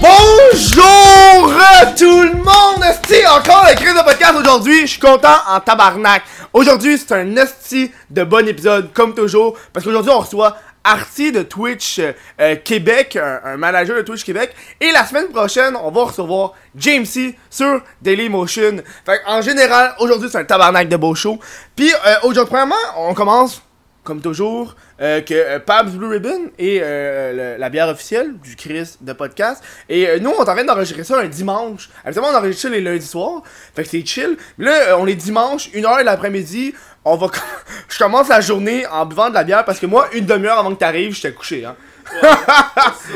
Bonjour à tout le monde! Esti, encore la crise de podcast aujourd'hui. Je suis content en tabarnak. Aujourd'hui, c'est un esti de bon épisode, comme toujours, parce qu'aujourd'hui, on reçoit Artie de Twitch euh, euh, Québec, un, manager de Twitch Québec. Et la semaine prochaine, on va recevoir Jamesy sur Dailymotion. Fait en général, aujourd'hui, c'est un tabarnak de beau show. Puis, euh, aujourd'hui, premièrement, on commence comme toujours, euh, que euh, Pabs Blue Ribbon est euh, le- la bière officielle du Chris de podcast. Et nous, on est en train d'enregistrer ça un dimanche. Habituellement, on enregistre ça les lundis soirs. Fait que c'est chill. Mais là, on est dimanche, une heure de l'après-midi. On va. Je commence la journée en buvant de la bière parce que moi, une demi-heure avant que t'arrives, j'étais couché. Hein. Ouais.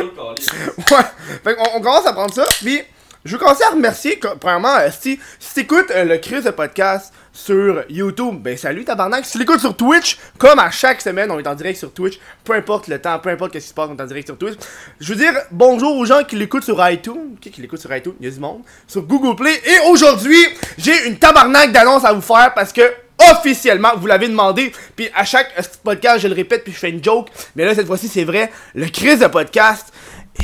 Fait qu'on on commence à prendre ça. Puis, je veux commencer à remercier, premièrement, si, si t'écoutes le Chris de podcast sur YouTube, ben salut tabarnak. Si tu l'écoutes sur Twitch, comme à chaque semaine, on est en direct sur Twitch, peu importe le temps, peu importe ce qui se passe, on est en direct sur Twitch. Je veux dire bonjour aux gens qui l'écoutent sur iTunes. Qui, qui l'écoutent sur iTunes? Il y a du monde. Sur Google Play. Et aujourd'hui, j'ai une tabarnak d'annonce à vous faire parce que officiellement, vous l'avez demandé, puis à chaque euh, podcast, je le répète, puis je fais une joke, mais là, cette fois-ci, c'est vrai, le Chris de podcast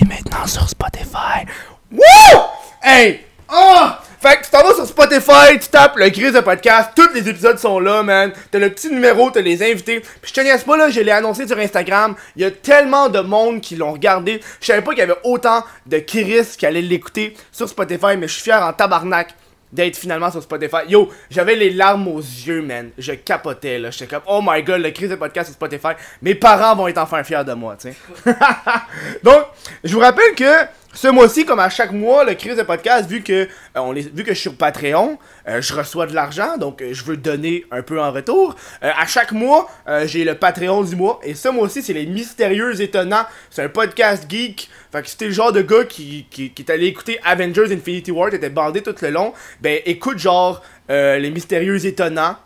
est maintenant sur Spotify. Wouh! Hey! Oh! Fait que tu t'en vas sur Spotify, tu tapes le Chris de podcast, tous les épisodes sont là, man. T'as le petit numéro, t'as les invités. Puis je te niaise pas, là, je l'ai annoncé sur Instagram. Il y a tellement de monde qui l'ont regardé. Je savais pas qu'il y avait autant de Chris qui allaient l'écouter sur Spotify, mais je suis fier en tabarnak d'être finalement sur Spotify. Yo, j'avais les larmes aux yeux, man. Je capotais, là. J'étais comme, oh my god, le crise de podcast sur Spotify. Mes parents vont être enfin fiers de moi, tu sais. Donc, je vous rappelle que ce mois-ci, comme à chaque mois, le crise de podcast, vu que, euh, on est, vu que je suis sur Patreon, euh, je reçois de l'argent, donc euh, je veux donner un peu en retour. À chaque mois, j'ai le Patreon du mois, et ce mois-ci, c'est les Mystérieux Étonnants. C'est un podcast geek. Fait que si t'es le genre de gars qui, qui, qui est allé écouter Avengers Infinity War, t'étais bandé tout le long, ben écoute genre les Mystérieux Étonnants.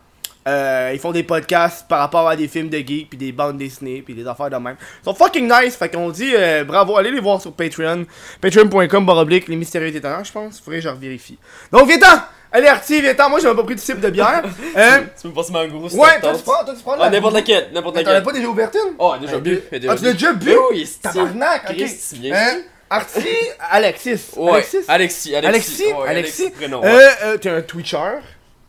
Euh, ils font des podcasts par rapport à des films de geek, puis des bandes dessinées, puis des affaires de même. Ils sont fucking nice, fait qu'on dit euh, bravo, allez les voir sur Patreon. Patreon.com baroblique, les mystérieux étonnants, je pense. Faudrait que je revérifie. Donc viens-t'en! Allez Artie, viens-t'en, moi j'ai même pas pris de cible de bière. Euh, Tu me passes ma grosse ouais, toi tu prends, toi tu prends Ah, n'importe laquelle, n'importe T'en as laquelle. pas déjà ouvert une? Oh, déjà Ah, bu. Ah, tu l'as déjà bu? Oui, c'est Tabarnak, ok. Tu Hein? Artie, Alexis. Ouais, Alexis? Alexis, Alexis. Alexis? Ouais, Alexis? prénom, Euh, ouais. euh, t'es un Twitcher.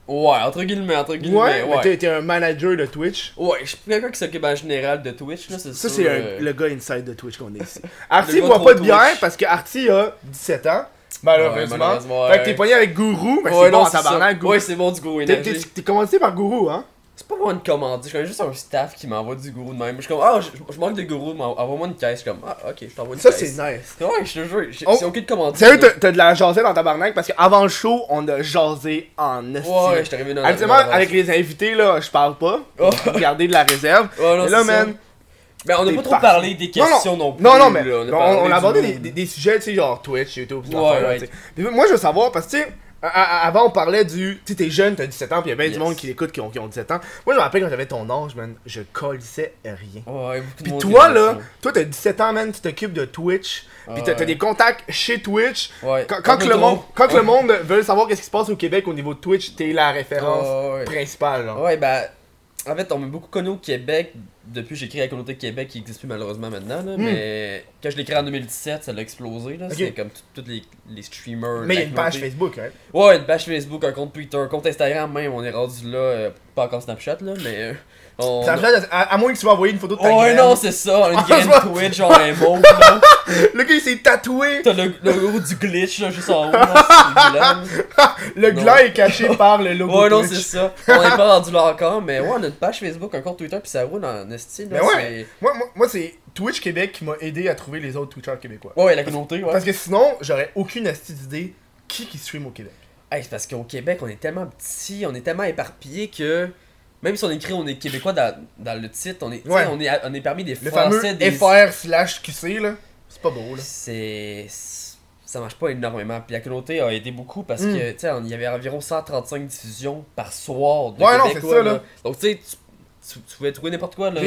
Ouais, entre guillemets, entre guillemets, Ouais, t'es ouais. t'es un manager de Twitch. Ouais, je suis quelqu'un qui s'occupe en général de Twitch, là, c'est Ça, c'est euh, le gars inside de Twitch qu'on est ici. Artie boit trop pas de bière parce que Artie a 17 ans. Malheureusement. Ouais, malheureusement, Fait que ouais. t'es pogné avec Gourou. Mais c'est bon non, ça. tabarnak, Gourou. Ouais, c'est bon du gourou T'es- T'es commandité par Gourou, hein? C'est pas vraiment une commande, je connais juste un staff qui m'envoie du gourou de même. Je suis comme, ah, je, je manque de gourou, envoie-moi une caisse. Je suis comme, ah, ok, je t'envoie une Ça, caisse. c'est nice. Ouais, je te jure, j'ai- Oh. c'est ok de commander. Sérieux, t'as- de la jasette dans tabarnak parce qu'avant le show, on a jasé en esti. Ouais, je suis arrivé dans Habituellement, avec les invités, là, je parle pas. Oh. Regardez de la réserve. Ouais, non, Mais là, ça. man. Ben, on n'a pas trop parlé des non. questions non, plus. Non, non, mais là, on, a on abordé des, monde. des- des sujets, tu sais, genre Twitch, YouTube, Ouais, ouais. Mais moi, je veux savoir, parce que, tu sais, avant, on parlait du. Tu t'es jeune, t'as 17 ans, puis il y a bien Yes. du monde qui l'écoute qui ont, qui ont 17 ans. Moi, je me rappelle quand j'avais ton âge, man, je colissais rien. Ouais, Puis toi, là, toi, t'as 17 ans, man, tu t'occupes de Twitch, puis t'as Ouais. des contacts chez Twitch. Ouais. Quand, que le monde, quand que le monde veut savoir qu'est-ce qui se passe au Québec au niveau de Twitch, t'es la référence principale, là. Ouais, bah. En fait, on m'a beaucoup connu au Québec depuis j'ai créé la communauté Québec qui n'existe plus malheureusement maintenant. Là, Hmm. Mais quand je l'ai créé en 2017, ça l'a explosé. là. C'était comme tous les, les streamers. Mais il y a de une page. Facebook, hein. Ouais, une page Facebook, un compte Twitter, un compte Instagram même. On est rendu là. euh, pas encore Snapchat là, mais. On... Ça fait- à, à moins que tu m'as envoyé une photo de ta Ouais, graine. non, c'est ça. Une Ah, graine. Twitch, genre un mauve là. Le gars, il s'est tatoué. T'as le le logo du glitch là, juste en haut. là. Le gland est caché par le logo Ouais, non, c'est ça. On est pas rendu là encore, mais ouais, on a une page Facebook, un compte Twitter, puis ça roule en esti. là, Mais ouais. Moi, moi, moi, c'est Twitch Québec qui m'a aidé à trouver les autres Twitchers québécois. Ouais, la communauté, ouais. Parce que sinon, j'aurais aucune astuce d'idée qui qui stream au Québec. Hey, c'est parce qu'au Québec, on est tellement petit, on est tellement éparpillé que même si on écrit on est québécois dans, dans le titre, on est, Ouais. on est, on est parmi des Le Français fameux des. FR slash QC, là. C'est pas beau, là. C'est. Ça marche pas énormément. Puis la communauté a aidé beaucoup parce Mm. que, tu sais, il y avait environ 135 diffusions par soir de Ouais, non, c'est ça, là. Donc, tu sais, tu, tu- pouvais trouver n'importe quoi, là.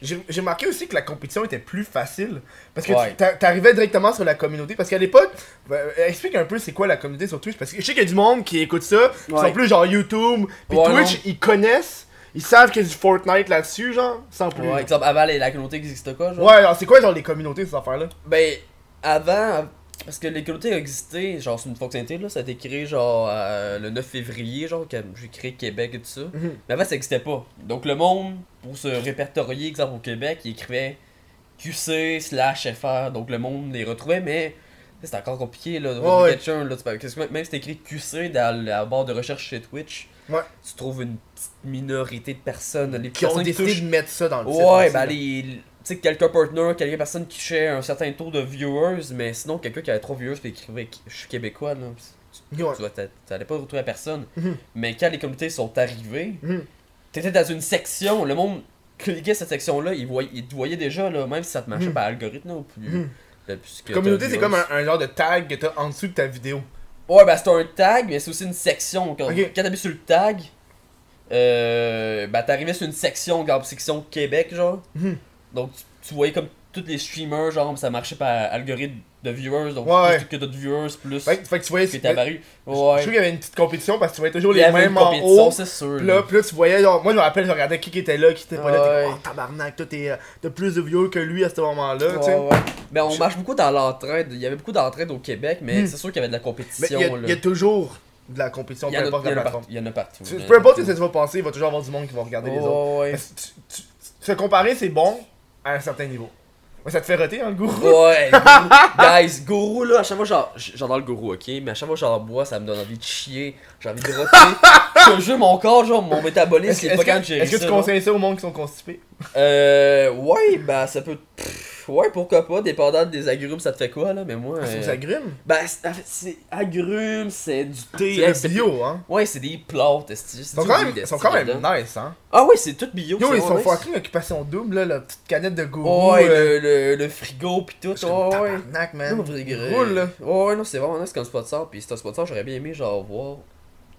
J'ai remarqué aussi que la compétition était plus facile. Parce que Ouais. tu t'a- t'arrivais directement sur la communauté. Parce qu'à l'époque, euh, explique un peu c'est quoi la communauté sur Twitch. Parce que je sais qu'il y a du monde qui écoute ça, qui Ouais. sont plus genre YouTube, puis Ouais, Twitch, non. ils connaissent. Ils savent qu'il y a du Fortnite là-dessus, genre, sans plus. Ouais, exemple, avant les- la communauté existe quoi, genre? Ouais, alors c'est quoi, genre, les communautés, ces affaires-là? Ben, avant, parce que les communautés ont existé, genre, c'est une fonctionnalité, là, ça a été créé, genre, euh, le 9 février, genre, quand j'ai créé Québec et tout ça. Mhm. Mais avant, ça existait pas. Donc, le monde, pour se répertorier, exemple, au Québec, il écrivait QC slash FR, donc le monde les retrouvait, mais c'est encore compliqué, là, de Ouais, là, tu même si t'écris QC dans la barre de recherche chez Twitch, Ouais. tu trouves une petite minorité de personnes, les Qui ont personnes qui décidé touchent de mettre ça dans le. Ouais, ben les. Tu sais, quelques partners, quelques personnes qui cherchent un certain taux de viewers, mais sinon, quelqu'un qui avait trop viewers et écrivait Je suis québécois, là. Tu, Ouais. t'allais pas retrouver la personne. Mhm. Mais quand les communautés sont arrivées, Mhm. t'étais dans une section, le monde cliquait cette section-là, il, te voyait déjà, là, même si ça te marchait Mhm. par algorithme, ou plus. Mhm. Communauté, c'est comme un, un genre de tag que t'as en dessous de ta vidéo. Ouais, bah c'est un tag, mais c'est aussi une section. Quand, Ok. quand sur le tag, euh, bah t'arrivais sur une section, genre section Québec, genre. Mhm. Donc tu, tu voyais comme tous les streamers, genre, ça marchait par algorithme de viewers. Donc Ouais. plus que d'autres viewers, plus Fait, que- fait que tu voyais. Je était apparu. je trouve Ouais. qu'il y avait une petite compétition parce que tu voyais toujours Il les mêmes en haut. c'est sûr. Puis là, puis là, tu voyais, genre, moi je me rappelle, je regardais qui était là, qui était pas là. Ouais. T'es comme, oh tabarnak, toi t'es, euh, t'as plus de viewers que lui à ce moment-là, tu sais. Ouais, ouais. Ben on Je- marche beaucoup dans l'entraide. Il y avait beaucoup d'entraide au Québec, mais Hmm. c'est sûr qu'il y avait de la Mais compétition. il y, a- là. il y a toujours de la compétition, peu en a- importe il y la en a plateforme. partout. Il y en a Peu importe ce que tu vas penser, il va toujours avoir du monde qui va regarder les autres. Ouais, ouais. Mais Se comparer, c'est bon à un certain niveau. Ouais, ça te fait roter, hein, le gourou? Ouais, gourou. guys, gourou là, à chaque fois j'en- j'adore le gourou, ok, mais à chaque fois j'en bois, ça me donne envie de chier, j'ai envie de roter. Je jure, mon corps, genre, mon métabolisme, est est-ce pas que, est-ce tu genre. conseilles ça aux monde qui sont constipés? Euh, ouais, bah ça peut. Pff, ouais, pourquoi pas, dépendant des agrumes, ça te fait quoi là, mais moi. Ah, c'est euh, ça grume? Bah, c'est agrumes, c'est du thé. C'est bio, hein? Ouais, c'est des plantes, c'est Ils sont quand même, sont quand même nice, hein? Ah ouais, c'est tout bio. Yo, ils sont fucking occupation double, là, la petite canette de gourou. Ouais, euh, le, le, le frigo pis tout, ouais, ouais. tabarnak, man. Roule, là. Ouais, non, c'est vraiment nice comme sponsor. Puis c'est un sponsor, j'aurais bien aimé, genre, voir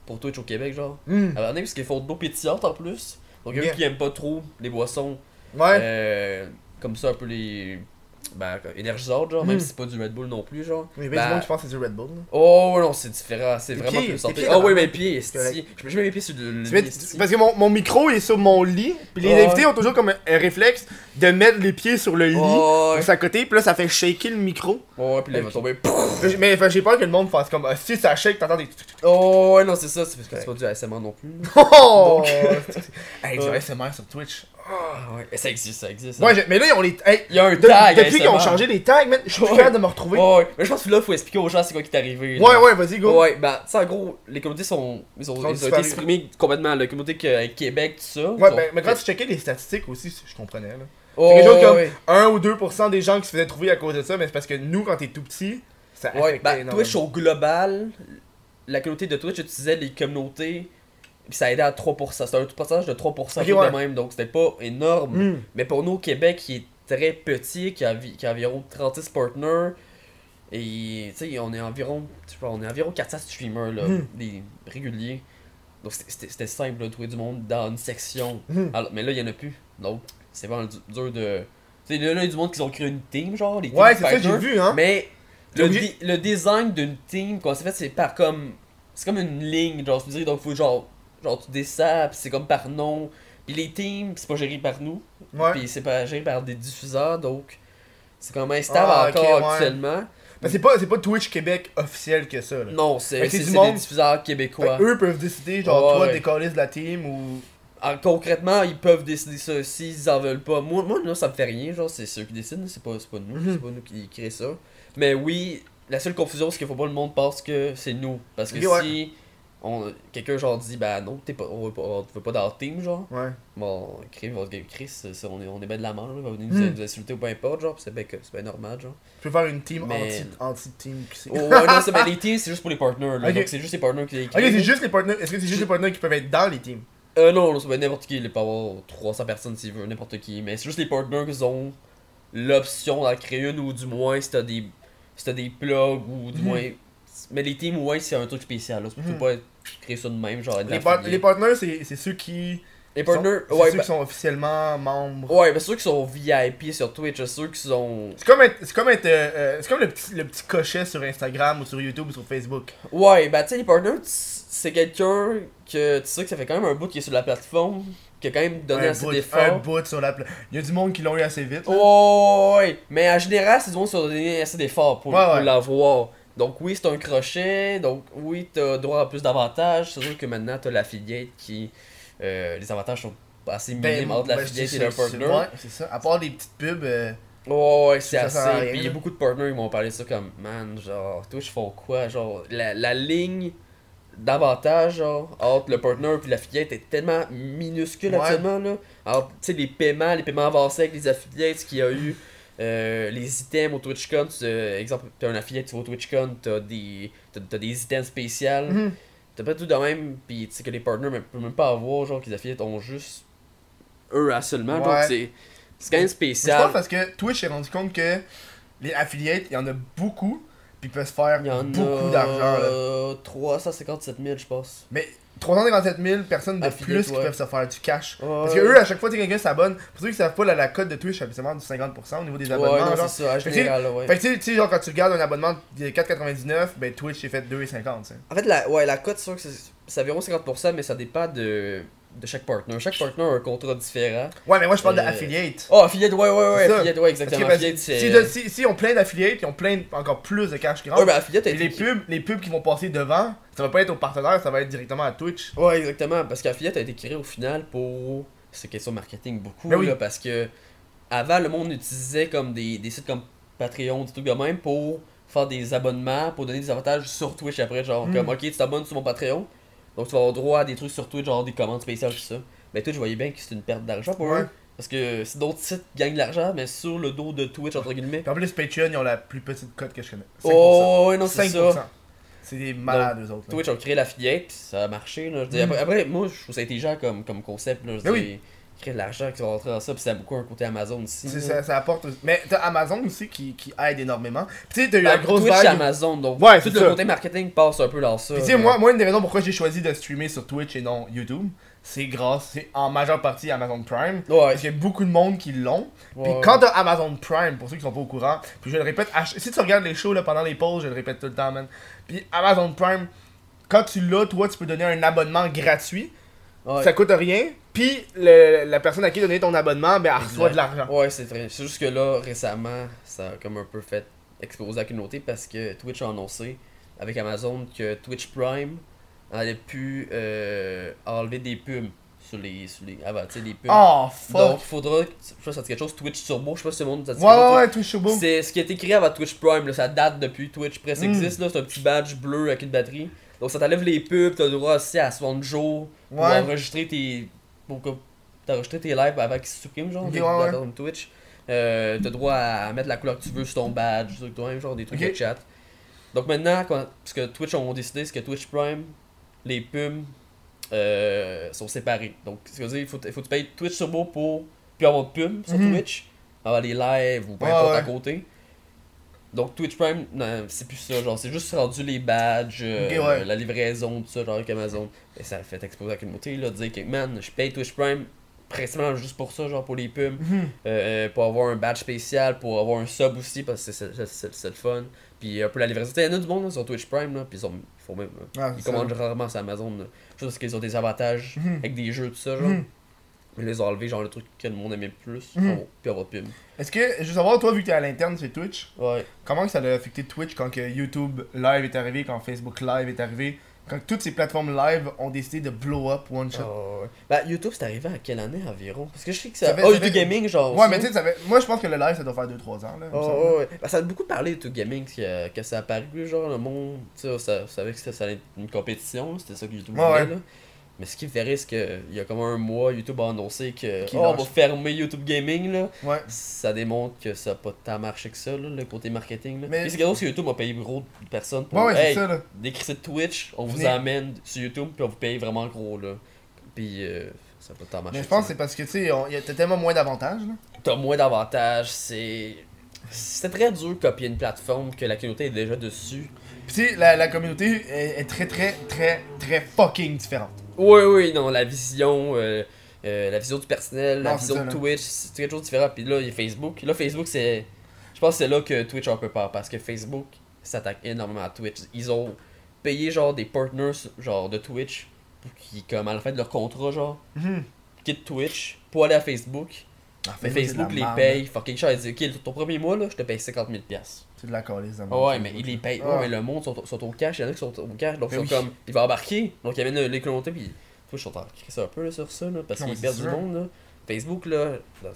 pour Twitch au Québec, genre. Hmm. À parce qu'ils font de l'eau pétillante en plus. Donc, il y a Bien. qui aiment pas trop les boissons. Ouais. euh, comme ça, un peu les. Ben, énergisantes, genre, même Mm. si c'est pas du Red Bull non plus, genre. Mais il y a bien Ben, du monde qui pense que c'est du Red Bull, là. Oh non, c'est différent, c'est vraiment pieds, plus santé. pieds, Ah oui, tabarnak. mes pieds, esti. Je mets jamais mes pieds sur le, le Tu mets- lit. Parce que mon, mon micro est sur mon lit, puis les Ouais. invités ont toujours comme un, un réflexe de mettre les pieds sur le lit, Ouais. sur sa côté, puis là ça fait shaker le micro. Ouais, puis là, il va tomber. Mais- j'ai peur que le monde fasse comme ah, si ça shake, t'entends des. Oh, ouais, non, c'est ça, c'est parce que c'est pas du ASMR non plus. Oh! Donc- hey, du. ASMR sur Twitch. Ah, ouais, ça existe, ça existe. Ouais, j'ai- mais là ils ont les. Hey, Il y a un de- tag depuis qu'ils ont changé les tags, man, je suis plus Ouais. capable de me retrouver. Ouais, mais je pense que là, faut expliquer aux gens c'est quoi qui t'est arrivé. là. Ouais, ouais, vas-y, go. Ouais, bah, tu sais, en gros, les communautés sont. Ils ont, Sont ils ont disparues. été supprimés complètement. La communauté que, Québec, tout ça. Ouais, ben, mais quand tu checkais les statistiques aussi, je comprenais là. Oh, C'est quelque chose comme ouais. 1 ou 2% des gens qui se faisaient trouver à cause de ça, mais c'est parce que nous, quand t'es tout petit, ça Ouais, affectait bah, énormément. Twitch au global, la communauté de Twitch utilisait les communautés. Puis ça aidait à 3%. C'était un pourcentage de 3% Ok, tout de même, donc c'était pas énorme. Hmm. Mais pour nous au Québec, qui est très petit, qui a, qui a environ 36 partners, et tu sais, on est environ, pas, on est environ 400 streamers là, Hmm. des réguliers. Donc c'était- simple de trouver du monde dans une section. Hmm. Alors, mais là, il y en a plus. Donc c'est vraiment du- dur de. Tu sais, là, il y a du monde qui ont créé une team, genre, les Ouais, c'est ça j'ai vu, hein. Mais le, le design d'une team, qu'on s'est fait, c'est par comme. C'est comme une ligne, genre, tu dis, donc faut genre. Genre, tu descends, pis c'est comme par nom. Puis les teams, c'est pas géré par nous. Ouais. Puis c'est pas géré par des diffuseurs, donc. C'est même instable Ah, encore ouais. actuellement. Mais c'est pas, pas Twitch Québec officiel que ça, là. Non, c'est que monde- des diffuseurs québécois. que eux peuvent décider, genre, toi, ouais. décoller de la team ou. Ah, concrètement, ils peuvent décider ça s'ils en veulent pas. Moi, moi là, ça me fait rien, genre, c'est ceux qui décident, c'est pas, pas nous, Mhm. c'est pas nous qui créons ça. Mais oui, la seule confusion, c'est qu'il faut pas le monde pense que c'est nous. Parce que si on quelqu'un, genre, dit, bah non, t'es pas, on veut pas, on veut pas dans le team, genre, Ouais. bon, Chris, va- Chris on est, on est bien de la manche, il va venir nous, Mhm. nous insulter ou peu importe, genre, c'est bien, c'est bien normal, genre. Tu peux faire une team Mais- anti- anti-team. qui Oh, ouais, non, c'est, ben, les teams, c'est juste pour les partners, là. Donc, c'est juste les partners qui les Ok, c'est juste les partenaires. Est-ce que c'est juste les partenaires qui peuvent être dans les teams? Euh, non, c'est pas n'importe qui, il peut avoir 300 personnes s'il veut, n'importe qui. Mais c'est juste les partners qui ont l'option d'en créer une ou du moins si t'as des, si t'as des plugs ou du Mhm. moins. Mais les teams, ouais, c'est un truc spécial. Là. Tu peux Mhm. pas créer ça de même, genre. les, les partenaires, c'est ceux qui. Les partners, sont- ouais, ceux bah- qui sont officiellement membres. ouais, mais ceux qui sont VIP sur Twitch, c'est ceux qui sont. C'est comme être, c'est comme être, euh, euh, comme le petit, le petit cochet sur Instagram ou sur YouTube ou sur Facebook. Ouais, bah tu sais, les partners, c'est quelqu'un que tu sais que ça fait quand même un bout qui est sur la plateforme. qui a quand même donné un assez bout, un d'efforts. bout sur la Il y a du monde qui l'ont eu assez vite. là. Oh, ouais, mais en général, c'est du monde qui ont donné assez d'efforts pour, Ouais, pour ouais. l'avoir. Donc, oui, c'est un crochet, donc, oui, t'as droit à plus d'avantages. C'est sûr que maintenant, t'as l'affiliate qui. euh, les avantages sont assez minimes entre ben, l'affiliate et le partner. Ouais, c'est ça. À part des petites pubs. euh, Ouais, ouais, c'est assez. Puis il y a beaucoup de partners qui m'ont parlé de ça comme, man, genre, Twitch font quoi? Genre, la, la ligne d'avantage, genre, entre le partner puis l'affiliate est tellement minuscule Ouais. actuellement, là. Alors, tu sais, les paiements, les paiements avancés avec les affiliates qu'il y a eu, euh, les items au TwitchCon, tu, euh, exemple, t'as un affiliate, tu vas au TwitchCon, t'as des, t'as, t'as des items spéciaux. mhm. T'as pas tout de même, puis tu sais que les partners ne peuvent même pas avoir, genre, que les affiliates ont juste eux à seulement, donc Ouais. c'est. C'est quand même Mais Je spécial. pense parce que Twitch s'est rendu compte que les affiliates, il y en a beaucoup, puis ils peuvent se faire Il y en beaucoup a d'argent. là. euh, 357 000, je pense. Mais 357 000 personnes de plus qui ouais. peuvent se faire du cash. Ouais, Parce que eux, à chaque fois que quelqu'un s'abonne, pour ceux qui savent pas, la, la cote de Twitch, c'est habituellement du 50% au niveau des ouais, abonnements. non, genre. c'est ça, Fait que général, là, ouais. Fait que tu sais- genre quand tu regardes un abonnement de 4,99, ben Twitch c'est fait 2,50. tu sais. En fait, la, ouais, la cote, c'est sûr que c'est environ 50%, mais ça dépend de, de chaque partner. Chaque partner a un contrat différent. Ouais, mais moi je parle Euh, d'affiliate. Oh, affiliate, ouais, ouais, ouais, affiliate, ouais, exactement. affiliate, que c'est. si, de- si, si on plein d'affiliates, ils ont plein encore plus de cash qui Ouais, rentre. ben affiliate a Et les pubs, les pubs qui vont passer devant, ça va pas être au partenaire, ça va être directement à Twitch. Ouais, exactement. Parce qu'affiliate a été créé au final pour. C'est question marketing beaucoup, Ben oui. là, parce que. Avant, le monde utilisait comme des, des sites comme Patreon, des trucs de même pour faire des abonnements, pour donner des avantages sur Twitch après. Genre, Mm. comme, ok, tu t'abonnes sur mon Patreon, donc tu vas avoir droit à des trucs sur Twitch, genre des commandes spéciales, tout ça. Mais Twitch, je voyais bien que c'est une perte d'argent pour eux. Parce que si d'autres sites gagnent de l'argent, mais sur le dos de Twitch, entre guillemets. Puis en plus, Patreon, ils ont la plus petite cote que je connais. 5%. Oh, ouais, non, c'est 5%. ça. C'est des malades, eux autres. là. Twitch a créé l'affiliate, ça a marché. Là. Je dis, Mm. après, après, moi, je trouve ça intelligent comme, comme concept. Là. Je Ben dis, oui. Créer de l'argent qui va rentrer dans ça, puis ça a beaucoup un côté Amazon aussi. Ça, ça apporte. Mais t'as Amazon aussi qui, qui aide énormément. Puis tu sais, t'as eu Ben, la grosse Twitch, vague. Amazon, donc Ouais, tout le ça. côté marketing passe un peu dans ça. Puis tu sais, moi, moi, une des raisons pourquoi j'ai choisi de streamer sur Twitch et non YouTube, c'est grâce, c'est en majeure partie Amazon Prime. Ouais, Parce qu'il y a beaucoup de monde qui l'ont. Puis ouais. quand t'as Amazon Prime, pour ceux qui sont pas au courant, puis je le répète, si tu regardes les shows là, pendant les pauses, je le répète tout le temps, man. Puis Amazon Prime, quand tu l'as, toi, tu peux donner un abonnement gratuit. Ouais. Ça coûte rien. Puis le- la personne à qui donner ton abonnement, ben, elle reçoit de l'argent. Ouais, c'est très. C'est juste que là, récemment, ça a comme un peu fait exploser la communauté parce que Twitch a annoncé avec Amazon que Twitch Prime allait plus euh, enlever des pubs sur les. Sur les ah bah, tu sais, des pubs. Oh, fuck. Donc, il faudra. que- Je sais pas si ça dit quelque chose, Twitch Turbo, je sais pas si le monde ça dit ouais, quelque chose, ouais, ouais, Twitch Turbo. C'est ce qui a été créé avant Twitch Prime, là, ça date depuis Twitch Press Mm. existe, là, c'est un petit badge bleu avec une batterie. Donc ça t'enlève les pubs, t'as le droit aussi à 60 jours pour Ouais. enregistrer tes. Pour que- t'enregistrer tes lives avant qu'ils se suppriment, genre, Ok, des- ouais, ouais. Twitch. Euh, t'as droit à mettre la couleur que tu veux sur ton badge, de même, genre des trucs Ok. de chat. Donc maintenant, quand, ce que Twitch ont décidé, c'est que Twitch Prime, les pubs euh, sont séparés. Donc, ce qui veut dire, il faut, faut que tu payes Twitch Turbo pour plus avoir de pubs sur Mhm. Twitch, avoir les lives ou peu Ouais, importe à côté. Donc, Twitch Prime, c'est plus ça. Genre, c'est juste rendu les badges, euh, ouais. la livraison, tout ça, genre avec Amazon. Et ça fait exploser la communauté, là, de dire que, man, je paye Twitch Prime principalement juste pour ça, genre pour les pubs, Mhm. euh, pour avoir un badge spécial, pour avoir un sub aussi, parce que c'est- le fun. Puis un peu la livraison. Il y en a du monde là, sur Twitch Prime, là, puis ils, sont, ils font même. Ah, Ils commandent rarement sur Amazon. Là. Juste parce qu'ils ont des avantages Mhm. avec des jeux, tout ça, genre. Mhm. Les ont enlevés, genre le truc que le monde aimait plus. Mhm. Oh, puis pub. Est-ce que, je veux savoir, toi, vu que t'es à l'interne sur Twitch, Ouais. comment que ça a affecté Twitch quand que YouTube Live est arrivé, quand Facebook Live est arrivé, quand toutes ces plateformes live ont décidé de blow up one shot? Ah, ouais. Bah, YouTube, c'est arrivé à quelle année environ? Parce que je sais que ça. Ça fait- oh, ça YouTube fait- Gaming, genre. ouais, mais tu sais, ça fait- moi je pense que le live ça doit faire 2-3 ans. Là, il me Oh, semble. ouais, ouais. Bah, ça a beaucoup parlé de YouTube Gaming que, que ça a apparu, genre, le monde. Tu sais, ça, ça savait que c'était ça allait être une compétition, c'était ça que YouTube Ouais, voulait, ouais. là. Mais ce qui me fait rire, c'est qu'il y a comme un mois, YouTube a annoncé que. Qu'il oh, on va fermer YouTube Gaming, là. Ouais. Ça démontre que ça n'a pas tant marché que ça, là, le côté marketing. Là. Mais- Mais c'est drôle que YouTube a payé gros de personnes pour. Ouais, hey, ça là. décrissez de Twitch, on vous amène sur YouTube, puis on vous paye vraiment gros, là. Puis euh, ça n'a pas tant marché. Mais je pense que c'est parce que tu sais, on- t'as tellement moins d'avantages. T'as moins d'avantages, c'est. C'est très dur de copier une plateforme que la communauté est déjà dessus. Puis tu sais, la, la communauté est, est très très très très fucking différente. Oui, oui, non, la vision, euh, euh, la vision du personnel, la Non, vision ça, de. Twitch, c'est quelque chose de différent. Puis là, il y a Facebook. Là, Facebook, c'est. Je pense que c'est là que Twitch a un peu peur parce que Facebook s'attaque énormément à Twitch. Ils ont payé genre des partners genre de Twitch pour qu'ils, comme à la fin de leur contrat, genre, Mhm. quitte Twitch pour aller à Facebook. Ah, Mais Facebook les paye fucking cher. Il dit, ok, ton premier mois, là, je te paye 50 000 piastres. C'est de la calice de Ah ouais, mais ils les payent. Ah. Ouais, mais le monde sont, sont au cash. Il y en a qui sont au cash. Donc, ils sont comme. Il va embarquer. Donc, ils amènent les communautés. Puis, toi, je suis en train de crier ça un peu là, sur ça. Là, parce qu'ils perdent du monde. Là. Facebook, là,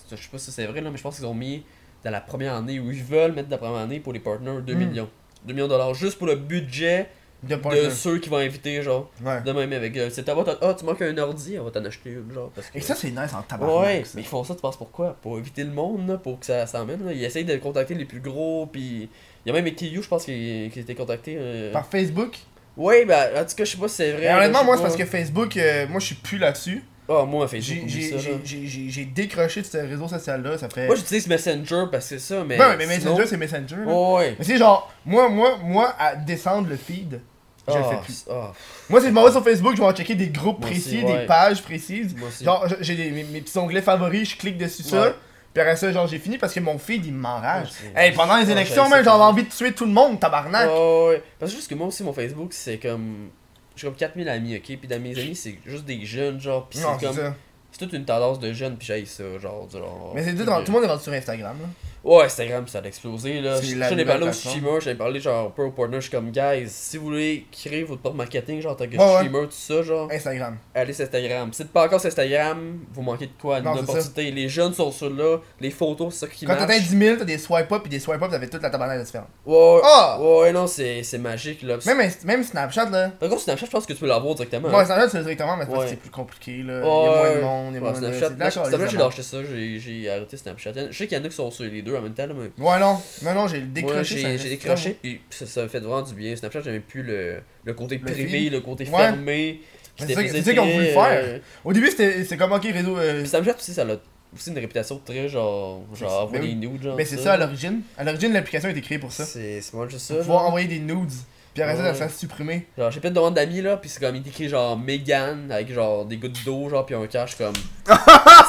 je sais pas si c'est vrai, là, mais je pense qu'ils ont mis dans la première année où ils veulent mettre dans la première année pour les partners 2 Mm. millions. 2 millions de dollars juste pour le budget De ceux qui vont inviter, genre. Ouais. De même avec. euh, c'est ah, ah, tu manques un ordi, on va t'en acheter une, genre. Parce que... Et ça, c'est nice en tabarnak. Ouais, mais ils font ça, tu penses pourquoi? Pour éviter le monde, là, pour que ça s'emmène. Ils essayent de contacter les plus gros, puis. Il y a même Ekiyu, je pense, qui, qui a été contacté. euh, Par Facebook? Ouais, bah, en tout cas, je sais pas si c'est vrai. Mais honnêtement, moi, c'est parce que Facebook, euh, moi, je suis plus là-dessus. Ah, moi, Facebook, J'ai- décroché de ce réseau social-là, ça fait. Moi, j'utilise Messenger parce que c'est ça, mais. Ouais, mais sinon- Messenger, c'est Messenger. là. Ouais. Mais c'est genre, moi, moi, moi, à descendre le feed, je le fais plus. ah, Moi, c'est de m'en vais sur Facebook, je vais en checker des groupes Moi précis, aussi, ouais. des pages précises. moi aussi. Genre, j'ai mes, mes petits onglets favoris, je clique dessus ça. Puis après ça, genre, j'ai fini parce que mon feed, il m'enrage. Hey, pendant les élections, même, j'avais envie de tuer tout le monde, tabarnak. Ouais, ouais. Parce que juste que moi aussi, mon Facebook, c'est comme. J'ai comme 4000 amis, ok? Puis dans mes amis, c'est juste des jeunes, genre. Puis non, c'est comme. ça. C'est toute une tendance de jeunes, puis j'aille ça, genre. genre Mais c'est tout, de- tout le monde est rendu sur Instagram, là. Ouais, Instagram, ça a explosé là. J'en parlé streamers, j'en ai parlé genre un peu aux partners, je suis comme, guys, si vous voulez créer votre propre marketing, genre en tant que Ouais, ouais. streamer, tout ça, genre, Instagram. allez sur Instagram. Si c'est pas encore sur Instagram, vous manquez de quoi? Une Non, opportunité. Les jeunes sont sur là, les photos, c'est ça qui Quand t'atteins 10 000, t'as des swipe up, puis des swipe up, t'avais toute la tabarnak différente. Ouais, Ah! ouais, non, c'est magique là. Même, même Snapchat, là. Par contre, Snapchat, je pense que tu peux l'avoir directement. Moi, hein. Snapchat, c'est directement, mais c'est Ouais. plus compliqué, là. Il y Ouais, a moins de ouais. monde, il y a Ouais, moins de. Snapchat, j'ai lâché ça, j'ai j'ai arrêté Snapchat. Je sais qu'il y en a qui sont sur les deux en même temps, là, mais Ouais, non. Non, non, j'ai décroché. j'ai ça- j'ai décroché, puis ça, ça fait vraiment du bien. Snapchat, j'aimais plus le, le côté Le privé, le côté Ouais. fermé. C'est ça- ça voulu très, faire. Au début, c'était comme, ok, réseau. euh, Snapchat aussi, ça a aussi une réputation très genre. Genre, envoyer des nudes, genre. Mais c'est tout ça à l'origine. À l'origine, l'application a été créée pour ça. C'est moi juste ça. Pour pouvoir envoyer des nudes. Puis après ça, s'est supprimé. Genre, j'ai plein de demandes d'amis là, puis c'est comme il est écrit genre Megan avec genre des gouttes d'eau, genre, puis un cash comme. tu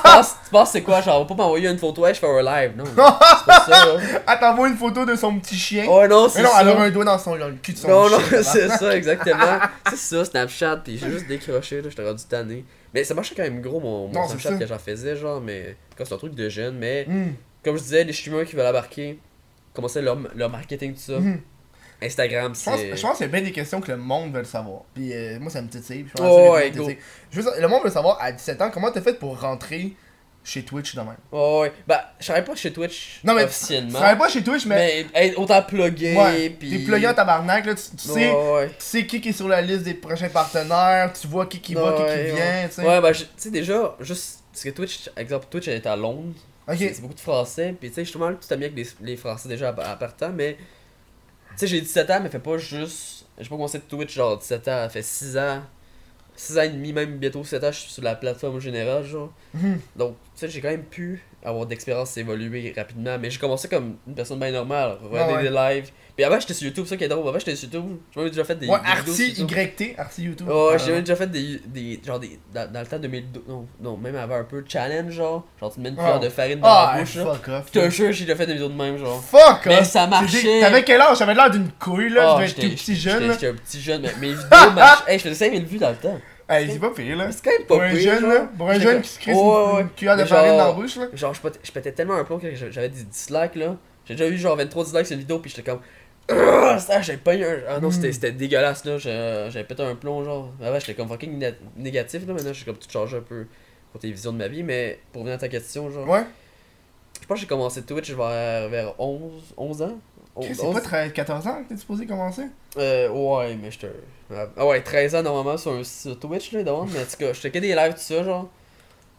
penses, tu penses c'est quoi, genre, on va pas m'envoyer une photo, ouais, je fais un live, non. c'est pas ça, là. Ah, t'envoies une photo de son petit chien. Ouais, non, c'est mais non, ça. elle aura un doigt dans son, dans le cul de son Non, non, chien. c'est ça, exactement. c'est ça, Snapchat, pis j'ai juste décroché, là, j'étais rendu tanné. Mais ça marchait quand même gros, mon, mon Non, c'est Snapchat que j'en faisais, genre, mais quand c'est un truc de jeune, mais Hmm, comme je disais, les streamers qui veulent embarquer, commencer leur, leur marketing, tout ça. hmm. Instagram, Je pense, c'est. je pense qu'il y a bien des questions que le monde veut savoir. Puis euh, moi, ça me titille. puis Je pense Oh, que ouais, go. Je veux le monde veut savoir à 17 ans comment t'as fait pour rentrer chez Twitch de même? Ouais, ouais. Bah, je travaille pas chez Twitch Non, mais officiellement. travailles pas chez Twitch, mais. mais être autant plugué, ouais, pis. T'es plugué en tabarnak, là. Tu, tu sais, Ouais, ouais. tu sais qui qui est sur la liste des prochains partenaires. Tu vois qui qui va, qui Ouais, qui vient, tu sais. Ouais, bah, je- tu sais, déjà, juste. Parce que Twitch, exemple, Twitch, elle est à Londres. Ok. C'est beaucoup de français. Puis tu sais, justement, tu t'amies avec les, les français déjà à, à partant, mais. Tu sais, j'ai 17 ans, mais fait pas juste. J'ai pas commencé Twitch genre 17 ans, ça fait 6 ans. 6 ans et demi, même bientôt 7 ans, je suis sur la plateforme générale, genre. Mhm. Donc, tu sais, j'ai quand même pu avoir d'expérience évoluer rapidement, mais j'ai commencé comme une personne bien normale, regarder Ouais, des lives. Puis avant, j'étais sur YouTube, ça qui est drôle. Avant, j'étais sur YouTube. J'ai même déjà fait des. Ouais, Arty. YT, Arty YouTube. Ouais, Ah, j'ai même déjà fait des, des genre des dans, dans le temps 2012 non, non même avant un peu challenge genre, genre tu te mets une cuillère Ah. de farine dans Ah, la bouche là. fuck off. Je te jure, j'ai déjà fait des vidéos de même genre. Fuck Mais off. ça marchait. T'avais quel âge? J'avais l'air d'une couille là. Ah, je devais être j'étais- tout petit jeune. J'étais un petit jeune, mais mes vidéos marchaient. Hey, je faisais 5000 vues dans le temps. Hey, c'est pas pire là. C'est quand même pas Pour un pire, jeune genre. là. Pour un jeune qui se crée Ouais, une, ouais. une cuillère de farine dans la bouche là. Genre, je pétais, je pétais tellement un plomb que j'avais des dislikes là. J'ai déjà eu genre 23 dislikes sur une vidéo, puis j'étais comme. Ah, ça, j'avais pas eu un. Ah non, c'était c'était dégueulasse là. J'ai- J'avais pété un plomb, genre. Avant, j'étais comme fucking né- négatif là. Maintenant, je suis comme tout changé un peu côté vision de ma vie. Mais pour revenir à ta question, genre. Ouais. Je pense que j'ai commencé Twitch vers, vers 11, 11 ans. 11, C'est pas 13, 14 ans que t'es supposé commencer? Euh, ouais, mais j'étais. Ah ouais, 13 ans normalement sur, un, sur Twitch, là, d'avant, mais en tout cas, je checkais des lives, tout ça, genre.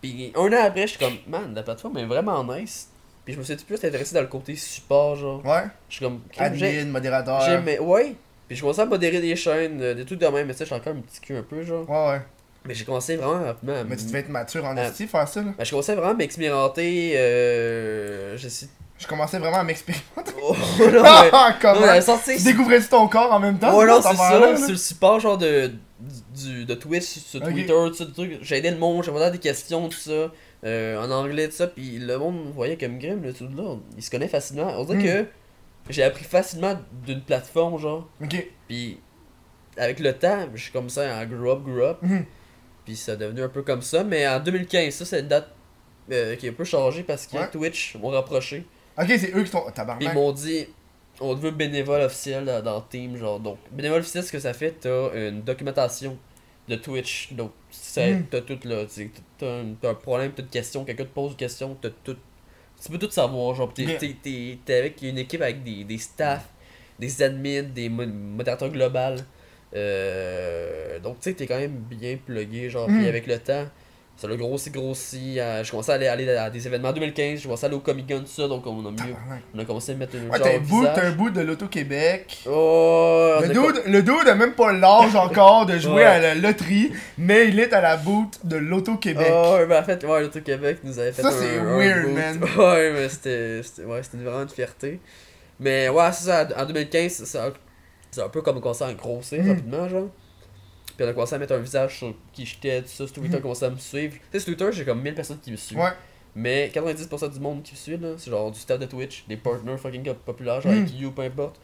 Puis un an après, j'étais comme, man, la plateforme est vraiment nice. Puis je me suis plus intéressé dans le côté support, genre. Ouais. Je suis comme, j'ai- Admin, modérateur. j'aimais, ouais. Puis je commençais à modérer des chaînes, euh, des trucs de même, mais tu sais, j'ai encore un petit cul un peu, genre. Ouais, ouais. Mais j'ai commencé vraiment rapidement à Mais tu devais être mature en Ah. esti faire ça là. Ben, je commençais vraiment à m'expérimenter, euh. Je sais. Je commençais vraiment à m'expérimenter. Oh, non, mais. Non, Comment mais Tu découvrais-tu ton corps en même temps Ouais, non, c'est ça, sur le support genre de, du, de Twitch, sur Ok. Twitter, tout ça, des trucs. J'aidais le monde, j'avais des questions, tout ça, euh, en anglais, tout ça, puis le monde voyait comme Grim, le tout là, il se connaît facilement. On dirait Hmm. que j'ai appris facilement d'une plateforme, genre, Ok. puis avec le temps, je suis comme ça, en grow up, grow up. Mhm. Puis ça a devenu un peu comme ça. Mais en 2015, ça, c'est une date euh, qui est un peu changée parce que Ouais. Twitch m'ont rapproché. Ok, c'est eux qui sont. Puis ils Tabarnak. m'ont dit, on te veut bénévole officiel dans, dans le team. Genre, donc, bénévole officiel, ce que ça fait, t'as une documentation de Twitch. Donc, c'est- Mm. t'as tout là. T'as un, t'as un problème, t'as une question, quelqu'un te pose une question, t'as tout. Tu peux tout savoir. Genre, t'es, t'es, t'es- t'es avec une équipe avec des, des staffs, des admins, des mo- modérateurs global. Euh, donc, tu sais, t'es quand même bien plugué. Genre, Mm. puis avec le temps. Ça l'a grossi, grossi. euh, je commençais à aller, aller à des événements en 2015. Je commençais à aller au Comic Con, tout ça. Donc, on a mieux. On a commencé à mettre un Ouais, t'as un bout, un bout de l'Auto-Québec. Oh, Le a dude, le dude a même pas l'âge encore de jouer Ouais. à la loterie, mais il est à la boot de l'Auto-Québec. Oh, ouais, ben en fait, ouais, l'Auto-Québec nous avait fait Ça, un, c'est weird, boot. man. Ouais, mais c'était ouais, vraiment une fierté. Mais ouais, c'est ça, en 2015, c'est un, c'est un peu comme commencer à grossir Mm. rapidement, genre. Puis on a commencé à mettre un visage sur qui j'étais, tout ça. Sur Twitter, Mm. a commencé à me suivre. Tu sais, sur Twitter, j'ai comme 1000 personnes qui me suivent. Ouais. Mais 90% du monde qui me suit, là, c'est genre du staff de Twitch, des partners fucking populaires, genre Mm. avec You, peu importe.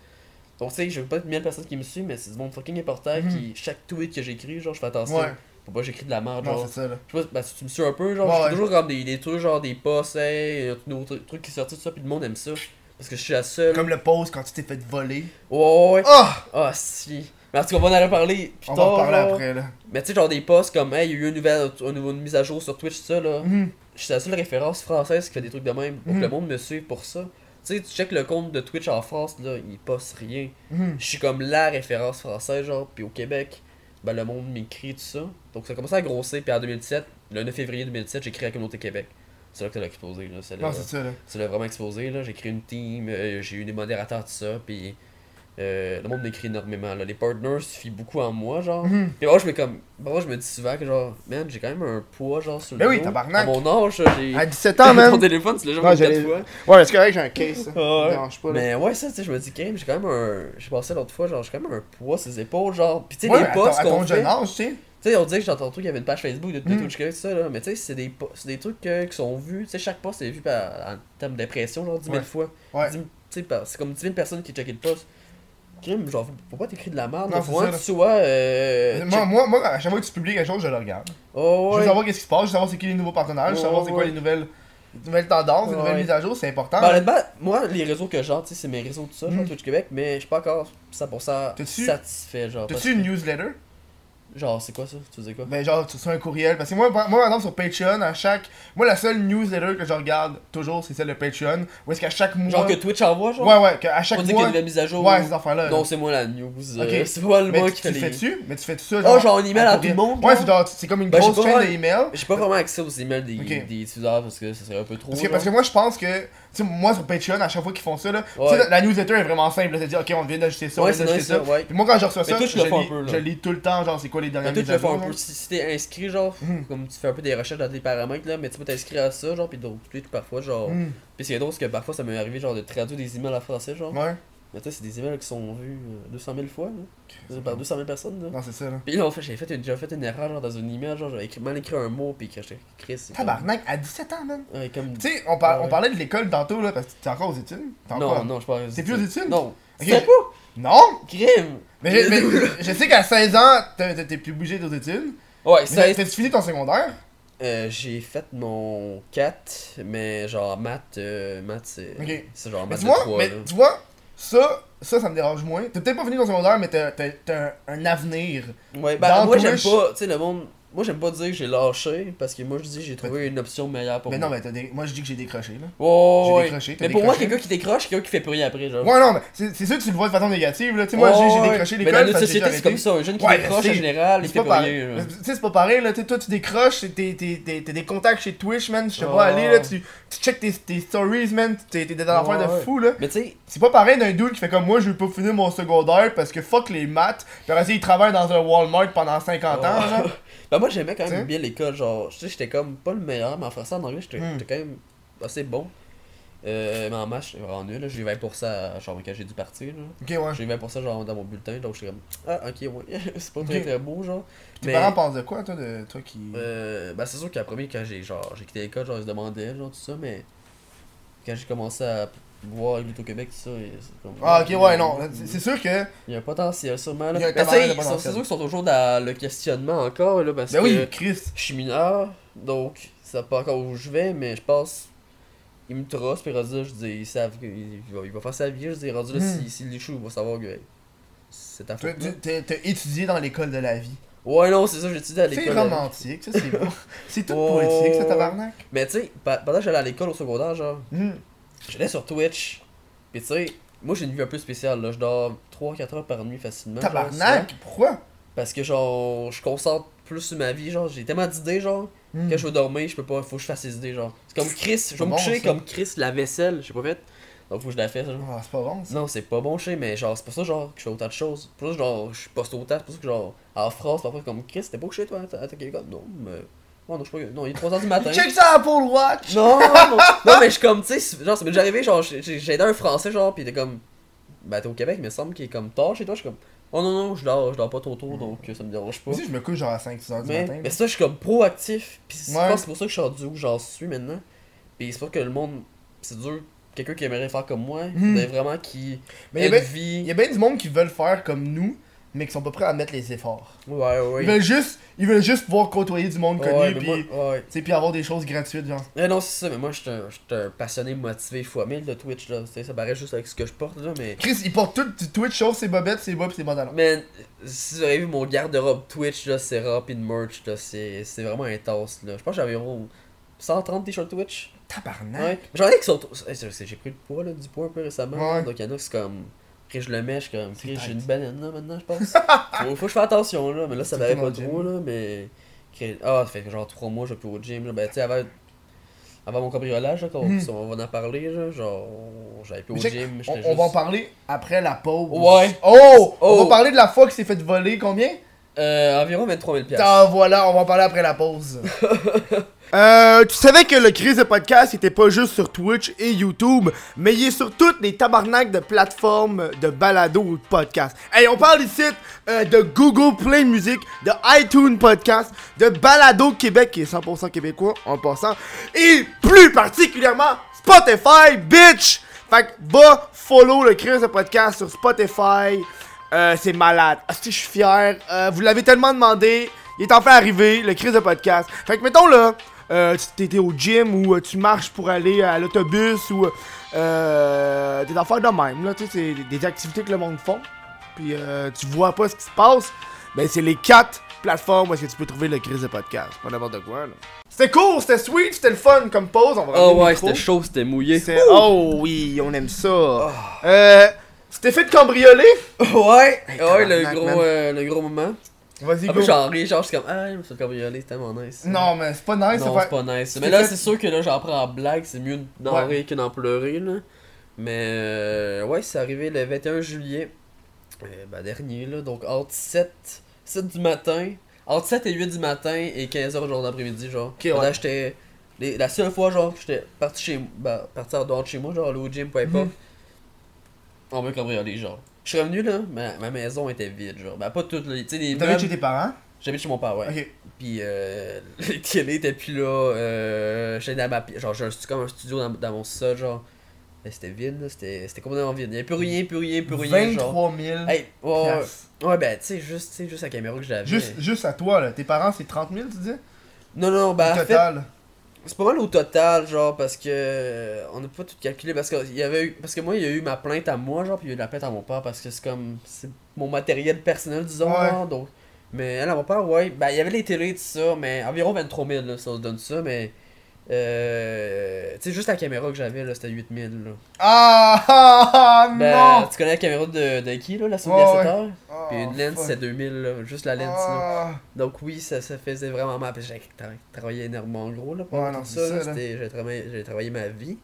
Donc, tu sais, j'ai peut-être 1000 personnes qui me suivent, mais c'est du monde fucking important Mm. qui, chaque tweet que j'écris, genre, je fais attention. Ouais. Faut pas j'écris de la merde, genre. c'est ça, là. Je sais pas, bah, si tu me suis un peu, genre, Ouais, ouais. toujours comme des, des trucs, genre des posts, hey, un nouveau truc qui est sorti, tout ça, puis le monde aime ça. Parce que je suis la seule. Comme le pause quand tu t'es fait voler. Ouais, ouais, ouais. Ah! Ah, si. Mais en tout cas, on va en reparler plus On tard. va en reparler genre. après, là. Mais tu sais, genre des posts comme, hey, il y a eu une nouvelle, une mise à jour sur Twitch, ça, là. Mhm. Je suis la seule référence française qui fait des trucs de même. Pour Mhm. que le monde me suive pour ça. Tu sais, tu check le compte de Twitch en France, là, il poste rien. Mhm. Je suis comme la référence française, genre. Puis au Québec, ben le monde m'écrit tout ça. Donc ça a commencé à grossir. Puis en 2017, le 9 février 2017, j'ai créé la communauté Québec. C'est là que ça l'a explosé, là. C'est là, Non, c'est ça, là. ça l'a vraiment explosé, là. J'ai créé une team, euh, j'ai eu des modérateurs, tout ça. Puis euh, le monde m'écrit énormément, là. Les partners se fient beaucoup en moi, genre. Mhm. Puis moi, je me comme. Moi, je me dis souvent que, genre, man, j'ai quand même un poids, genre, sur le Ben oui, tabarnak. À mon âge, j'ai. À 17 ans, même. téléphone, tu l'as j'allais- quatre fois. Ouais, c'est correct, j'ai un case. ça. Ah ouais. Dérange pas, là. Mais ouais, ça, tu sais, je me dis, quand même, j'ai quand même un. J'ai passé l'autre fois, genre, j'ai quand même un poids sur les épaules, genre. Pis tu sais, Ouais, les ton qu'on fait. âge, tu sais. Tu sais, on disait que j'ai entendu qu'il y avait une page Facebook de, de Mm. Québec, tout ça, là. Mais tu sais, c'est des, des trucs euh, qui sont vus. Tu sais, chaque post est vu par, en termes d'impression, genre 10 000 Ouais. fois. Ouais. 10 000 tu sais, par- c'est comme 10 000 personnes qui checkent le post. Crime, genre, pas t'écrire de la merde? Non, Faut vraiment que tu sois. Euh, Moi, moi, moi, à chaque fois que tu publies quelque chose, je le regarde. Oh, Je veux savoir qu'est-ce qui se passe, je veux savoir c'est qui les nouveaux partenaires, je veux savoir c'est quoi ouais. les nouvelles, les nouvelles tendances, les Ouais, nouvelles mises à jour, c'est important. Honnêtement, moi, les réseaux que j'ai, c'est mes réseaux tout ça, genre Mm. Twitch Québec, mais je suis pas encore 100% T'as-tu- satisfait, genre. T'as-tu une newsletter? Genre, c'est quoi ça? Tu faisais quoi? Ben genre, tu reçois un courriel. Parce que moi, moi maintenant sur Patreon, à chaque. Moi, la seule newsletter que je regarde toujours, c'est celle de Patreon. Où est-ce qu'à chaque mois. Genre que Twitch envoie, genre? Ouais, ouais, qu'à chaque On dit qu'il y a mois. une nouvelle mise à jour. Ouais, ces affaires-là. Non, c'est moi la news. euh, Ok. C'est pas le moi tu, qui tu fait le les. fais-tu? Mais tu fais-tu ça Oh, genre un email à tout courriel? le monde, Ouais, c'est genre, c'est comme une Ben, grosse chaîne d'emails. J'ai pas vraiment accès aux emails des, Ok. des utilisateurs parce que ça serait un peu trop. Parce que, parce que moi, je pense que. Tu sais, moi sur Patreon, à chaque fois qu'ils font ça, là. Tu Ouais. la, la newsletter est vraiment simple. là, C'est-à-dire, ok, on vient d'ajouter ça, on Ouais, vient c'est nice, ça. ça, ouais. Puis moi, quand je reçois Mais ça, toi, je tu lis, peu, là. je lis tout le temps, genre, c'est quoi les dernières toi, tu mises le fais un peu. Si, si t'es inscrit, genre, Mhm. comme tu fais un peu des recherches dans tes paramètres, là, mais tu peux t'inscrire à ça, genre, pis d'autres trucs parfois, genre. Hmm, Pis c'est drôle parce que parfois ça m'est arrivé, genre, de traduire des emails en français, genre. Ouais. Mais tu sais, c'est des emails qui sont vus euh, 200 000 fois, là. Par 200 000 personnes, là. Non, c'est ça, là. Pis là, en fait, j'ai fait, une- j'ai fait une erreur, genre, dans un email, genre, j'avais mal écrit un mot, pis que j'étais Chris. c'est comme- Tabarnak, à 17 ans, man. Ouais, comme. Tu sais, on, par- Ouais. on parlait de l'école tantôt, là, parce que t'es encore aux études? T'es Non, encore... non, je parle. T'es plus aux études? Non. Ok. C'est pas Non! crime! Mais, je- mais je sais qu'à 16 ans, t'es plus bougé aux études. Ouais, ça. T'as-tu fini ton secondaire? Euh, j'ai fait mon 4, mais genre maths, euh, maths c'est. Ok. C'est genre Mais maths tu de vois, 3, mais là. tu vois, ça, ça, ça me dérange moins. T'as peut-être pas fini ton secondaire, mais t'as t'as- t'as un, un avenir. Ouais, bah Dans moi j'aime pas, tu sais, le monde. Moi j'aime pas dire que j'ai lâché, parce que moi je dis j'ai trouvé une option meilleure pour mais moi. non, mais t'as des... moi je dis que j'ai décroché, là. Ouais, j'ai ouais. décroché, Mais pour moi, quelqu'un qui décroche, c'est quelqu'un qui fait plus rien après, genre. Ouais, non, mais c'est sûr que tu le vois de façon négative, là. Tu sais, moi, j'ai- j'ai Ouais, décroché Mais l'école. dans notre société, c'est comme ça. Un jeune qui Ouais, décroche c'est- en général, il fait pas rien. Tu sais, c'est pas pareil, là. Tu sais, toi, tu décroches, t'es- t'es t'es- t'as des contacts chez Twitch, man. Je sais Ouais. pas aller, là. Tu, tu check tes, tes stories, man. T'es t'es dans une affaire de Ouais. fou, là. Mais tu sais, C'est pas pareil d'un dude qui fait comme moi, je veux pas finir mon secondaire parce que fuck les maths. Puis après, il travaille dans un Walmart pendant 50 ans, Bah moi j'aimais quand T'sais? même bien l'école, genre, je sais, j'étais comme pas le meilleur, mais en français, en anglais, j'étais Hmm. quand même assez bon. Euh, mais en maths, j'étais vraiment nul, j'ai 20% genre quand j'ai dû partir, là. Ok, ouais. J'ai 20% genre dans mon bulletin, donc j'étais comme, ah ok, ouais, c'est pas très très beau, genre. Tes Mais- parents pensent de quoi, toi, de toi qui. Euh, bah c'est sûr qu'à premier quand j'ai genre j'ai quitté l'école genre ils se demandaient genre tout ça mais quand j'ai commencé à l'Auto-Québec, tout ça. c'est comme- Ah, ok, ouais, non. C'est c'est sûr que. Il y a un potentiel, sûrement. Là. Il y a un potentiel. C'est sûr qu'ils sont toujours dans le questionnement encore, là, parce Ben que oui, Chris. je suis mineur, donc ça pas encore où je vais, mais je pense. Il me trosse, puis rendu là, je dis, ils savent qu'il il va, il va faire sa vie, je dis, rendu là, Hmm. s'il s'il échoue, il va savoir que c'est ta T'as faute. t'as- étudié dans l'école de la vie. Ouais, non, c'est ça, j'ai étudié à C'est l'école. romantique, ça, c'est beau. C'est tout Oh. poétique, ça, tabarnak. Mais tu sais, pendant que j'allais à l'école au secondaire, genre, Hmm. J'allais sur Twitch, puis tu sais, moi j'ai une vie un peu spéciale, là, je dors 3-4 heures par nuit facilement. Tabarnak, pourquoi? Parce que genre, je concentre plus sur ma vie, genre, j'ai tellement d'idées, genre, Hmm. quand je veux dormir, je peux pas, faut que je fasse des idées, genre. C'est comme Chris, je vais me coucher comme Chris, la vaisselle, j'ai pas fait. Donc faut que je la fasse, genre. Ah, c'est pas bon, ça. Non, c'est pas bon chez, mais genre, c'est pour ça, genre, que je fais autant de choses. C'est pour ça, genre, je poste autant, c'est pour ça que, genre, en phrase, parfois, comme Chris, t'es pas couché, toi, à ta comme non, mais. Oh non, je suis pas. Non, il est 3h du matin. Check ça Apple Watch! Non, non, non, mais je suis comme, tu sais, genre, ça m'est déjà arrivé, genre, j'ai aidé un français, genre, pis il était comme. Ben, t'es au Québec, mais il me semble qu'il est comme tard chez toi, je suis comme. Oh non, non, je dors, je dors pas trop tôt, donc euh, ça me dérange pas. Moi aussi, je me couche genre à 5-6 heures du Mais, matin. mais ça, je suis comme proactif, pis c'est Ouais. je pense que c'est pour ça que je suis rendu où j'en suis maintenant. Pis c'est pour que le monde. C'est dur, quelqu'un qui aimerait faire comme moi, Mhm. faudrait vraiment qui. Mais il y a bien- une vie. Il y a bien du monde qui veulent faire comme nous, mais qui sont pas prêts à mettre les efforts. Ouais, ouais, Ils veulent juste, ils veulent juste pouvoir côtoyer du monde connu, Ouais, mais puis, ouais. tu sais, puis avoir des choses gratuites, genre. Eh non, c'est ça, mais moi, je suis un, passionné motivé fois 1000 de Twitch, là. Tu sais, ça paraît juste avec ce que je porte, là, mais. Chris, il porte tout du Twitch, sauf ses bobettes, ses bas pis ses pantalons. Man, si vous avez vu mon garde-robe Twitch, là, c'est rempli de merch, là, c'est vraiment intense, là. Je pense que j'avais environ 130 t-shirts Twitch. Tabarnak. Ouais. J'en ai qui sont. J'ai pris le poids, là, du poids un peu récemment. Donc, il y en a qui c'est comme. Après, je le mets, je suis comme. J'ai une banane, là, maintenant, je pense. faut, faut que je fasse attention, là. Mais là, ça comme pas trop, là. Mais. Ah, ça fait genre 3 mois, je plus au gym, là. Ben, tu sais, avant. Avant mon cambriolage, là, Hmm. on va en parler, là. Genre, j'avais plus au gym. On, j'étais on juste- va en parler après la pause. Ouais. Oh! On Oh. va parler de la fois qu'il s'est fait voler combien? Euh, environ 23 000 piastres. Ah, voilà, on va en parler après la pause. Euh, tu savais que le crise de podcast était pas juste sur Twitch et YouTube, mais il est sur toutes les tabarnaks de plateformes de balado ou de podcast. Hey, on parle ici euh, de Google Play Music, de iTunes Podcast, de Balado Québec qui est 100% québécois en passant, et plus particulièrement Spotify, bitch! Fait que va follow le crise de podcast sur Spotify. Euh, c'est malade. Ah, si je suis fier. Euh, vous l'avez tellement demandé. Il est enfin arrivé, le crise de podcast. Fait que mettons là, euh, tu t'étais au gym ou euh, tu marches pour aller à l'autobus ou euh, des affaires de même. Là, tu sais, c'est des- activités que le monde font. Puis euh, tu vois pas ce qui se passe. Ben c'est les quatre plateformes où est-ce que tu peux trouver le crise de podcast. Pas n'importe quoi là. C'était cool, c'était sweet, c'était le fun comme pause. On va Oh ouais, c'était chaud, c'était mouillé. Oh oui, on aime ça. Euh, t'es fait cambrioler? Ouais, Hey, ouais, le gros, euh, le gros moment. Vas-y, go. j'en ris, genre, je suis comme, ah, je me suis fait cambrioler, c'était tellement nice. Non, mais c'est pas nice, non, c'est c'est pas... nice. Mais là, c'est sûr que là, j'en prends en blague, c'est mieux d'en Ouais. rire que d'en pleurer, là. Mais, euh, ouais, c'est arrivé le 21 juillet, euh, ben, dernier, là, donc entre 7, 7 du matin, entre 7 et 8 du matin et 15h genre d'après-midi, genre. Ok, ouais. J'étais, les- la seule fois, genre, que j'étais parti chez, ben, parti en dehors de chez moi, genre, aller au gym, peu importe, Mhm. on m'a cambriolé, genre. Je suis revenu, là, ma, ma maison était vide, genre. Ben, pas toute, là, tu sais, les chez tes parents? J'habite chez mon père, ouais. Puis euh, les télés étaient plus là. Euh, j'étais dans ma Genre, j'ai un stu- comme un studio dans, dans mon sol, genre. Mais c'était vide, là. C'était complètement vide. Il n'y avait plus rien, plus rien, plus rien. Genre. 23 000 Hey, ouais, ouais, ben, tu sais, juste, tu sais, juste la caméra que j'avais. Juste, juste à toi, là. Tes parents, c'est 30 000, tu dis? Non, non, ben, Au fait, total. C'est pas mal au total, genre, parce que. euh, On n'a pas tout calculé. Parce que, il y avait eu, parce que moi, il y a eu ma plainte à moi, genre, puis il y a eu la plainte à mon père, parce que c'est comme. C'est mon matériel personnel, disons, Ouais. genre, donc. Mais elle, à mon père, ouais, ben, il y avait les télés, tout ça, mais environ 23 000, là, ça se donne ça, mais. Euh. Tu sais, juste la caméra que j'avais, là, c'était 8000, là. Ah, ah, ah, Ben, non! tu connais la caméra de, de qui, là, la Sony Ouais, A7 ouais. heures? Ah, Puis une lens, c'est 2000, là, juste la lens, là. Ah. Donc oui, ça, ça faisait vraiment mal. Puis J'ai tra- travaillé énormément gros là, pour Ouais, avoir non, ça. J'ai travaillé, ma vie.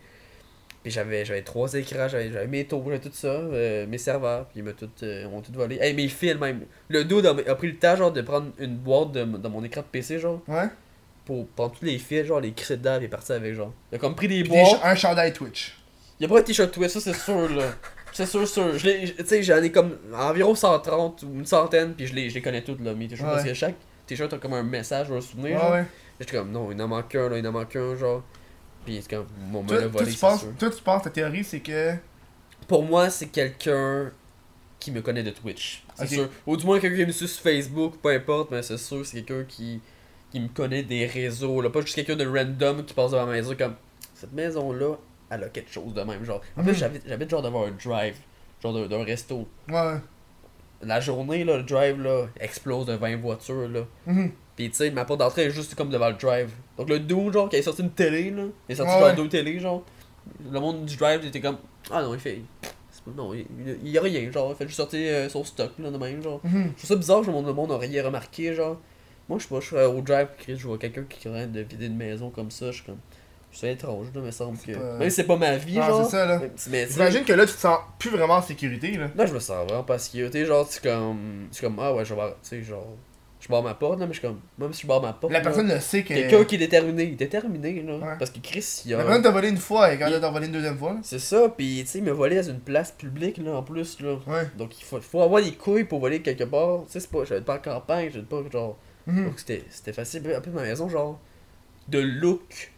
Puis j'avais j'avais trois écrans, j'avais mes taux, j'avais tout ça, euh, mes serveurs, puis ils m'ont tout, euh, tout volé. Hey, mes fils même. Le dude a, a pris le temps genre de prendre une boîte de, de mon écran de PC genre Ouais? Pour prendre tous les fils, genre les cris dedans, il est parti avec genre. Il a comme pris des ch- un chandail Twitch. Il a pas un t-shirt Twitch, ça c'est sûr là. C'est sûr, sûr. Tu sais, j'en ai comme environ 130 ou une centaine, puis je les, je les connais toutes là, mes t-shirts, parce Ouais. que chaque t-shirt a comme un message ou un souvenir. Ouais, ouais. J'étais comme, non, il en manque un, là, il en manque un, genre. Puis c'est comme, mon me l'a volé, c'est sûr. toi, tu penses, ta théorie, c'est que. Pour moi, c'est quelqu'un qui me connaît de Twitch. C'est sûr. Ou du moins quelqu'un qui me suit sur Facebook, peu importe, mais c'est sûr, c'est quelqu'un qui, qui me connaît des réseaux. Là. Pas juste quelqu'un de random qui passe devant ma maison comme cette maison-là, elle a quelque chose de même. Genre. En plus, Mhm. j'habite, genre devant un drive, genre d'un, resto. Ouais. La journée, là, le drive là, explose de 20 voitures. Là. Mhm. Pis tu sais, ma porte d'entrée est juste comme devant le drive. Donc le dude, genre, qui a sorti une télé, là, il a sorti Ouais, genre ouais. deux télés, genre. Le monde du drive était comme, ah non, il fait. Non, il, y a rien, genre, il fait juste sortir euh, son stock, là, de même, genre. Mhm. Je trouve ça bizarre que le monde, le monde rien remarqué, genre. Moi, je sais pas, je serais au drive, Chris, je vois quelqu'un qui est de vider une maison comme ça, je suis comme. C'est étrange, là, me semble que. pas- Même si c'est pas ma vie, Ah, genre. c'est ça, là. tu J'imagine que là, tu te sens plus vraiment en sécurité, là. Là, je me sens vraiment parce que, tu sais, genre, c'est comme. C'est comme, ah ouais, je vais. Tu sais, genre. Je barre ma porte, là, mais je suis comme. Même si je barre ma porte. La là, personne le sait que. Quelqu'un qui est déterminé, il est déterminé, là. Ouais. Parce que Chris, il La a. personne t'a volé une fois et quand Il- t'a volé une deuxième fois. C'est ça, pis tu sais, il m'a volé dans une place publique, là, en plus, là. Ouais. Donc, il faut, faut avoir des couilles pour voler quelque part. Tu sais, c'est pas. J'avais pas en campagne, j'avais pas, genre. Mhm. Donc, c'était c'était facile. Un peu ma maison, genre. De look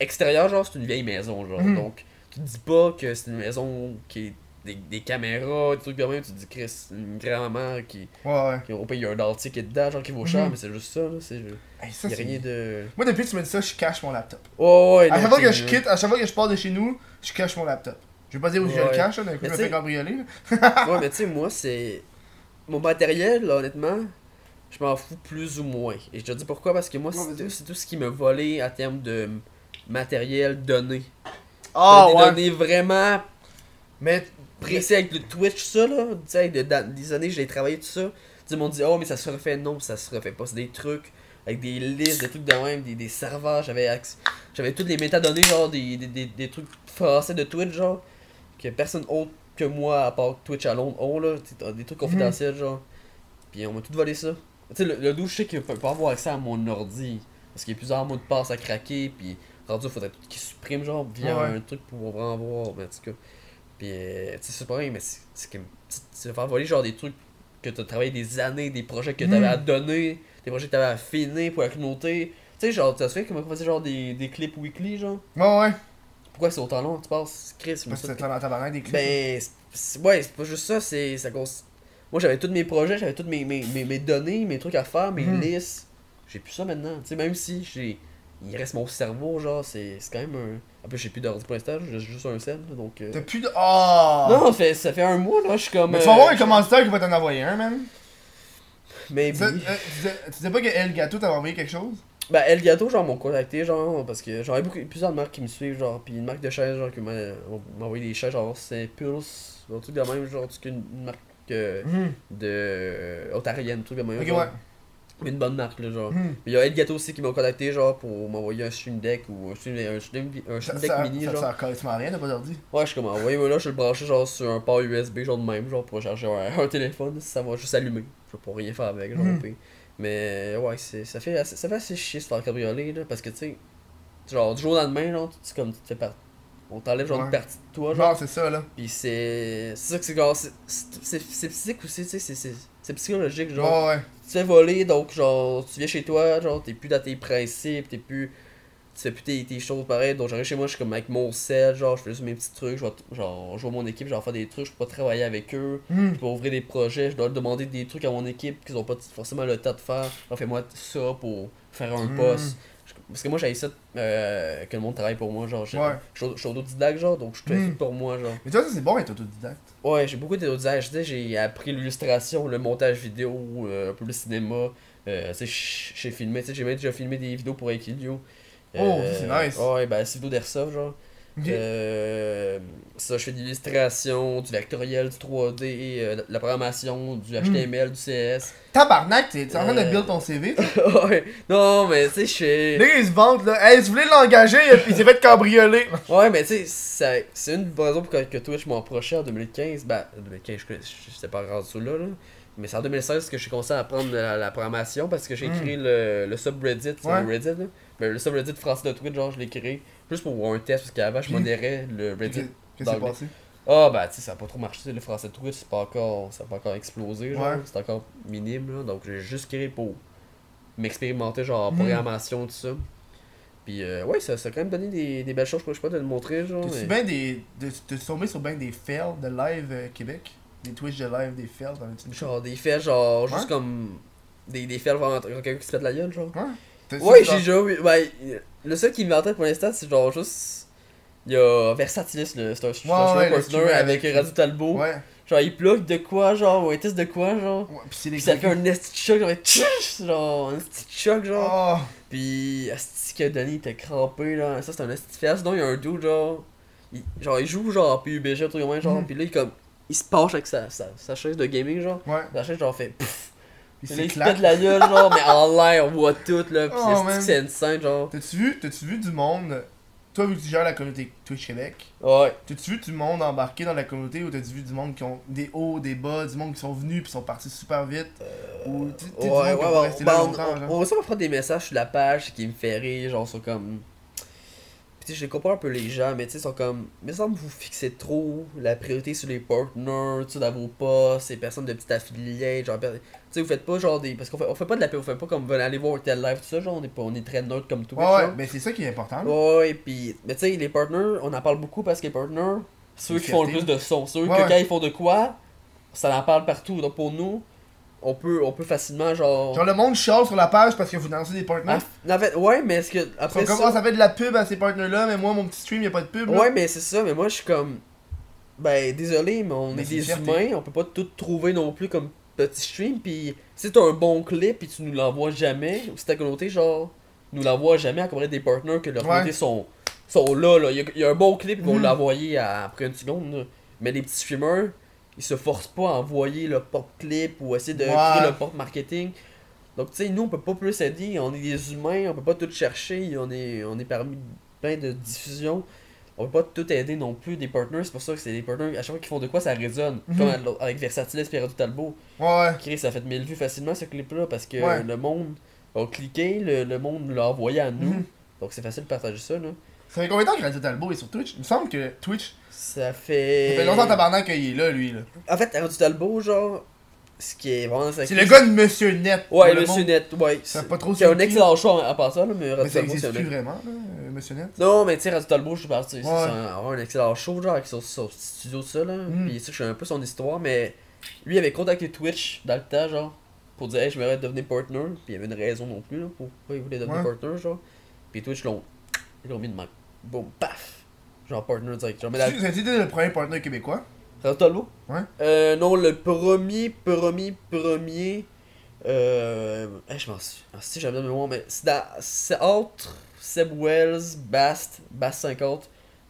extérieur, genre, c'est une vieille maison, genre. Mhm. Donc, tu te dis pas que c'est une maison qui est. Des, des caméras, des trucs comme même, tu te dis, Chris, c'est une grand-maman qui, Ouais, ouais. qui. Au pays, il y a un dentier qui est dedans, genre, qui vaut cher, Mhm. mais c'est juste ça, là. C'est. Hey, ça, y a rien de. Moi, depuis que tu me dis ça, je cache mon laptop. Oh, ouais, À chaque fois que je quitte, à chaque fois que je pars de chez nous, je cache mon laptop. Je vais pas dire où je le cache, là, d'un coup, je me fais cambrioler. ouais, mais tu sais, moi, c'est. Mon matériel, là, honnêtement, je m'en fous plus ou moins. Et je te dis pourquoi, parce que moi, c'est tout ce qui me volé à terme de matériel donné. Ah, des ouais. données vraiment Mais. précis avec le Twitch, ça, là. Tu sais, de- des années, j'ai travaillé tout ça. Ils m'ont dit, oh, mais ça se refait. Non, ça se refait pas. C'est des trucs avec des listes, des trucs de même, des, des serveurs. J'avais j'avais toutes les métadonnées, genre, des, des, des, des trucs français de Twitch, genre, que personne autre que moi, à part Twitch à Londres, ont, là. Des trucs confidentiels, genre. Puis on m'a tout volé ça. Tu sais, le, le douche, je sais qu'il peut pas avoir accès à mon ordi. Parce qu'il y a plusieurs mots de passe à craquer. Puis rendu, il faudrait qu'il supprime, genre, via Ouais. un truc pour vraiment voir. Mais en tout cas. Puis, euh, tu sais, c'est pas rien, mais c'est comme. Tu faire voler, genre, des trucs que t'as travaillé des années, des projets que t'avais Mhm. à donner, des projets que t'avais à finir pour la communauté. Tu sais, genre, tu te souviens comment on faisait, genre, des, des clips weekly, genre Ouais, ouais. Pourquoi c'est autant long, tu penses Chris, Parce que c'est des clips. ben, c'est- ouais, c'est pas juste ça, c'est ça cause. Moi, j'avais tous mes projets, j'avais toutes mes, mes, mes, mes données, mes trucs à faire, mes Mhm. listes. J'ai plus ça maintenant. Tu sais, même si j'ai. Il reste mon cerveau, genre, c'est quand même un. En plus, j'ai plus d'ordi pour l'instant, j'ai juste un là, donc. euh, T'as plus de. Ah! Non, ça fait, ça fait un mois, là, je suis comme. Mais tu vas avoir euh, un commanditaire qui va t'en envoyer un, man. Maybe. Tu sais- euh, tu sais- tu sais pas que El Gato t'avait envoyé quelque chose? Ben, Elgato, genre, m'ont contacté, genre, parce que j'en ai beaucoup, plusieurs marques qui me suivent, genre, puis une marque de chaises, genre, qui m'a envoyé des chaises, genre, c'est Pulse, un truc de même, genre, tu une marque euh, Mhm. de. ontarienne, un truc de même. Ok, genre. ouais. Une bonne marque, là, genre. Mhm. Il y a Elgato aussi qui m'a contacté, genre, pour m'envoyer un stream deck ou un stream, un stream, un Ça, stream deck ça, mini, ça, genre. ça carrément rien, t'as pas d'ordi. Ouais, je suis comme, envoyez-moi là, je vais le brancher, genre, sur un port USB, genre, de même, genre, pour charger un, un téléphone, ça va juste allumer. Je vais pas rien faire avec, genre, pire. Mais, ouais, c'est, ça, fait assez, ça fait assez chier se faire cabrioler, là, parce que, tu sais, genre, du jour au lendemain, genre, tu, comme, tu te fais. On t'enlève, genre, Ouais. une partie de toi, genre. Genre, c'est ça, là. Pis c'est. C'est ça que c'est genre. c'est- physique aussi, tu sais, c'est- c'est c'est psychologique, genre. Ouais, ouais. Tu fais voler, donc, genre, tu viens chez toi, genre, t'es plus dans tes principes, t'es plus. Tu fais plus tes, tes choses pareilles, donc j'arrive chez moi, je suis comme avec mon sel, genre, je fais juste mes petits trucs, je vais, genre, je vois mon équipe, je vais faire des trucs, je peux pas travailler avec eux, Mhm. je peux ouvrir des projets, je dois demander des trucs à mon équipe qu'ils ont pas forcément le temps de faire, genre, fais-moi ça pour faire un Mhm. poste. Parce que moi, j'avais ça, euh, que le monde travaille pour moi, genre, je Ouais. suis autodidacte, genre, donc je fais Mhm. tout pour moi, genre. Mais tu vois, c'est bon être autodidacte. Ouais, j'ai beaucoup d'autodidacte. Tu sais, j'ai appris l'illustration, le montage vidéo, euh, un peu le cinéma. Euh, tu sais, j- j'ai filmé, tu sais, j'ai même déjà filmé des vidéos pour Equilio. Oh, ça, c'est nice. Ouais, ben, c'est vidéo d'airsoft, genre. Euh, ça, je fais de l'illustration, du vectoriel, du 3D, euh, de la programmation, du HTML, du CS. Tabarnak, t'es t'es en train de Euh. build ton CV. ouais, non, mais tu sais, je fais. Les gars, ils se vantent, là. Hey, si vous voulez l'engager, il s'est fait cambrioler. Ouais, mais tu sais, c'est une raison pour que, Twitch m'a approché en 2015. Ben, 2015, je, je, je sais pas rendu là, là. Mais c'est en 2016 que j'ai commencé à apprendre la, la programmation parce que j'ai Mm. créé le, le subreddit, Ouais. un Reddit là. Ben, le subreddit français de Twitch, genre, je l'ai créé juste pour voir un test parce qu'avant, je modérais le Reddit. Qu'est-ce qui s'est D'anglais. passé? Ah, bah, tu sais, ça a pas trop marché, le français de Twitch, c'est pas encore, ça a pas encore explosé, genre, Ouais. c'est encore minime, là. Donc, j'ai juste créé pour m'expérimenter, genre, en Mm. programmation, tout ça. Puis euh, ouais, ça, ça a quand même donné des, des belles choses, je sais pas te le montrer, genre. T'es-tu mais- bien des. de- T'es tombé sur bien des fails de live euh, Québec? Des Twitch de live, des fails dans le Genre des faits, genre, juste comme. Des, des faits vraiment. Quelqu'un qui se pète la gueule, genre. Ouais, j'ai déjà. Ouais, le seul qui me vient en tête pour l'instant, c'est genre juste. Il y a Versatilis, le c'est un Ouais, ouais, avec avec- Radio Talbot. Ouais. Genre, il plug de quoi, genre, ou un test de quoi, genre. Ouais, Pis ça fait un esti choc, genre, genre, un esti choc, genre. Oh. Puis, esti que Denis était crampé, là. Ça, c'est un esti fesse. Sinon, il y a un dude, genre. Il, genre, il joue, genre, en PUBG, un truc comme genre. Mhm. Puis là, il, comme. Il se penche avec sa, sa, sa chaise de gaming, genre. Ouais. La chaise, genre, fait. Pfff. Pis il se pète la gueule, genre, mais en l'air, on voit tout, là. Puis, Oh, c'est insane, genre. T'as-tu vu, t'as-tu vu du monde Toi, vu que tu gères la communauté Twitch Québec, Ouais. t'as-tu vu du monde embarqué dans la communauté ou t'as-tu vu du monde qui ont des hauts, des bas, du monde qui sont venus puis sont partis super vite Ou tu sais, du Ouais, ouais, ouais. là on, longtemps, on, genre. on va ça prendre des messages sur la page qui me fait rire, genre, sont comme. Tu sais, je comprends un peu les gens, mais tu sais, sont comme. Mais ça me vous fixez trop la priorité sur les partners, tu sais, dans vos postes, les personnes de petits affiliés, genre. Tu sais, vous faites pas genre des. Parce qu'on fait, on fait pas de la pub, on fait pas comme venez aller voir tel live, tout ça, genre, on est, pas, on est très neutre comme tout. Ouais, ouais, mais c'est ça qui est important. là. Ouais, pis, mais tu sais, les partners, on en parle beaucoup parce que les partners, ceux qui font le plus de son, ceux Ouais, que ouais. quand ils font de quoi, ça en parle partout. Donc pour nous, on peut, on peut facilement, genre. Genre le monde chiale sur la page parce que vous dansez des partenaires. Ah, en fait, ouais, mais est-ce que. Après sont comme, ça. ça fait de la pub à ces partenaires-là, mais moi, mon petit stream, y a pas de pub. là. Ouais, mais c'est ça, mais moi je suis comme. Ben, désolé, mais on est des fierté. humains, on peut pas tout trouver non plus comme petit stream. Pis si t'as un bon clip et tu nous l'envoies jamais, ou si ta communauté, genre, nous l'envoie jamais à combien des partners que leurs Ouais. communautés sont, sont là, là. Il y y a un bon clip, ils vont Mhm. l'envoyer après une seconde, là. Mais les petits streamers, ils se forcent pas à envoyer le porte-clip ou essayer de Ouais. créer le porte-marketing. Donc, tu sais, nous, on peut pas plus aider. On est des humains, on peut pas tout chercher. On est, on est parmi plein de diffusions. On peut pas tout aider non plus des partners. C'est pour ça que c'est des partners, à chaque fois qu'ils font de quoi, ça résonne. Mhm. Comme avec Versatilis et Talbot. Ouais. Chris, ça a fait 1000 vues facilement ce clip-là parce que Ouais. le monde a cliqué, le, le monde l'a envoyé à nous. Mhm. Donc, c'est facile de partager ça, là. Ça fait combien de temps que Radio Talbot est sur Twitch? Il me semble que Twitch. Ça fait. Ça fait longtemps tabarnak qu'il est là, lui. là. En fait, Radio Talbot, genre, ce qui est vraiment. C'est le gars de Monsieur Net. Ouais, Monsieur Net, ouais. Ça pas trop C'est un excellent show en, passant, là, mais Radio Talbot, c'est plus vraiment, là, euh, Monsieur Net? Non, mais tu sais, Radio Talbot, je suis parti. C'est un, excellent show, genre, avec son, studio, ça, là. Mm. Puis, ça, je sais un peu son histoire, mais lui, il avait contacté Twitch dans le temps, genre, pour dire, hey, je m'aimerais devenir partner. Puis, il y avait une raison non plus, là, pour pourquoi il voulait devenir partner, genre. Puis, Twitch l'ont. Ils l'ont mis de même. Boum, paf. Genre, partner direct. Genre, mais la. Tu- Ça a été le premier partenaire québécois? Talbot Ouais. Euh, non, le premier, premier, premier. Euh. hey, je m'en suis. ah, si, j'avais bien de mémoire, mais c'est dans- entre Seb Wells, Bast, Bast 50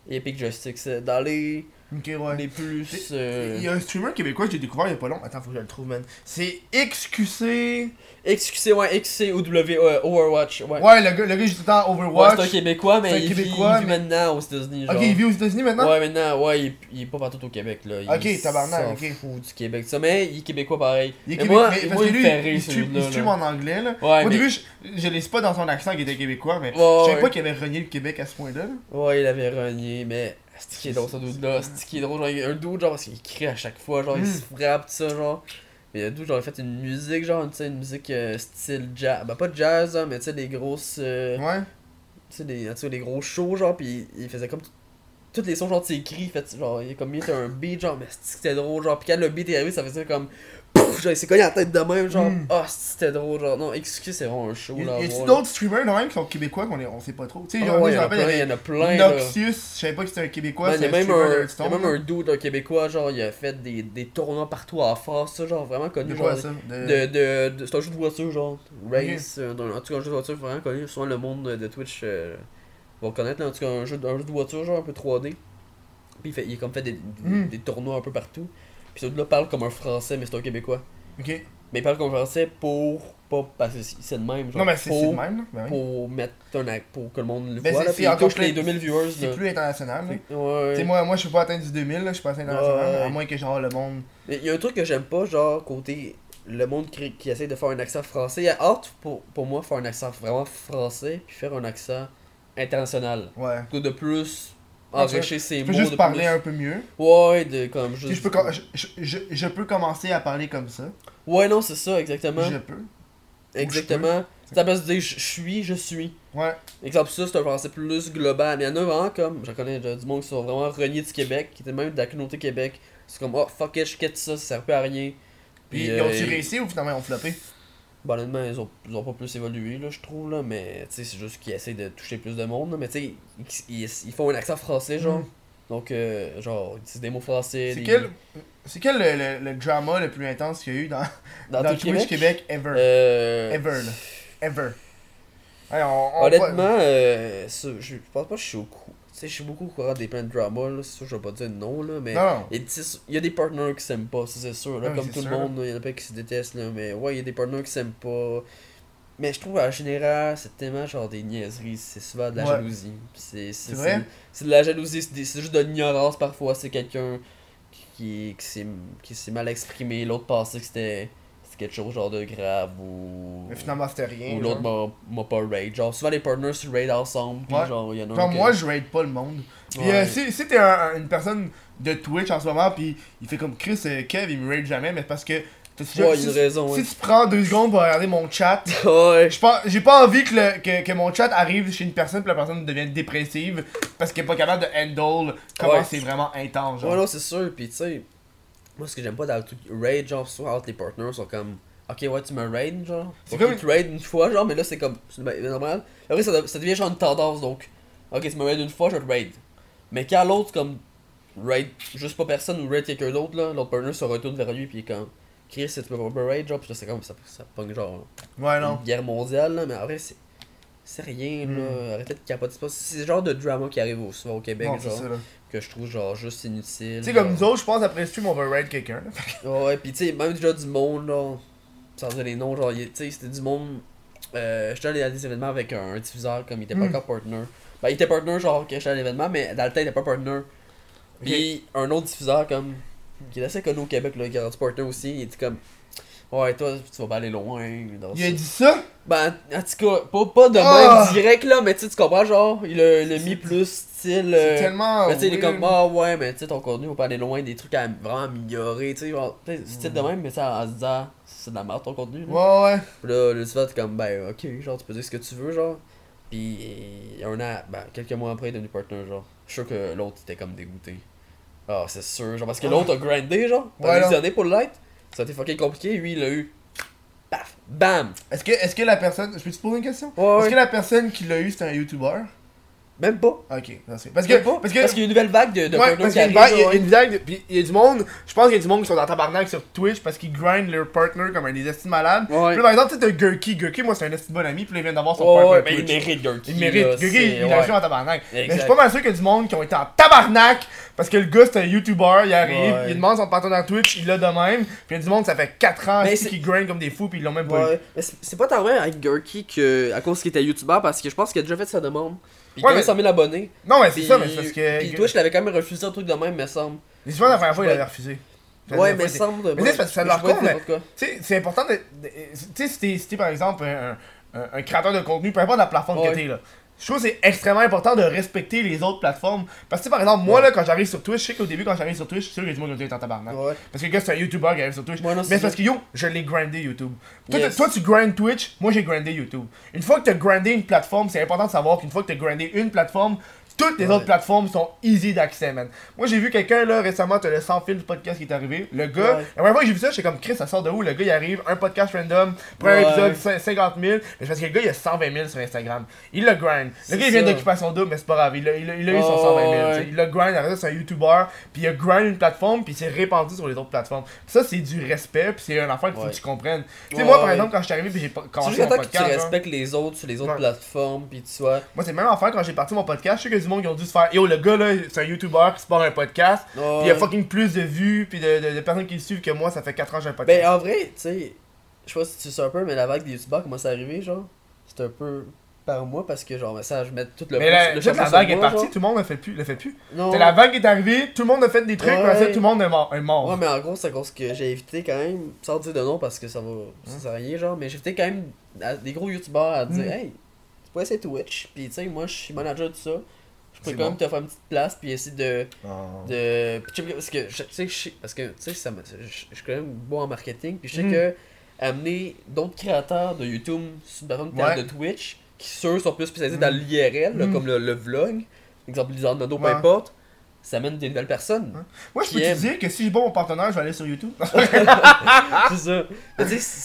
et Epic Justice. C'est dans les, Ok, ouais. plus. Euh, Il y a un streamer québécois que j'ai découvert il y a pas long. Attends, faut que je le trouve, man. C'est XQC. XQC, ouais, XQC ou W, euh, Overwatch. Ouais. Ouais, le gars, le tout le temps Ouais, Overwatch. c'est un Québécois, mais un il, vit- Québécois, il vit mais- maintenant aux États-Unis. Ok, il vit aux États-Unis maintenant? Ouais, maintenant, ouais, il, il est pas partout au Québec, là. Il Ok, tabarnak, ok. fout du Québec, ça, mais il est québécois pareil. Il est mais québécois, moi, mais parce moi que lui, il stream, il stream en anglais, là. Ouais, Au début, je, je laisse pas dans son accent qu'il était québécois, mais je savais pas qu'il avait renié le Québec à ce point-là. là. Ouais, il avait renié, mais c'est qui est drôle, ce dude-là. C'est qui est drôle, genre, un dude, genre, parce qu'il crie à chaque fois, genre, il se frappe, tout ça, genre. Mais le dude, genre, il fait une musique, genre, tu sais, une musique euh, style jazz. Bah, pas jazz, hein, mais tu sais, des grosses. euh, Ouais. tu sais, des, tu gros shows, genre, pis il faisait comme. Tous les sons, genre, cris, il fait, genre, il a comme mis un beat, genre, mais c'était drôle, genre, pis quand le beat est arrivé, ça faisait comme. Il s'est cogné la tête de même, genre, Mm. ah, c'était drôle, genre, non, excuse, c'est vraiment un show, Y là. à y a-tu d'autres streamers de même qui sont québécois qu'on est- on sait pas trop? Tu sais, Ah ouais, je il y me en a rappelle, il plein, y en a. Noxious, je savais pas que c'était un québécois, c'est un même un, de il y a même un dude un québécois, genre, il a fait des, des tournois partout en France, ça, genre, vraiment connu. De genre, quoi ça? De- de, de, de- c'est un jeu de voiture, genre, Race, euh, en tout cas, un jeu de voiture vraiment connu. Souvent, le monde de Twitch euh, va connaître, là, en tout cas, un jeu, de- un jeu de voiture, genre, un peu 3D. Puis il, fait, il a comme fait des, des, Mm. des tournois un peu partout. Puis ce dude-là parle comme un français, mais c'est un québécois. Ok. Mais il parle comme un français pour, pas parce que c'est le même, genre, Non, mais c'est le même, là. Ben oui. pour mettre un acte, pour que le monde le Ben, voit, c'est- là, c'est puis il encore touche les plus- 2000 viewers, C'est là. plus international, là. Ouais. Tu sais, moi, moi, je peux pas atteindre du 2000, là, je suis pas assez international, Ouais. à moins que genre le monde. Mais il y a un truc que j'aime pas, genre, côté le monde qui, qui essaie de faire un accent français. Il y a hâte pour, pour moi faire un accent vraiment français, puis faire un accent international. Ouais. De plus enrichir ses Je peux mots. juste de parler plus. un peu mieux. Ouais, de comme juste. je peux, com- je, je, je, peux commencer à parler comme ça. Ouais, non, c'est ça, exactement. Je peux. Exactement. Tu peux se dire je suis, je suis. Ouais. Exemple, ça, c'est un français plus global. Mais il y en a vraiment comme, je connais du monde qui sont vraiment reniés du Québec, qui étaient même de la communauté Québec. C'est comme, oh fuck it, je quitte ça, ça sert plus à rien. Puis, Puis, ils ont-tu euh, réussi ou finalement ils ont floppé? Bon, honnêtement, ils ont, ils ont pas plus évolué, là, je trouve, là, mais c'est juste qu'ils essayent de toucher plus de monde, là, mais tu sais, ils, ils, ils font un accent français, genre. Mm. Donc, euh, genre, ils disent des mots français. C'est des- quel, c'est quel le, le, le drama le plus intense qu'il y a eu dans, Dans, dans, tout Twitch Québec? Québec, ever? Euh, Ever, là. Ever. Ouais, on, on- Honnêtement, euh, ça, je je pense pas que je suis au courant. Sais, je suis beaucoup au courant des plans de drama, là, c'est sûr, je vais pas dire non, là, mais. Non, Il y a des partenaires qui s'aiment pas, ça c'est sûr. Là, Ah oui, comme tout sûr. le monde, il y en a pas qui se détestent, là, mais ouais, il y a des partenaires qui s'aiment pas. Mais je trouve en général, c'est tellement genre des niaiseries, c'est souvent de la Ouais. jalousie. C'est c'est- C'est vrai? C'est de la jalousie, c'est des- c'est juste de l'ignorance parfois, c'est quelqu'un qui, qui s'est qui s'est mal exprimé, l'autre pensait que c'était quelque chose genre de grave ou. Mais finalement, c'était rien. ou l'autre m'a pas raid. Genre, souvent les partners se raid ensemble, puis Ouais. genre, il y en a que- moi, je raid pas le monde. Puis, Ouais. euh, si, si t'es un- un- une personne de Twitch en ce moment, puis il fait comme Chris, euh, Kev, il me raid jamais, mais parce que. Ouais, si, raison, si ouais. tu prends deux secondes pour regarder mon chat, ouais. j'ai pas envie que, le, que, que mon chat arrive chez une personne, puis la personne devienne dépressive, parce qu'elle est pas capable de handle comment c'est vraiment intense. Genre. Ouais, non, c'est sûr. Puis, tu sais, moi, ce que j'aime pas dans le truc raid, genre, souvent, entre les partners sont comme, ok, ouais, tu me raid, genre. C'est comme- tu raid une fois, genre, mais là, c'est comme, c'est ben- normal. Après, ça, de- ça devient genre une tendance, donc, ok, tu me raid une fois, je te raid. Mais quand l'autre, comme, raid juste pas personne ou raid quelqu'un d'autre, là, l'autre partner se retourne vers lui, puis comme, Chris, tu peux raid, genre, puis là, c'est comme, ça, ça pogne, genre, Ouais, non. une guerre mondiale, là, mais en vrai, c'est. C'est rien, Mm. là. Arrêtez de capoter. C'est pas- C'est le genre de drama qui arrive souvent au Québec, Non, genre. ça. Que je trouve, genre, juste inutile. Tu sais, comme nous autres, je pense, après le stream, on va raid quelqu'un. Ouais, pis tu sais, même déjà du monde, là, sans dire les noms, genre, tu sais, c'était du monde. Euh, j'étais allé à des événements avec un, un diffuseur, comme il était pas Mm. encore partner. Ben, il était partner, genre, quand j'étais à l'événement, mais dans le temps, il était pas partner. Pis un autre diffuseur, comme, qui est assez connu au Québec, là, qui est rendu partner aussi, il était comme. Ouais, toi, tu vas pas aller loin. Dans Il ça. a dit ça? Ben, en tout cas, pas, pas de Ah! même direct, là, mais tu comprends, genre, il a, il a mis plus style. C'est euh, tellement. mais tu il est comme, ah ouais, mais tu sais, ton contenu, faut pas aller loin, des trucs à vraiment améliorer, tu sais, genre, tu sais, style de même, mais ça, en se disant, c'est de la merde ton contenu, là. Ouais, ouais. Puis là, le tu t'es comme, ben, ok, genre, tu peux dire ce que tu veux, genre. Puis, un an, ben, quelques mois après, il est devenu partner, genre. Je suis sûr que l'autre était comme dégoûté. Ah, c'est sûr, genre, parce que Ah. l'autre a grindé, genre, pendant Ouais, pour l'être. Ça a été fucking compliqué, lui, il l'a eu. Paf, bam! Est-ce que, est-ce que la personne. Je peux te poser une question? Ouais, Est-ce ouais. que la personne qui l'a eu, c'est un YouTuber? Même pas. Ok, non, c'est. Parce que. Même pas, Parce que. parce qu'il y a une nouvelle vague de, de ouais, parce qui qu'il y a une arrive, vague- il y a une vague de- Puis il y a du monde. Je pense qu'il y a du monde qui sont dans tabarnak sur Twitch parce qu'ils grind leur partner comme un des estimes malades. Ouais. Puis là, par exemple, tu sais, t'as Gurky. Gurky, moi, c'est un estime bon ami. Puis là, il vient d'avoir son Ouais, ouais, partner. mais il Twitch. mérite Gurky. Il mérite. là, Gurky, il a ouais. joué en tabarnak. Mais je suis pas mal sûr qu'il y a du monde qui ont été en tabarnak parce que le gars, c'est un YouTuber. Il arrive, Ouais. il demande son partenaire Twitch, il l'a de même. Puis il y a du monde, ça fait 4 ans Mais esti, c'est- qui grind comme des fous. Puis ils l'ont même pas eu. Ouais, mais c'est pas tant vrai avec Gurky que à cause qu'il était youtubeur parce que je pense qu'il a déjà fait sa demande. Puis Ouais, mais- 100 000 abonnés. Non, mais c'est ça, mais c'est parce que. puis Twitch l'avait quand même refusé un truc de même, me semble. Mais souvent, la première fois, il Ouais. avait refusé. Ouais, mais semble. Mais c'est parce que ça leur compte, mais- c'est important de. Tu sais, si t'es- par exemple un, créateur de contenu, peu importe la plateforme que t'es là. Je trouve que c'est extrêmement important de respecter les autres plateformes. Parce que, tu par exemple, moi, Ouais. là, quand j'arrive sur Twitch, je sais qu'au début, quand j'arrive sur Twitch, suis sûr a du monde qui est en tabarnak. Ouais. Parce que gars, c'est un YouTuber qui arrive sur Twitch. Ouais, non, mais c'est c'est parce que yo, je l'ai grindé YouTube. Toi, Yes. toi, tu grindes Twitch, moi j'ai grindé YouTube. Une fois que t'as grindé une plateforme, c'est important de savoir qu'une fois que t'as grindé une plateforme, toutes les Ouais. autres plateformes sont easy d'accès, man. Moi j'ai vu quelqu'un là récemment, t'as le sans fil du podcast qui est arrivé. Le gars, Ouais. la première fois que j'ai vu ça, j'étais comme Chris, ça sort de où? Le gars il arrive, un podcast random, premier Ouais. épisode, cin- 50 000. Mais parce que le gars il a 120 000 sur Instagram. Il le grind. Le gars il vient d'occupation double, mais c'est pas grave. Il a, il a- il a eu son Ouais, 120 000. ouais. tu sais. Il le grind, après ça c'est un YouTuber, puis il a grind une plateforme, puis il s'est répandu sur les autres plateformes. Ça c'est du respect, puis c'est un affaire qu'il faut que tu comprennes. Tu sais, moi par exemple, quand je suis arrivé, puis j'ai commencé mon que tu podcast. genre, respectes les autres sur les autres plateformes, puis tu sois. Moi, c'est même affaire quand j'ai parti mon podcast. Je sais du monde qui ont dû se faire. Yo, le gars là, c'est un YouTuber qui se part un podcast. Puis il y a fucking plus de vues, puis de, de- de personnes qui le suivent que moi, ça fait 4 ans que j'ai un podcast. Ben en vrai, tu sais, je sais pas si tu sais un peu, mais la vague des youtubeurs commence à arriver, genre? C'est un peu par moi parce que, genre, mais ça, je mets tout le mais la, le la vague est partie, genre. tout le monde ne fait plus. Le fait plus. Non. C'est la vague est arrivée, tout le monde a fait des trucs, Ouais. mais tout le monde est mort. Est mort. Ouais, mais en gros, c'est à cause que j'ai évité quand même, sans dire de nom parce que ça va. Ça sert à rien, genre, mais j'ai évité quand même à des gros youtubeurs à dire, Mm. hey, tu pourrais essayer Twitch, puis tu sais, moi je suis manager de ça. Je peux C'est quand bon. même te faire une petite place, puis essayer de. Oh. de puis tu sais, parce que, je- tu sais, je sais- parce que, tu sais, ça me- je je suis quand même bon en marketing, puis je sais Mm. que amener d'autres créateurs de YouTube sur par exemple, Ouais. de Twitch, qui ceux sont plus spécialisés dans l'IRL, là, Mm. comme le, le vlog, exemple les Nado, peu importe, ça amène des nouvelles personnes. Moi, je peux te dire que si je bon mon partenaire, je vais aller sur YouTube. c'est ça.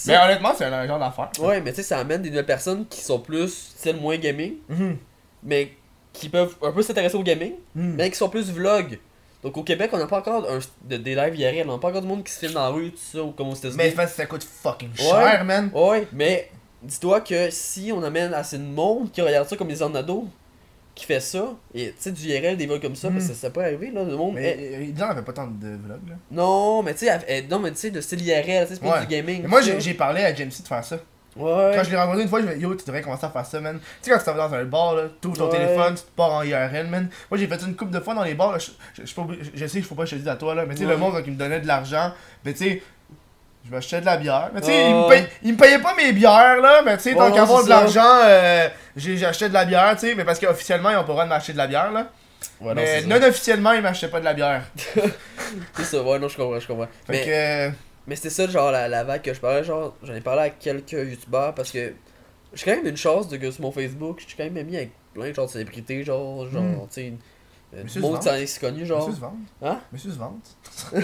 Mais honnêtement, c'est un genre d'affaire. Ouais, mais tu sais, ça amène des nouvelles personnes qui sont plus, style moins gaming, Mhm. mais qui peuvent un peu s'intéresser au gaming, Mhm. mais qui sont plus vlog. Donc au Québec, on n'a pas encore un, de, des lives IRL, on n'a pas encore du monde qui se filme dans la rue, tout ça, ou comme aux États-Unis. Mais ça coûte fucking Ouais. cher, man. Ouais, mais dis-toi que si on amène assez de monde qui regarde ça comme des ornados, qui fait ça, et tu sais, du IRL, des vlogs comme ça, Mm. parce que ça peut arriver, là, le monde. Mais euh, Dylan avait pas tant de vlogs, là. non, mais tu sais, non, mais tu sais, le style IRL, c'est pas Ouais. du gaming. Mais moi, j'ai parlé à Jamesy de faire ça. Ouais. Quand je l'ai rencontré une fois, je ai dit Yo, tu devrais commencer à faire ça, man. Tu sais, quand tu vas dans un bar, là, tu ouvres ton Ouais. téléphone, tu te pars en IRL, man. Moi, j'ai fait une couple de fois dans les bars, là. Je, je, je, suis pas obligé- je sais faut pas que je te dise à toi, là. Mais tu sais, Ouais. le monde, là, qui me donnait de l'argent, mais tu sais. Je m'achetais de la bière. Mais tu sais, Ouais. il, me paye- il me payait pas mes bières, là. Mais tu sais, tant qu'à avoir de l'argent, euh, j'ai acheté de la bière, tu sais. Mais parce qu'officiellement, ils ont pas le droit de m'acheter de la bière, là. Ouais, mais non officiellement, ils m'achetaient pas de la bière. C'est ça, ouais, non, je comprends, je comprends. Fait Mais, que. Mais c'était ça, genre, la, la vague que je parlais, genre, j'en ai parlé à quelques youtubeurs parce que j'ai quand même une chance de que sur mon Facebook, je suis quand même ami avec plein de genre de célébrités, genre, genre, Mm. tu sais, Monsieur monde se qui s'en est connu, genre. Monsieur se vante. Hein? Monsieur se vante.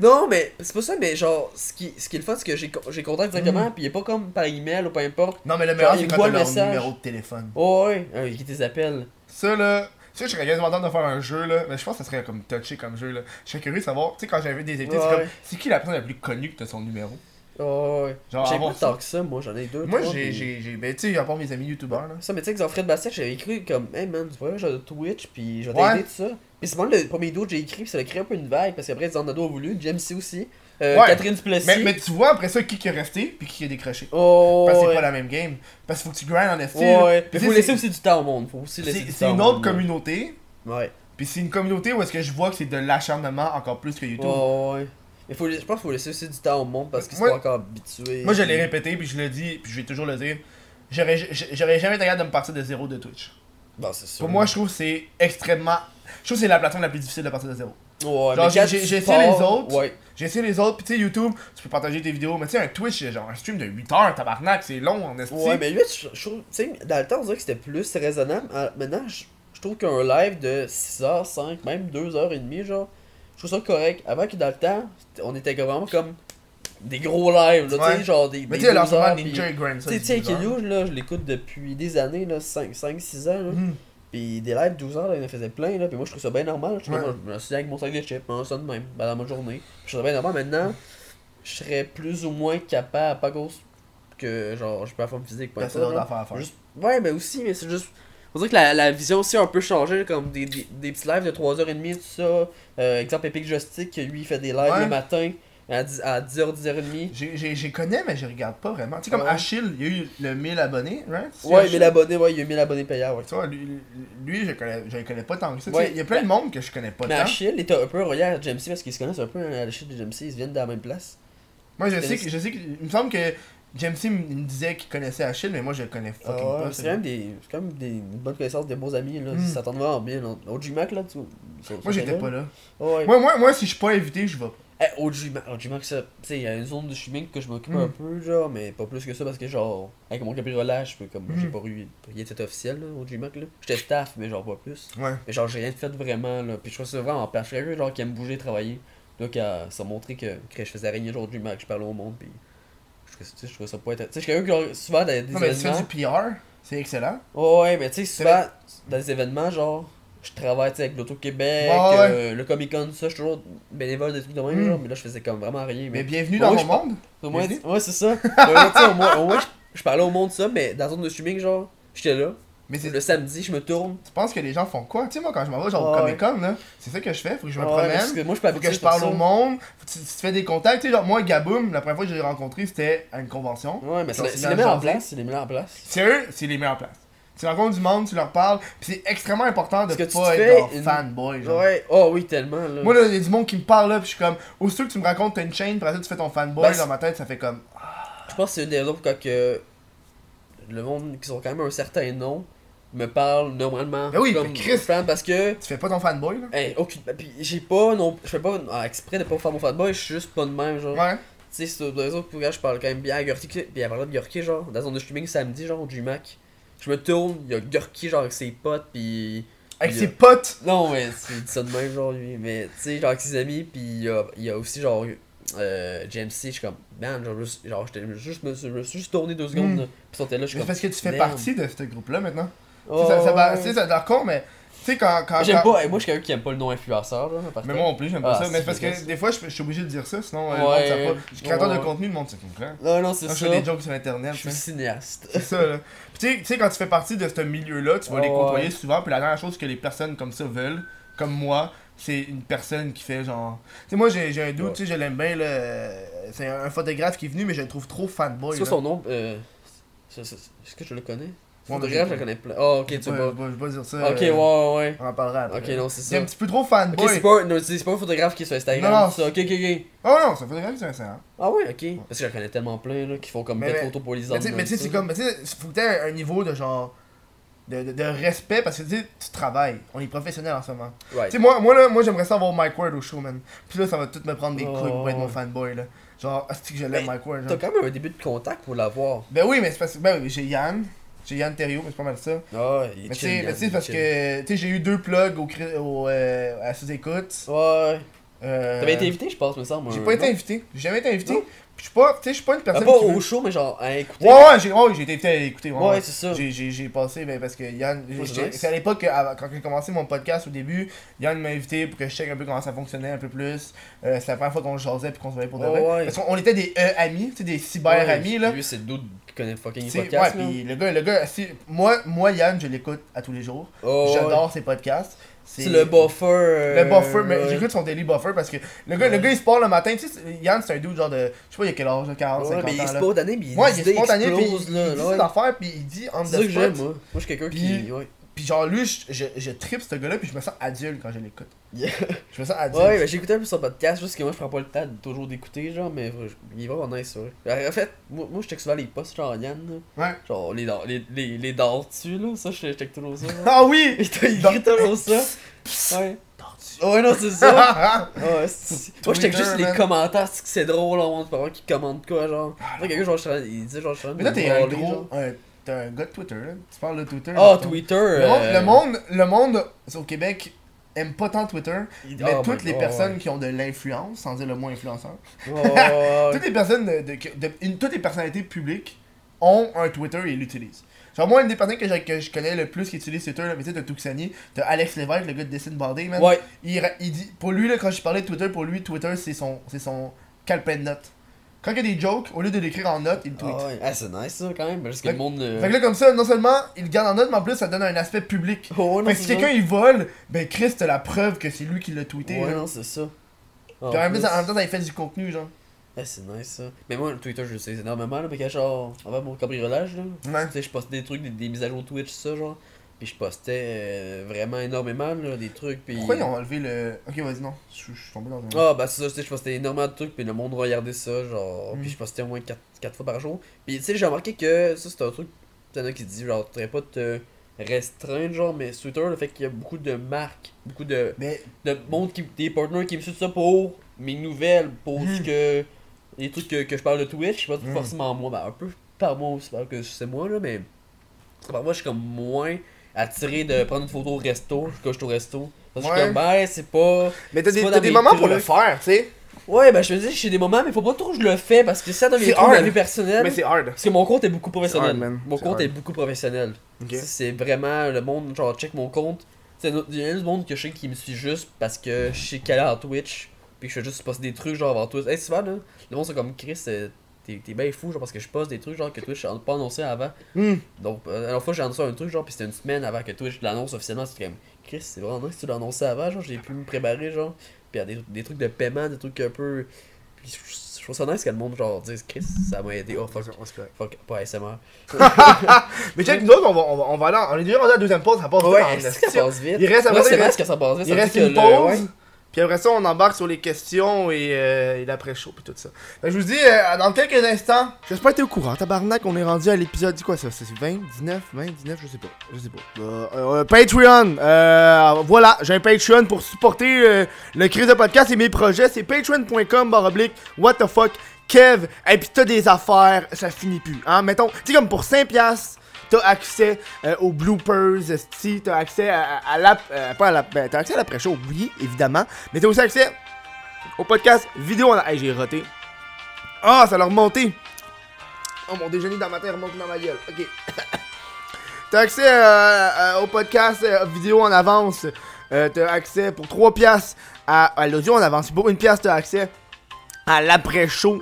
Non, mais c'est pas ça, mais genre, ce qui, ce qui est le fun, c'est que j'ai co- j'ai contact directement, Mm. puis il est pas comme par email ou peu importe. Non, mais le meilleur, c'est quand t'as le message. numéro de téléphone. Oh, ouais, euh, qui tes appels. Ça là, ça je serais quasiment de faire un jeu là, mais je pense que ça serait comme touché comme jeu là. Je serais curieux de savoir, tu sais quand j'avais des invités, c'est Ouais. comme c'est qui la personne la plus connue que t'as son numéro? Oh, ouais. J'ai pas tant que ça, moi, j'en ai deux. Moi j'ai j'ai j'ai ben tu sais à part mes amis youtubeurs là. Ça, mais tu sais, Xanfred Bastien, j'avais écrit comme, hey man, tu vois, j'ai Twitch, puis je vais Ouais. tout ça. Puis c'est vraiment le premier dos que j'ai écrit, puis ça a créé un peu une vague, parce qu'après, Xanado a voulu, James C aussi, euh, Ouais. Catherine Duplessis. Mais, mais tu vois après ça qui est resté puis qui est décroché. Oh, Parce que c'est ouais. pas la même game. Parce qu'il faut que tu grindes en esti. Ouais, Mais faut laisser aussi du temps au monde, faut aussi laisser C'est une au autre communauté, Ouais. puis c'est une communauté où est-ce que je vois que c'est de l'acharnement encore plus que YouTube. Ouais. Mais faut, je pense qu'il faut laisser aussi du temps au monde parce qu'ils sont encore habitués. Moi je l'ai répété puis je le dis puis je vais toujours le dire. J'aurais jamais été capable de me partir de zéro de Twitch. Bon, c'est sûr. Pour moi, je trouve que c'est extrêmement. Je trouve que c'est la plateforme la plus difficile de partir de zéro. Ouais, Genre, j'ai- essayé les autres. Ouais. J'ai essayé les autres, puis tu sais, YouTube, tu peux partager tes vidéos, mais tu sais, un Twitch, genre un stream de 8 heures, tabarnak, c'est long en esti. Ouais, mais lui, je, je trouve, tu sais, dans le temps, on dirait que c'était plus raisonnable. Ah, Maintenant, je, je trouve qu'un live de 6h, 5, même 2h30, genre, je trouve ça correct. Avant que dans le temps, on était vraiment comme des gros lives, là, tu sais, genre des. Mais tu sais, Ninja et. Tu sais, là, je l'écoute depuis des années, là, 5, 5 6 ans, là. Mhm. Puis des lives 12 heures, là, il en faisait plein, là. Puis moi, je trouve ça bien normal. Je, Ouais. moi, je me suis dit avec mon sac de chips, hein, ça de même, ben, dans ma journée. Je trouve ça bien normal. Maintenant, je serais plus ou moins capable, pas cause que, genre, je peux la forme physique, pas ça. à faire. Juste- Ouais, mais aussi, mais c'est juste. On dirait que la, la vision aussi a un peu changé, comme des, des, des petits lives de 3h30, tout ça. Euh, exemple, Epic Joystick, lui, il fait des lives Ouais. le matin à, 10, à 10h, 10h30. J'ai- connais, mais je regarde pas vraiment. Tu sais, comme Ouais. Achille, il y a eu le 1000 abonnés, right? Ouais, Achille? 1000 abonnés, ouais, il y a 1000 abonnés payants, ouais. Tu vois, lui, lui, je connais, je le connais pas tant que ça. Tu sais, Ouais. Il y a plein de monde que je connais pas Mais tant. Achille était un peu relié à Jamesy parce qu'ils se connaissent un peu à Achille et Jamesy, ils viennent de la même place. Moi, je sais que, je sais que, il me semble que James C me disait qu'il connaissait Achille, mais moi, je le connais fucking Ah ouais, pas. c'est quand même des, quand même des une bonne connaissance, des bons amis, là. Mm. Ils s'attendent vraiment bien. là. OG Mac, là, tu Moi, j'étais pas là. Ouais. Moi, moi, moi, si je suis pas invité, je vais pas. Eh, OG OG il y a une zone de streaming que je m'occupe Mm. un peu, genre, mais pas plus que ça parce que, genre, avec mon cabriolet, je peux, comme, j'ai Mm. pas eu rien de officiel, là, OG Mac, là. J'étais staff, mais genre pas plus. Ouais. Mais genre, j'ai rien fait vraiment, là. Puis je trouve ça vraiment pire. Je suis quelqu'un, genre, qui aime bouger, travailler. Donc, euh, ça a montré que, que je faisais rien, genre, OG Mac, je parlais au monde, puis. Je trouvais, ça- tu sais, je trouvais ça pas être. Tu sais, je suis quelqu'un qui, souvent, dans des Non, mais tu fais événements. du PR, c'est excellent. Ouais, mais tu sais, C'est souvent, dans des événements, genre, je travaille avec l'Auto-Québec, Ouais, ouais. euh, le Comic-Con, ça, je suis toujours bénévole, des trucs de même, Mm. genre, mais là, je faisais comme vraiment rien. Mais Mais, bienvenue dans mon monde. au moins, ouais, c'est ça. Au moins, au moins, je, je parlais au monde ça, mais dans la zone de streaming, genre, j'étais là. Mais c'est- Le samedi, je me tourne. tu penses que les gens font quoi? Tu sais, moi, quand je m'en vais, genre, au Ouais. Comic Con, là, c'est ça que je fais. Faut que je me promène. que moi, je peux Faut que je parle au monde, faut que tu, tu te fais des contacts. Tu sais, genre, moi, Gaboum, la première fois que je l'ai rencontré, c'était à une convention. Ouais, mais c'est les meilleurs en place, c'est les meilleurs en place. Sérieux, c'est les meilleures places. Tu rencontres du monde, tu leur parles, pis c'est extrêmement important de tu pas être une- fanboy. Genre. Ouais, oh oui, tellement, là. Moi, là, il y a du monde qui me parle là, pis je suis comme, aussitôt que tu me racontes, t'as une chaîne, pis après tu fais ton fanboy, Ben, dans ma tête, ça fait comme. Je pense que c'est une des raisons pourquoi que le monde qui sont quand même un certain nom me parle normalement Ben oui, comme mais Chris- fan parce que Tu fais pas ton fanboy, là? hey, aucune puis j'ai pas non je fais pas ah, exprès de pas faire mon fanboy, je suis juste pas de même genre. Ouais. sais, c'est deux autres pour je parle quand même bien à Gurki. Puis il parlé de Gurki, genre, dans son streaming samedi, genre, au G-Mac. Je me tourne, il y a Gurki, genre, avec ses potes, puis. Avec ses potes? Non, mais c'est ça de même, genre, lui. Mais, tu sais, genre, avec ses amis, puis il y a, il y a aussi, genre, euh, JMC, je suis comme, man, genre, juste, genre, j'étais juste, me, je me suis juste tourné deux secondes, Mm. Puis ils sont là, je suis comme. parce que tu fais partie de ce groupe-là maintenant. Oh, ça, ça, va- ouais. ça a l'air con, mais sais, quand. quand J'aime quand- pas, moi, je suis quelqu'un qui aime pas le nom influenceur, là. Mais moi non plus, j'aime pas Ah, ça. Mais parce que des fois, je, je suis obligé de dire ça, sinon, euh, Ouais, sait pas. Je suis créateur de ouais. contenu, le monde sait comprend. Non, non, c'est Quand je ça. fais des jokes sur internet, Je suis tu cinéaste. c'est ça là. Puis tu sais- tu sais, quand tu fais partie de ce milieu-là, tu vas les côtoyer souvent. Puis la dernière chose que les personnes comme ça veulent, comme moi, c'est une personne qui fait genre. Tu sais, moi j'ai un doute, tu sais, je l'aime bien là. euh, C'est un photographe qui est venu, mais je le trouve trop fanboy. C'est son nom euh, Est-ce que je le connais? Photographe, je- connais plein. Oh, ok, tu vais pas. je vais pas dire ça. Ok, euh, ouais, ouais. On en parlera après. Ok, non, c'est C'est un ça. petit peu trop Ok, fanboy. c'est pas, non, c'est pas un photographe qui est sur Instagram, Non, non. ça. Ok, ok, ok. Oh non, c'est un photographe, c'est un séant. Ah ouais, ok. Parce que je connais tellement plein, là, qui font comme mais- photos pour les Mais tu sais, mais tu sais, ça. c'est comme. Mais tu sais, faut que t'aies un niveau de genre. De, de, de respect parce que tu sais, tu travailles. On est professionnel en ce moment. Right. Tu sais, moi, moi, là, moi j'aimerais ça avoir Mike Ward au show, man. Puis là, ça va tout me prendre des Oh. couilles pour être mon fanboy, là. Genre, est-ce que je l'aime, Mike Ward, T'as quand même un début de contact pour l'avoir. Ben oui, mais c'est parce que. Ben oui, j'ai Yann. J'ai Yann Thériault, mais c'est pas mal ça. Ah, il est Mais tu sais, parce chill. que. Tu sais, j'ai eu deux plugs au, au, euh, à sous-écoute. Ouais. Euh, T'avais été invité, je pense, me semble. J'ai pas été invité. J'ai jamais été invité. Je suis pas. Tu sais, je suis pas une personne. pas qui au veut- show, mais genre à écouter. Ouais, ouais, j'ai ouais, j'ai été invité à écouter. Ouais, c'est ça. J'ai- J'ai j'ai passé, ben, parce que Yann, c'est j'ai- nice. c'est à l'époque, que, avant- quand j'ai commencé mon podcast au début, Yann m'a invité pour que je check un peu comment ça fonctionnait un peu plus. Euh, c'est la première fois qu'on se jasait puis qu'on se voyait pour de Ouais, vrai. ouais. Parce qu'on était des euh, amis, tu sais, des cyber amis là. Lui, c'est le dude qui connaît fucking Tu sais, podcast. ouais, là. puis le gars, le gars, si- moi, moi, Yann, je l'écoute à tous les jours. Oh, ouais. J'adore ses podcasts. C'est le buffer. euh, Le buffer, mais ouais. j'écoute son daily buffer parce que le gars, le gars il se part le matin, tu sais, Yann c'est un dude genre de, je sais pas il a quel âge, là, 40, Ouais, 50 mais il ans là. spontané, mais Ouais, il idées spontané, puis il, il dit ses affaires, puis il dit on C'est ça que j'aime, moi. Moi, je suis quelqu'un Puis- qui. Puis genre lui, je, je, je tripe ce gars-là, puis je me sens adulte quand je l'écoute. Yeah. Je me sens adulte. Ouais, ben, j'ai écouté un peu son podcast, juste que moi je prends pas le temps de toujours d'écouter, genre, mais euh, il est vraiment nice, ouais. En fait, moi, moi je check souvent les posts, genre Yann, là. Ouais. Genre les, dents- les, les, les dards dessus, là, ça je check toujours ça. Ah oui! T'as écrit toujours ça. Ouais. Ouais, non, c'est ça. Ah, Ouais, c'est- Moi je check juste les commentaires, c'est que c'est drôle, on montre pas qui commente quoi, genre. Là, quelqu'un, genre, il dit, genre, je suis Mais là, t'es un gros. genre. euh, T'es un gars de Twitter, là. Tu parles de Twitter. Ah, là, Twitter. Le monde, euh, le monde, le monde au Québec aime pas tant Twitter, il- mais oh toutes my les God, personnes ouais. qui ont de l'influence, sans dire le mot influenceur, ouais. toutes les personnes de, de- de- une- toutes les personnalités publiques ont un Twitter et l'utilisent. Genre moi une des personnes que je, que je connais le plus qui utilise Twitter, là, mais tu sais, t'as Tuxani, t'as Alex Lévesque, le gars de Dessine Bandé, man. Ouais. Il dit, pour lui là, quand je parlais de Twitter, pour lui Twitter c'est son, c'est son calepin de notes. Quand il y a des jokes, au lieu de l'écrire en notes, il le tweet. Ah ouais. Ah, c'est nice ça quand même, parce que Fait le monde. euh, Fait que là comme ça, non seulement il le garde en note, mais en plus ça donne un aspect public. Oh, non, Fait que si quelqu'un il vole, ben Chris t'as la preuve que c'est lui qui l'a tweeté. Ouais, là. non, c'est ça. En Puis en même temps, en même temps, ça fait du contenu, genre. Ah, c'est nice ça. Mais moi, le Twitter, je le sais énormément, là, mais quand genre, avant mon cambriolage, là, Ouais. tu sais, je postais des trucs, des, des mises à jour Twitch, ça, genre. Puis je postais euh, vraiment énormément, là, des trucs, puis... Pourquoi ils ont enlevé le. Ok, vas-y, non. Je je suis tombé dans un. Ah, bah c'est ça, tu sais, je postais énormément de trucs, puis le monde regardait ça, genre, Mm. puis je postais au moins 4, fois par jour. Puis tu sais, j'ai remarqué que ça, c'est un truc, t'en as qui dit, genre, tu pas te restreindre, genre, mais sur Twitter, le fait qu'il y a beaucoup de marques, beaucoup de, Mais. de monde, qui, des partenaires qui me suivent ça pour mes nouvelles, pour Mm. ce que, les trucs que, que je parle de Twitch, pas Mm. forcément moi, ben un peu par moi aussi, parce que c'est moi, là, mais par moi, je suis comme moins attiré de prendre une photo au resto, je suis au resto. Parce que je suis comme, ben, c'est pas... Mais t'as C'est des, moments pour le faire, tu sais. Ouais, ben je me dis, j'ai des moments, mais faut pas trop que je le fais parce que ça devient C'est trop ma vie personnelle. Mais c'est hard. Parce que mon compte est beaucoup professionnel. hard, man. Mon C'est compte hard. est beaucoup professionnel. C'est vraiment le monde, genre, check mon compte. C'est du monde que je sais qui me suit juste parce que je qu'elle est en Twitch. Puis que je fais juste poster des trucs, genre, avant Twitch. Hey, souvent, là, le monde, c'est comme Chris, euh, t'es t'es bien fou, genre, parce que je poste des trucs, genre, que Twitch n'a pas annoncé avant. Hmm. Donc, euh, la dernière fois, j'ai annoncé un truc, genre, puis c'était une semaine avant que Twitch l'annonce officiellement. C'était comme, Chris, c'est vraiment nice, tu l'as annoncé avant, genre, j'ai pu me préparer, genre. Puis il y a des, des trucs de paiement, des trucs un peu. Puis je je trouve ça nice que le monde, genre, dise, Chris, ça m'a aidé. Oh, fuck, Ouais, c'est correct. fuck, pas ASMR. Mais check, nous autres, on va, on va, on va aller. On est déjà rendu à la deuxième pause, ça passe vite Ouais, est-ce que esti. ça passe vite? Il reste après ça, c'est reste- que ça passe vite. Il ça reste que une le- pause. Puis après ça, on embarque sur les questions et, euh, et l'après-show puis tout ça. Je vous dis, euh, dans quelques instants, j'espère que t'es au courant. Tabarnak, on est rendu à l'épisode, quoi ça? C'est 20, 19, 20, 19, je sais pas. Je sais pas. Euh, euh, Patreon. Euh, voilà, j'ai un Patreon pour supporter euh, le crise de podcast et mes projets. C'est patreon.com baroblique what the fuck Kev, et puis t'as des affaires, ça finit plus. Hein? Mettons, tu comme pour 5$, piastres, t'as accès euh, aux bloopers, esti, t'as accès à, à, à la. euh, pas à. Ben, t'as accès à l'après-show, oui, évidemment. Mais t'as aussi accès au podcast vidéo en. Hey, j'ai roté. Ah, ça l'a remonté. Oh, mon déjeuner dans ma tête remonte dans ma gueule. Ok. t'as accès euh, au podcast vidéo en avance. T'as accès pour 3 piastres à, à l'audio en avance. Pour une pièce, t'as accès à l'après-show.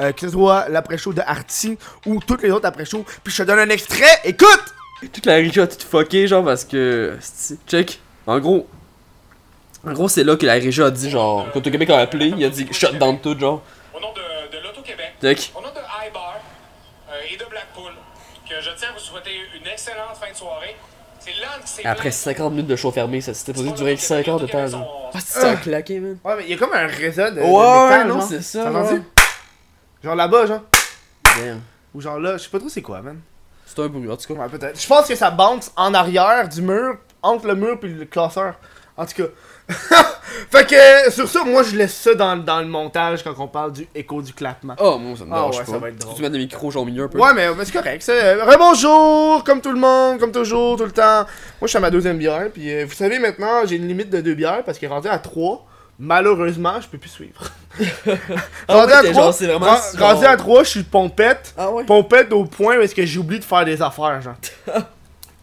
Euh, que ce soit l'après-show de Artie ou toutes les autres après-shows. Puis je te donne un extrait. Écoute! Toute la régie a tout fucké, genre, parce que. c'est- Check. En gros. En gros, c'est là que la régie a dit, genre. Quand au Québec a appelé, il a dit shut down tout, genre. Au nom de, de l'Auto-Québec, Check. au nom de iBar euh, et de Blackpool, que je tiens à vous souhaiter une excellente fin de soirée. C'est qui s'est Après plaint. 50 minutes de show fermé, ça s'était posé durer 5 heures de temps. Ah, ça a claqué, man. Ouais, mais il y a comme un réseau de. Ouais, métal, non, c'est ça, T'as entendu? Genre là-bas, genre. Damn. Ou genre là, je sais pas trop c'est quoi, man. C'est un bruit, en tout cas. Ouais, peut-être. Je pense que ça bounce en arrière du mur, entre le mur puis le classeur. En tout cas. fait que sur ça, moi je laisse ça dans, dans le montage quand on parle du écho du clappement. Oh, moi, ça me Ah dérange ouais, pas. ça va être drôle. Tu mets des micros, genre, au milieu un peu. Ouais, mais, mais c'est correct. Euh, Rebonjour, comme tout le monde, comme toujours, tout le temps. Moi, je suis à ma deuxième bière. Puis, euh, vous savez, maintenant, j'ai une limite de deux bières parce qu'il est rendu à trois. Malheureusement, je peux plus suivre. Ah rendu ouais, à t'es trois, genre, c'est vraiment. ren- genre- rendu à trois, je suis pompette. Ah ouais? Pompette au point où est-ce que j'oublie de faire des affaires, genre.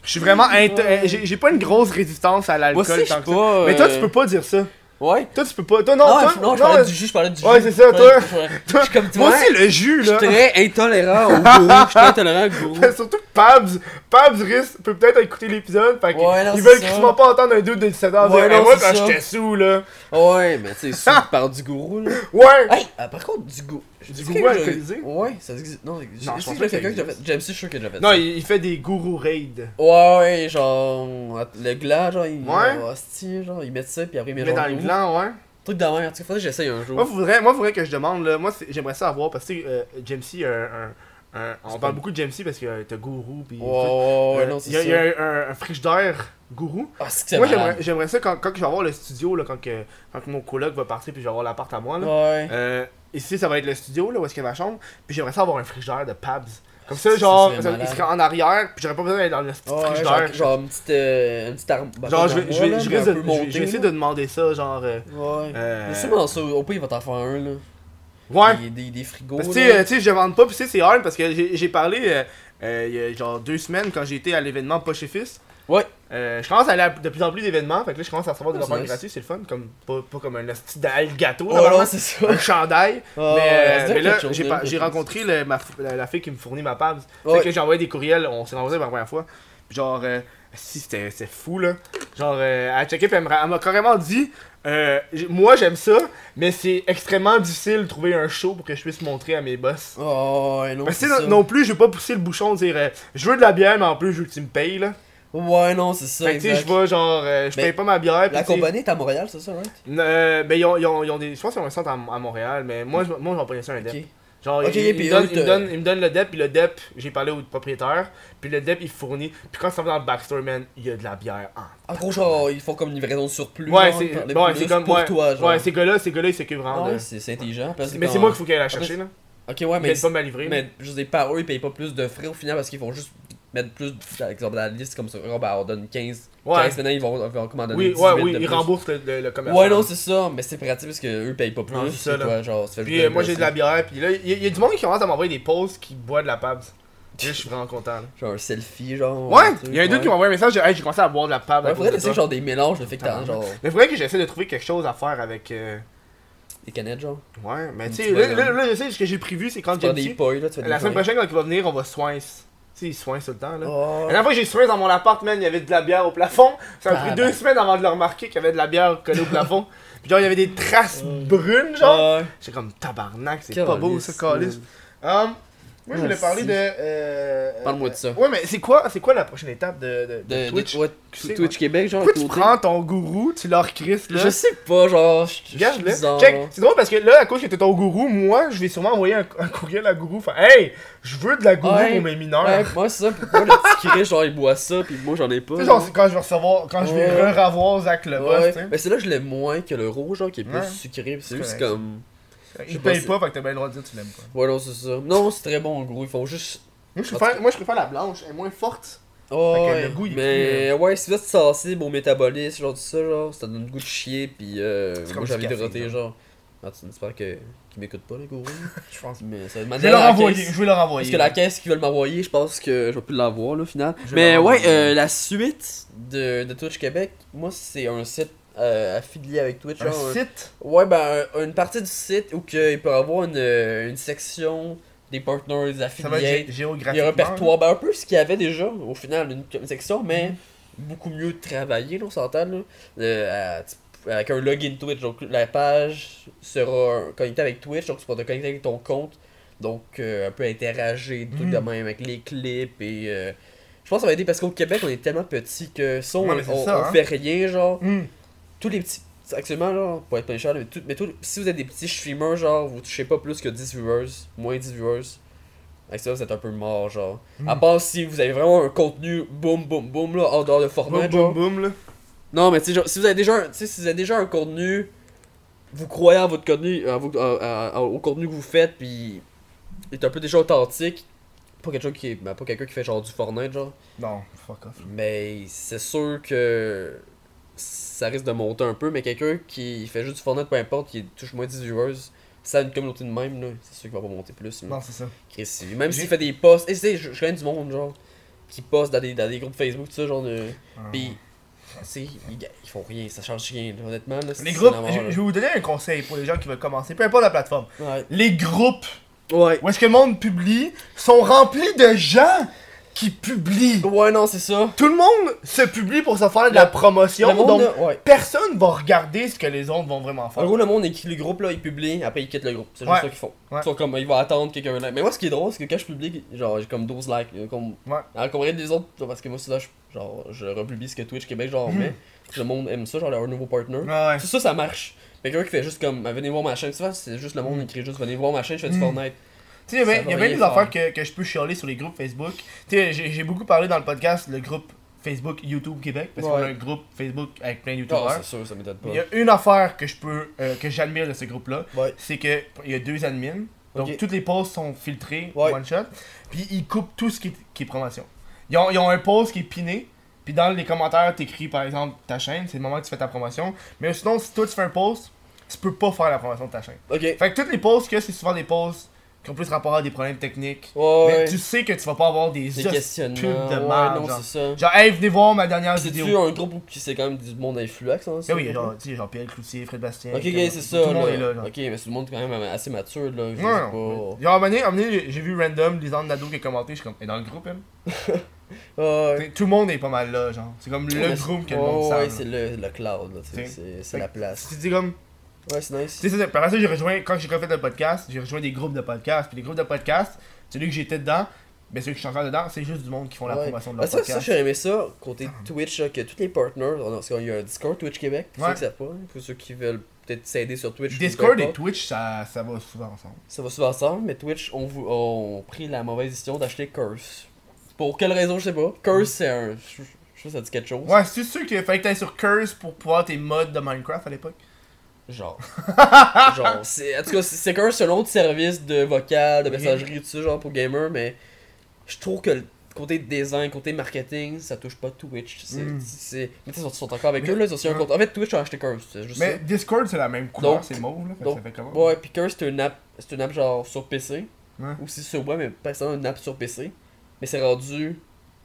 Je suis vraiment. int- euh, J'ai pas une grosse résistance à l'alcool tant ça. Mais toi, euh, tu peux pas dire ça. Ouais. Toi, tu peux pas. Toi, non, Non, toi. je- non, je parlais non, du jus, je parlais du jus. Ouais, c'est ça, toi. Je comme. Moi aussi, le jus, Je là. suis très intolérant au gourou. Je suis très intolérant au gourou. Surtout que Pabs, Pabs risque, peut peut-être écouter l'épisode, fait qu'ils Ouais, non, ils veulent quasiment pas entendre un dude de 17 ans Ouais, dire moi quand j'étais sous là. Ouais, mais tu sais, si tu parles du gourou, là. Ouais! Hey, euh, par contre, du gourou. Du gourou alcoolisé? Ouais, ça existe. Non, pas que que ça quelqu'un qui fait. si je suis sûr que j'ai fait Non, ça. il, il fait des gourous raids. Ouais, ouais, genre. Le gland, genre, il. Ouais. hostie, genre, ils mettent ça, puis après ils Il mettent dans le gland, ouais. Truc de tout cas, faudrait que j'essaye un jour. Moi, faudrait, moi, faudrait que je demande, là. Moi, j'aimerais ça avoir, parce que, euh, Jamesy a un. on parle beaucoup de Jamesy parce que euh, t'as gourou, pis. Ouais, ouais, Euh, non, c'est il y a, ça. il y a un, un, un frigidaire gourou. Ah, c'est Moi, j'aimerais, j'aimerais ça quand, quand je vais avoir le studio, là, quand, que, quand que mon coloc va partir, puis je vais avoir l'appart à moi, là. Ouais. Ici, ça va être le studio, là, où est-ce qu'il y a ma chambre. Puis j'aimerais ça avoir un frigidaire de Pabs. Comme ça, genre, ça- il serait en arrière, puis j'aurais pas besoin d'aller dans le petit frigidaire. genre, genre une petite, euh, une petite arme. bah, Genre, je vais, je vais, je de- je essayer de demander ça, genre. euh, Ouais. euh, sûrement ça, au pire, il va t'en faire un, là. Ouais. Des, des, des frigos. Tu sais, euh, tu sais, je demande pas, puis c'est hard parce que j'ai parlé euh, il y a genre deux semaines quand j'ai été à l'événement Poche et Fils. Ouais. Euh, je commence à aller à de plus en plus d'événements, fait que là, je commence à recevoir des Oh, affaires nice. gratuites, c'est le fun, comme pas, pas comme un hostie d'algato, Oh, là, non, c'est ça. un chandail. Mais, ouais, euh, mais là, j'ai rencontré le- ma f- la, la fille qui me fournit ma PABS. Fait Ouais. que j'ai envoyé des courriels, on s'est rencontrés pour la première fois. Genre, euh, si c'était fou là. Genre, euh, elle a checké, puis elle m'a carrément dit euh, Moi j'aime ça, mais c'est extrêmement difficile de trouver un show pour que je puisse montrer à mes boss. Oh, non. Parce que ça. non, non plus, je vais pas pousser le bouchon de dire euh, Je veux de la bière, mais en plus, je veux que tu me payes là. Ouais, non, c'est ça. Fait que tu sais, je vais genre, euh, je paye pas ma bière. La sais, compagnie est à Montréal, c'est ça, right? euh, ben, ils ont, ils, ont, ils ont des. Je pense qu'ils ont un centre à, à Montréal, mais moi, je, moi, je vais pas laisser un DEP. Ok. Genre, Ok, il, me donne, eux, il, me te- donne, il me donne le DEP, puis le DEP, j'ai parlé au propriétaire, puis le DEP, il fournit. Puis quand ça va dans le backstore, man, il y a de la bière en. En gros, genre, ils font comme une livraison de surplus. Ouais, c'est ouais, comme. pour ouais, toi, genre. ouais, ces gars-là, ces gars-là, ils s'occupent vraiment Ah ouais, c'est intelligent. Parce que Mais c'est moi qu'il faut qu'elle la chercher, là. Ok, ouais, Mais ils pas me livrer. Mais je dis par eux, ils payent pas plus de frais au final parce qu'ils vont juste mettre plus. Par exemple, dans la liste, comme ça. Oh, ben, on donne 15. Ouais. 15 maintenant, ils vont, ils vont commander Oui, 18 ouais, oui, ils plus. remboursent le, le. Ouais, non, c'est ça, mais c'est pratique parce qu'eux payent pas plus. Non, c'est ça, là. genre, ça Puis euh, moi, j'ai de la bière, puis là, il y, a- il y a du monde qui commence à m'envoyer des posts qui boit de la PABS. Je suis vraiment content, là. Genre un selfie, genre. Ouais, il y a un dude qui m'a envoyé un message Hey, j'ai commencé à boire de la à Ouais, faudrait toi. genre des mélanges de genre Mais faudrait que j'essaie de trouver quelque chose à faire avec. euh, des canettes, genre. Ouais, mais tu sais, là, bonhomme. là, là, je sais, ce que j'ai prévu, c'est quand j'ai des là, tu La semaine prochaine, quand il va venir, on va soins. Tu sais, il soigne tout le temps, là. Oh. La dernière fois que j'ai soin dans mon appart, man, il y avait de la bière au plafond. Ça m'a pris Ah, deux ben. semaines avant de le remarquer qu'il y avait de la bière collée au plafond. Puis genre, il y avait des traces brunes, genre. J'étais comme tabarnak, c'est pas beau ça, calice. Um, moi, je Ah, voulais parler si. de. euh, Parle-moi de ça. Ouais, mais c'est quoi, c'est quoi la prochaine étape de, de, de De, Twitch? de, ouais, Tu sais, Twitch Québec, genre. Pourquoi tu prends ton gourou, tu leur crisses là? Je sais pas, genre. je- je suis Regarde là. bizarre. Check. C'est drôle parce que là, à cause que t'es ton gourou, moi, je vais sûrement envoyer un, un courriel à gourou. Enfin, hey, je veux de la gourou Ouais. pour mes mineurs. Ouais, moi c'est ça, pourquoi le petit Chris, genre il boit ça, pis moi j'en ai pas. Genre, c'est quand je vais recevoir, quand je vais Ouais. re-revoir Zach le boss, Ouais, tu sais. mais c'est là que je l'aime moins que le rouge, genre qui est plus Ouais. sucré, c'est juste comme. Il pas paye pas, fait que t'as bien le droit de dire que tu l'aimes pas. Ouais, non, c'est ça. Non, c'est très bon en gros. Ils font juste. Moi, je préfère, moi, je préfère la blanche, elle est moins forte. Oh, Fait que ouais. le goût, il mais ouais, si vous êtes sensible au métabolisme, genre tout ça, genre, ça donne le goût de chier, pis euh, C'est moi comme j'ai envie de roter, genre. Ah, j'espère que qu'ils m'écoutent pas, les gourous. Je pense. mais ça Je vais leur envoyer, je vais leur envoyer. Parce que la caisse qu'ils veulent m'envoyer, je pense que je vais plus l'avoir, là, au final. Je Mais ouais, euh, la suite de, de Twitch Québec, moi, c'est un site euh, affilié avec Twitch. Un genre, site? Ouais, ben, un- une partie du site où il peut y avoir une, euh, une section des partners, des Ça va affiliés, des répertoires. Ben, un peu ce qu'il y avait déjà, au final, une, une section, mais beaucoup mieux travaillé, là, on s'entend, là. Euh, à- avec un login Twitch. Donc, la page sera connectée avec Twitch, donc tu pourras te connecter avec ton compte. Donc, euh, un peu interagir, trucs Mhm. de même avec les clips et. euh, je pense que ça va aider parce qu'au Québec, on est tellement petit que on, Ouais, on- ça, on hein. fait rien, genre, Hmm. Tous les petits. Actuellement, là, pour être pas cher, mais, tout- mais tout- si vous êtes des petits streamers, genre, vous touchez pas plus que 10 viewers, moins 10 viewers, avec ça, vous êtes un peu mort, genre. À Hmm. part si vous avez vraiment un contenu boum boum boum, là, en dehors de Boum, Fortnite, genre. boum, boum, là. Non, mais tu sais, genre, si vous avez déjà si vous avez déjà un contenu, vous croyez en votre contenu, à vos- à- à- au contenu que vous faites, puis il est un peu déjà authentique. Pas quelqu'un qui, est- ben, pas quelqu'un qui fait genre du Fortnite, genre. Non, fuck off. Mais c'est sûr que ça risque de monter un peu, mais quelqu'un qui fait juste du Fortnite, peu importe, qui touche moins de 10 viewers, ça a une communauté de même, là, c'est sûr qu'il va pas monter plus. Non, c'est ça. Chris, même s'il fait des posts, et tu sais, je, je connais du monde, genre, qui poste dans des, dans des groupes Facebook, tout ça, genre de. Ah. Pis, ils, ils font rien, ça change rien, là, honnêtement. Là, c'est- Les c'est groupes, je, vais vous donner un conseil pour les gens qui veulent commencer, peu importe la plateforme. Ouais. Les groupes Ouais. où est-ce que le monde publie sont remplis de gens qui publient. Ouais, non, c'est ça. Tout le monde se publie pour se faire de la promotion, monde, donc ouais. personne va regarder ce que les autres vont vraiment En faire. gros, le monde écrit le groupe, là, ils publient, après ils quittent le groupe. C'est juste Ouais. ça qu'ils font. Ouais. Ils sont comme, ils vont attendre que quelqu'un like. Mais moi, ce qui est drôle, c'est que quand je publie, genre, j'ai comme 12 likes. Comme, Ouais. Alors, des autres, parce que moi, c'est là, je, genre, je republie ce que Twitch Québec, genre, Mhm. met. Le monde aime ça, genre, leur nouveau partner. Tout ça, ça marche. Mais quelqu'un qui fait juste comme, Ah, venez voir ma chaîne, c'est juste le monde Mhm. écrit juste, venez voir ma chaîne, je fais du Mhm. Fortnite. Tu sais, il y a y bien des affaires faire. que, que je peux chialer sur les groupes Facebook. Tu sais, j'ai beaucoup parlé dans le podcast, le groupe Facebook YouTube Québec, parce qu'on a Ouais. un groupe Facebook avec plein de YouTubers. c'est sûr, ça m'étonne pas. Il y a une affaire que je peux, euh, que j'admire de ce groupe-là, Ouais. c'est que il y a deux admins, donc Ok. toutes les posts sont filtrés Ouais. one shot, puis ils coupent tout ce qui est, qui est promotion. Ils ont, ils ont un post qui est piné, puis dans les commentaires t'écris par exemple ta chaîne, c'est le moment que tu fais ta promotion, mais sinon si toi tu fais un post, tu peux pas faire la promotion de ta chaîne. Ok. Ouais, Fait que toutes les posts que c'est souvent des posts qui ont plus rapport à des problèmes techniques, mais ouais. tu sais que tu vas pas avoir des Des questionnements. de ouais, merde, non, genre. c'est ça. Genre hey venez voir ma dernière vidéo. un groupe qui c'est quand même du monde influent, ça? Ah oui, genre, tu sais, genre Pierre Cloutier, Fred Bastien. Ok, ok, comme- c'est ça. Tout le monde est là, genre. Ok, mais c'est le monde quand même assez mature, là. Je sais Ouais, pas. non. Genre, à un moment donné- j'ai vu random Lisande Nadeau qui a commenté, je suis comme, et dans le groupe, elle? Ouais. Tout le monde est pas mal là, genre. C'est comme le groupe que c'est- le monde ouais, c'est le, le cloud, c'est- c'est la place. Tu dis comme. Ouais, c'est nice. Tu sais, c'est ça. Après ça, j'ai rejoint, quand j'ai refait le podcast, j'ai rejoint des groupes de podcasts. Puis les groupes de podcasts, celui que j'étais dedans, ben celui que je suis encore dedans, c'est juste du monde qui font la Ouais. promotion de leur ça, ça, podcast. j'ai aimé ça, côté Twitch, là, que tous les partners, on parce qu'il y a un Discord Twitch Québec, pour Ouais. ceux qui savent pas, hein, pour ceux qui veulent peut-être s'aider sur Twitch. Discord et. Twitch, ça, ça va souvent ensemble. Ça va souvent ensemble, mais Twitch ont, ont pris la mauvaise décision d'acheter Curse. Pour quelle raison, je sais pas. Curse, c'est un. Je je sais pas ça dit quelque chose. Ouais, c'est sûr qu'il fallait que t'ailles sur Curse pour pouvoir tes mods de Minecraft à l'époque. Genre. genre, c'est. En tout cas, c'est c'est Curse, c'est un autre service de vocal, de messagerie, tout ça, genre pour gamer, mais je trouve que le côté design, côté marketing, ça touche pas Twitch. C'est. Mm. Mais tu sais, ils sont, encore avec Mais- eux, là. ils ont aussi un compte. En fait, Twitch a acheté Curse, juste Mais Discord, c'est la même couleur, c'est mauve, là. Fait donc, ça fait comment. Ouais, puis Curse, c'est une app, c'est une app genre sur PC. Ouais. Aussi sur web, mais personne une app sur PC. Mais c'est rendu.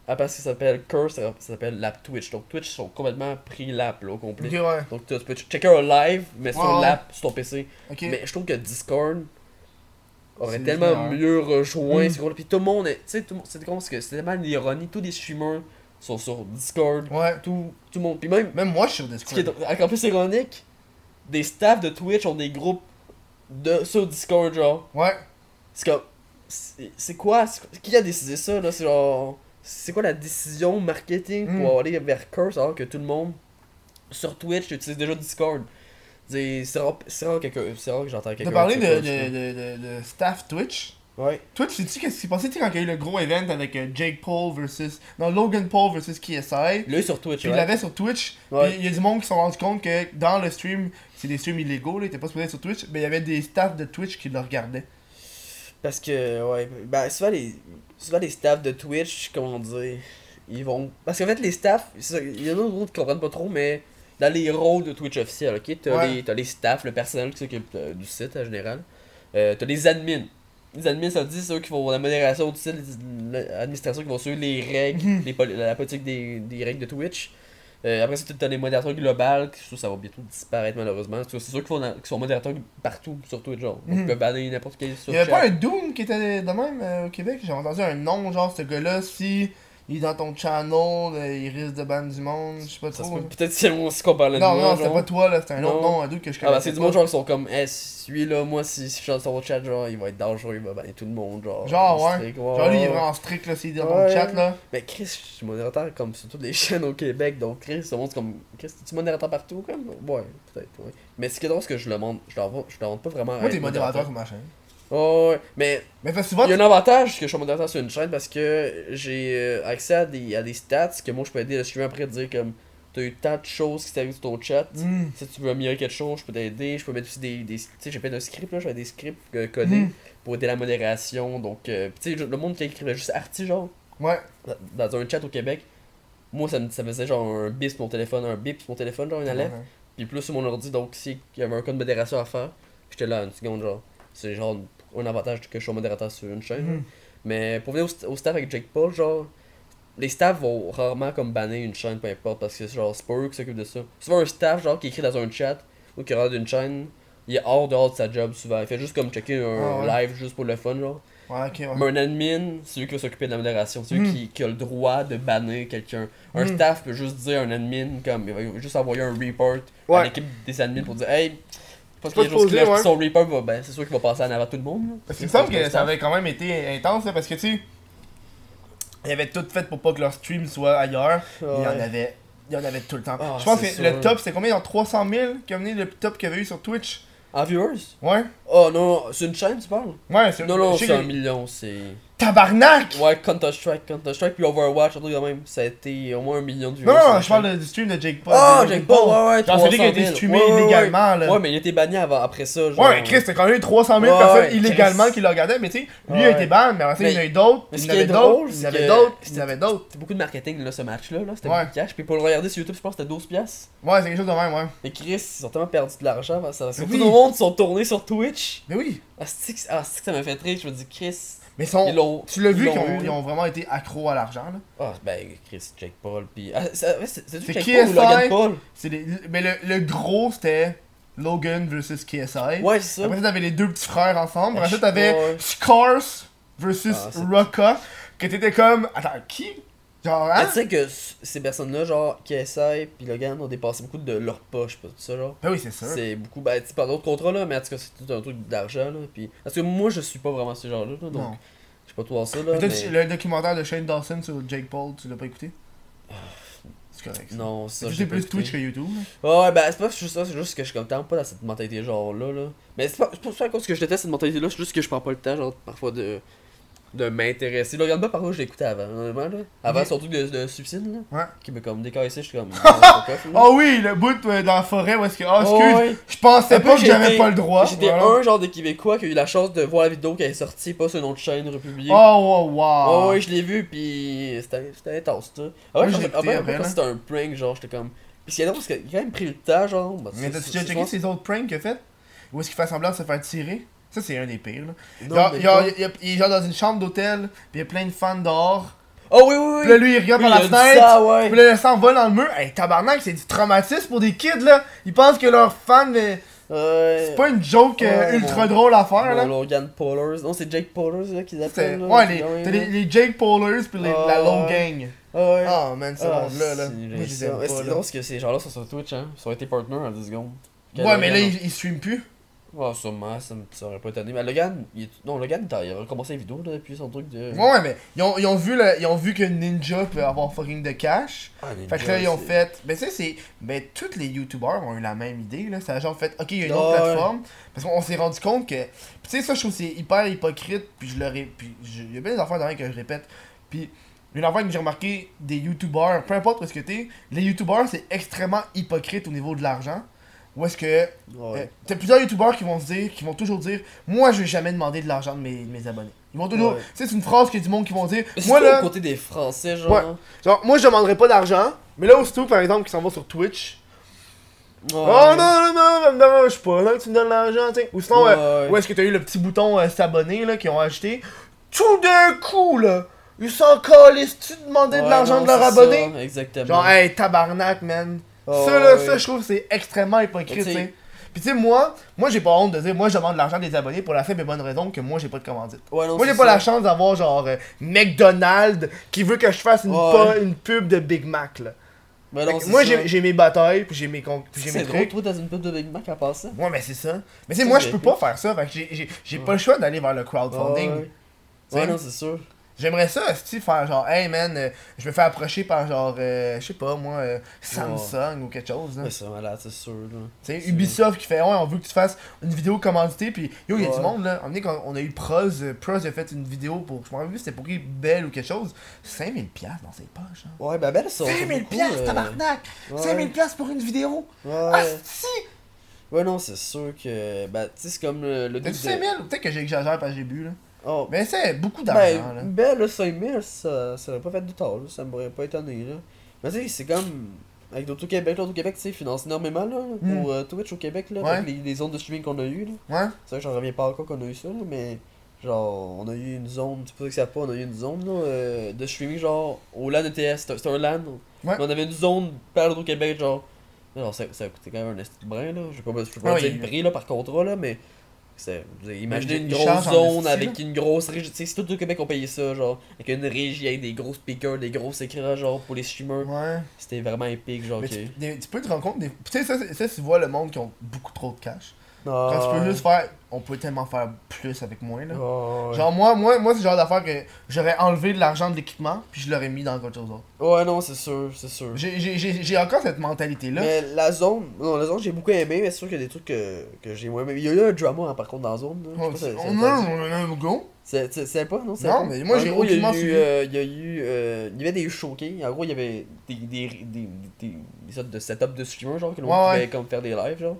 À part ce qui s'appelle Curse, ça ça s'appelle l'app Twitch. Donc Twitch sont complètement pris l'app là au complet. Ok, ouais. Donc tu peux checker un live, mais sur Ouais, l'app, sur ton PC. Mais je trouve que Discord aurait tellement mieux rejoint Mm. Puis tout le monde est. Tu sais, c'est parce que c'est tellement l'ironie. Tous les streamers sont sur Discord. Ouais. Tout, tout le monde. Puis même, Même moi, je suis sur ce qui est Discord. encore plus ironique, des staffs de Twitch ont des groupes de, sur Discord, genre. Ouais. C'est comme. C'est quoi Qui a décidé ça, là? C'est genre. C'est quoi la décision marketing Mm. pour aller vers Curse alors que tout le monde sur Twitch utilise déjà Discord? C'est rare, rare, rare que j'entends quelqu'un. T'as parlé de, de, Curse, de, de, de staff Twitch? Ouais. Toi, tu sais-tu qu'est-ce qui s'est passé? Sais, quand il y a eu le gros event avec euh, Jake Paul versus. Non, Logan Paul versus KSI. Là, sur Twitch, Puis il ouais. l'avait sur Twitch. Ouais. Puis il y a du monde qui se sont rendus compte que dans le stream, c'est des streams illégaux, là, il était pas supposé être sur Twitch, mais il y avait des staffs de Twitch qui le regardaient. Parce que, ouais, ben, souvent les, souvent les staffs de Twitch, comment dire, ils vont. Parce qu'en fait, les staffs, il y en a d'autres qui comprennent pas trop, mais dans les rôles de Twitch officiels, ok, t'as Ouais. les, les staffs, le personnel qui s'occupe euh, du site en général. Euh, t'as les admins. Les admins, ça veut dire c'est eux qui font la modération du site, l'administration qui vont suivre les règles, les poli- la politique des, des règles de Twitch. Euh, après ça, t'as les modérateurs globales, qui ça, ça va bientôt disparaître malheureusement. C'est ceux qui, font dans- qui sont modérateurs partout sur Twitch, genre. Donc, ils peuvent banner n'importe quel sur Il y avait chat. pas un Doom qui était de même euh, au Québec? J'ai entendu un nom, genre ce gars-là, si il est dans ton channel, euh, il risque de ban du monde, je sais pas Ça trop. peut-. Peut-être c'est moi aussi qu'on parlait Non, de moi, non, c'était pas toi là, c'était un autre Non. nom, un doute que je Ah connais. bah c'est du monde genre qui sont comme Eh celui-là moi si, si je chante sur votre chat genre il va être dangereux, il va banner tout le monde genre. Genre, ouais. Genre lui il est vraiment strict là, s'il est dans Ouais. ton chat là. Mais Chris, je suis modérateur comme sur toutes les chaînes au Québec donc Chris ça montre comme Chris tu modérateur partout comme? Ouais, peut-être ouais. Mais ce qui est drôle c'est que je le montre, je leur montre pas vraiment. Moi t'es modérateur sur ma chaîne. Ouais, ouais, mais Mais parce que souvent, il y a un avantage que je suis modérateur sur une chaîne parce que j'ai euh, accès à des, à des stats que moi je peux aider le streamer après dire comme t'as eu tant de choses qui t'arrivent sur ton chat. Hmm. Si tu veux améliorer quelque chose, je peux t'aider. Je peux mettre aussi des. des tu sais, j'ai fait un script là, j'avais des scripts euh, codés Mhm. pour aider la modération. Donc, euh, tu sais, le monde qui écrivait juste Arty, genre, Ouais. dans dans un chat au Québec, moi ça me ça faisait genre un bip sur mon téléphone, un bip sur mon téléphone, genre une alerte. Puis plus sur mon ordi, donc s'il y avait un code de modération à faire, j'étais là une seconde, genre. C'est genre un avantage que je sois modérateur sur une chaîne. Mhm. Mais pour venir au, st- au staff avec Jake Paul, genre, les staffs vont rarement comme banner une chaîne, peu importe, parce que c'est genre c'est pas eux qui s'occupent de ça. Souvent un staff, genre, qui écrit dans un chat ou qui regarde une chaîne, il est hors dehors de sa job souvent. Il fait juste comme checker un Ah ouais. live juste pour le fun, genre. Ouais. Mais un admin, c'est lui qui va s'occuper de la modération, c'est lui Mm. qui, qui a le droit de banner quelqu'un. Un Mm. staff peut juste dire à un admin, comme, il va juste envoyer un report à l'équipe des admins pour dire, hey, parce qu'il y a ouais. son report, va, ben, c'est sûr qu'il va passer en avant tout le monde. là. Parce qu'il me semble le que ça avait quand même été intense là, parce que tu sais, il y avait tout fait pour pas que leur stream soit ailleurs. Il y en Ouais. avait. Il y en avait tout le temps. Ah, je pense que le top, c'était combien? Genre 300 000 qui a venu le top qu'il y avait eu sur Twitch En viewers? Ouais. Oh non, c'est une chaîne, tu parles? Ouais, c'est Non, non, je sais c'est que- un million, c'est. Tabarnak Ouais, Counter-Strike, Counter-Strike puis Overwatch, un truc de même. Ça a été au moins un million de viewers. Non, je parle du stream de Jake Paul. Ah, Jake Paul, ouais, ouais, Genre celui qui a 300 été 000. streamé illégalement là. Ouais, mais il a été banni avant, après ça. Genre... Ouais, Chris, c'était quand même eu 300 000 Ouais, personnes illégalement qui le regardaient, mais tu sais, lui a été ban, mais après ça, il y en a eu d'autres, il y en avait d'autres, il y c'est en avait d'autres, il y en avait d'autres. C'était beaucoup de marketing, là, ce match-là. Là. C'était beaucoup de cash. Puis pour le regarder sur YouTube, je pense que c'était 12$. piastres. Ouais, c'est quelque chose de même, ouais. Mais Chris, ils ont tellement perdu de l'argent. Parce que Oui. tout le monde sont tournés sur Twitch. Mais oui. Ah, c'est que ah, c'est que ça m'a fait rire. Je me dis, Chris. Mais sont- Ils tu l'as vu ils ont, ils vraiment été accros à l'argent, là. Ah, ben, Chris, Jake Paul. Puis. Ah, c'est Jake Paul ou KSI. Logan Paul? C'est les- Mais le, le gros, c'était Logan versus KSI. Ouais, c'est ça. Après t'avais les deux petits frères ensemble. Après Ouais. t'avais Scars versus Ah, Rocka. Que t'étais comme. Attends, qui Genre, hein? Tu sais que ces personnes-là, genre KSI puis Logan, ont dépassé beaucoup de leur poche, pas tout ça, genre. Ben oui, c'est sûr. C'est beaucoup, ben, tu sais, par d'autres contrats, là, mais en tout cas, c'est tout un truc d'argent, là. Puis, parce que moi, je suis pas vraiment ce genre-là, là, donc, Non. je sais pas toi ça, là. Mais mais- Le documentaire de Shane Dawson sur Jake Paul, tu l'as pas écouté? C'est correct. ça. Non, ça, C'est j'ai plus. Twitch que YouTube. là. Ah Ouais, ben, c'est pas juste ça, c'est juste que je suis comme pas dans cette mentalité genre-là, là. Mais c'est pas, pas pas à cause que je déteste cette mentalité-là, c'est juste que je prends pas le temps, genre, parfois de. De m'intéresser. Là, regarde pas par où je écouté avant, honnêtement, là. Avant Ok. son truc de, de suicide, là. Ouais. Qui me comme décaissé, je suis comme. ah. Oh oui, le bout euh, dans la forêt où est-ce que. Oh, excuse, Oh, je pensais pas que j'avais pas le droit. J'étais Voilà. un genre de Québécois qui a eu la chance de voir la vidéo qui est sortie, pas sur une autre chaîne republiée. Oh, wow, wow. Ouais, ouais, je l'ai vu, puis c'était intense, ça. Ah ouais, c'était un prank, genre, j'étais comme. Puis c'est parce qu'il a quand même pris le temps, genre. bah, Mais t'as-tu déjà checké ces autres pranks qu'il a fait? Où est-ce qu'il fait semblant de se faire tirer? Ça, c'est un des pires, là. Il, est genre dans une chambre d'hôtel, puis il y a plein de fans dehors. Oh oui, oui, oui! Puis là, lui, il regarde Oui, par la fenêtre. ça, ouais. Puis là, le sang vole dans le mur. Hey, tabarnak, c'est du traumatisme pour des kids, là. Ils pensent que leurs fans, mais c'est pas une joke euh, ultra drôle à faire, là. Logan Paulers. Non, c'est Jake Paulers, là, qu'ils appellent. là, Ouais, c'est les, t'as les, les Jake Paulers, puis les- Ah, la Low ouais. Gang. Ah ouais. Oh man, ce Ah, monde-là, là. c'est drôle parce que ces gens-là sont sur Twitch, hein. Ils ont été partners en 10 secondes. Ouais, mais là, ils, ils streament plus. Ouais, sûrement, ça, me- ça aurait pas étonné. Mais Logan, il non, Logan, il a, a recommencé les vidéos là, depuis son truc de. Ouais, mais ils ont, ils ont vu le- ils ont vu que Ninja peut avoir fucking de cash. Ah, Fait que là, ils ont fait. Ben, tu sais, c'est. Ben, tous les youtubeurs ont eu la même idée, là. C'est genre fait, ok, il y a une autre Ouais. plateforme. Parce qu'on s'est rendu compte que. Puis, tu sais, ça, je trouve que c'est hyper hypocrite. Puis, je le ré... Puis, je- il y a bien des affaires derrière que je répète. Puis, une affaire que j'ai remarqué des youtubeurs, peu importe où est-ce que t'es, les youtubeurs, c'est extrêmement hypocrite au niveau de l'argent. Où est-ce que. Ouais. euh, T'as plusieurs youtubeurs qui vont se dire, qui vont toujours dire, moi, je vais jamais demander de l'argent de mes, de mes abonnés. Ils vont toujours. Ouais. Tu sais, c'est une phrase que du monde qui vont dire, Mais moi, là. côté des Français, genre. Ouais. Genre, moi je demanderais pas d'argent, mais là, aussitôt, par exemple, qui s'en va sur Twitch. Ouais. Oh non, non, non, ça me dérange pas, là, que tu me donnes l'argent, tu sais. Ou sinon, Ouais, euh, ouais. où est-ce que t'as eu le petit bouton euh, s'abonner, là, qu'ils ont acheté. Tout d'un coup, là, ils s'en calissent, tu demander de l'argent non, de leur abonné. ça, exactement. Genre, hey, tabarnak, man. Oh, ça, là, ouais. ça, je trouve que c'est extrêmement hypocrite, tu sais-. Puis, tu sais, moi, moi, j'ai pas honte de dire, moi, je demande de l'argent des abonnés pour la simple et bonne raison que moi, j'ai pas de commandite. Ouais, non, Moi, j'ai pas ça. la chance d'avoir, genre, euh, McDonald's qui veut que je fasse une, Ouais. pa- une pub de Big Mac, là. Non, c'est moi, j'ai mes batailles, puis j'ai mes, con- puis j'ai C'est mes drôle, trucs. toi, dans une pub de Big Mac à part ça. Ouais, mais c'est ça. Mais tu sais, moi, je peux pas faire ça. Fait que j'ai- pas le choix d'aller vers le crowdfunding. Ouais, non, c'est sûr. J'aimerais ça, si faire genre, hey man, euh, je me fais approcher par genre, euh, je sais pas moi, euh, Samsung ou quelque chose. là. C'est malade, c'est sûr. Tu sais, Ubisoft qui fait, ouais, on veut que tu fasses une vidéo commanditée, puis yo, il y a Ouais. du monde là. On, est on a eu Proz, euh, Proz a fait une vidéo pour, je me rappelle c'était pour qui, Belle ou quelque chose, 5000$ piastres dans ses poches. Hein. Ouais, bah ben, ça 5000$ piastres, tabarnak! Ouais. 5000$ piastres pour une vidéo! Ouais. Ah, si! Ouais, non, c'est sûr que. Bah, tu sais, c'est comme le. le T'as-tu doute de- 5000$? Peut-être que j'exagère parce que j'ai bu là. Oh, Mais c'est beaucoup d'argent là. ben, ben, le 5000, ça, ça aurait pas fait du tort, là. Ça m'aurait pas étonné, là. Mais tu sais, c'est comme. Avec l'Auto-Québec, l'Auto-Québec, tu sais, finance énormément, là, Mm. pour euh, Twitch au Québec, là, Ouais. les, les zones de streaming qu'on a eu, là. Ouais? C'est vrai que j'en reviens pas encore qu'on a eu ça, là, mais genre, on a eu une zone, tu peux que ça pas, on a eu une zone là, euh, de streaming genre au LAN ETS, c'était un LAN. Ouais. On avait une zone par au Québec, genre. Non, ça, ça coûtait quand même un esti de brin, là. Je vais pas, je peux pas Ouais, dire le prix là, par contrat, là, mais. C'est- il- une grosse zone avec une grosse régie. Tu sais, si tout le Québec on payait ça, genre, avec une régie, avec des gros speakers, des gros écrans, genre, pour les streamers. Ouais. C'était vraiment épique, genre, Mais tu, peux te rendre compte, des... tu sais, ça, c'est- ça, tu vois le monde qui ont beaucoup trop de cash. Ah, Quand tu peux juste faire, on peut tellement faire plus avec moins là. ah, ouais. Genre moi, moi, moi c'est le genre d'affaire que j'aurais enlevé de l'argent de l'équipement, puis je l'aurais mis dans quelque chose d'autre. Ouais, non, c'est sûr, c'est sûr. J'ai- encore cette mentalité là. Mais la zone, non, la zone j'ai beaucoup aimé, mais c'est sûr qu'il y a des trucs que, que j'ai moins aimé. Il y a eu un drama hein, par contre dans la zone. là. Sais pas on a on a un go. C'est pas, non? Non, mais moi, j'ai aucunement eu, suivi. euh, Il y a eu. euh, il y avait des showcases. En gros, il y avait des, des, des, des, des sortes de setup de streamers, genre, que l'on pouvait comme faire des lives, genre.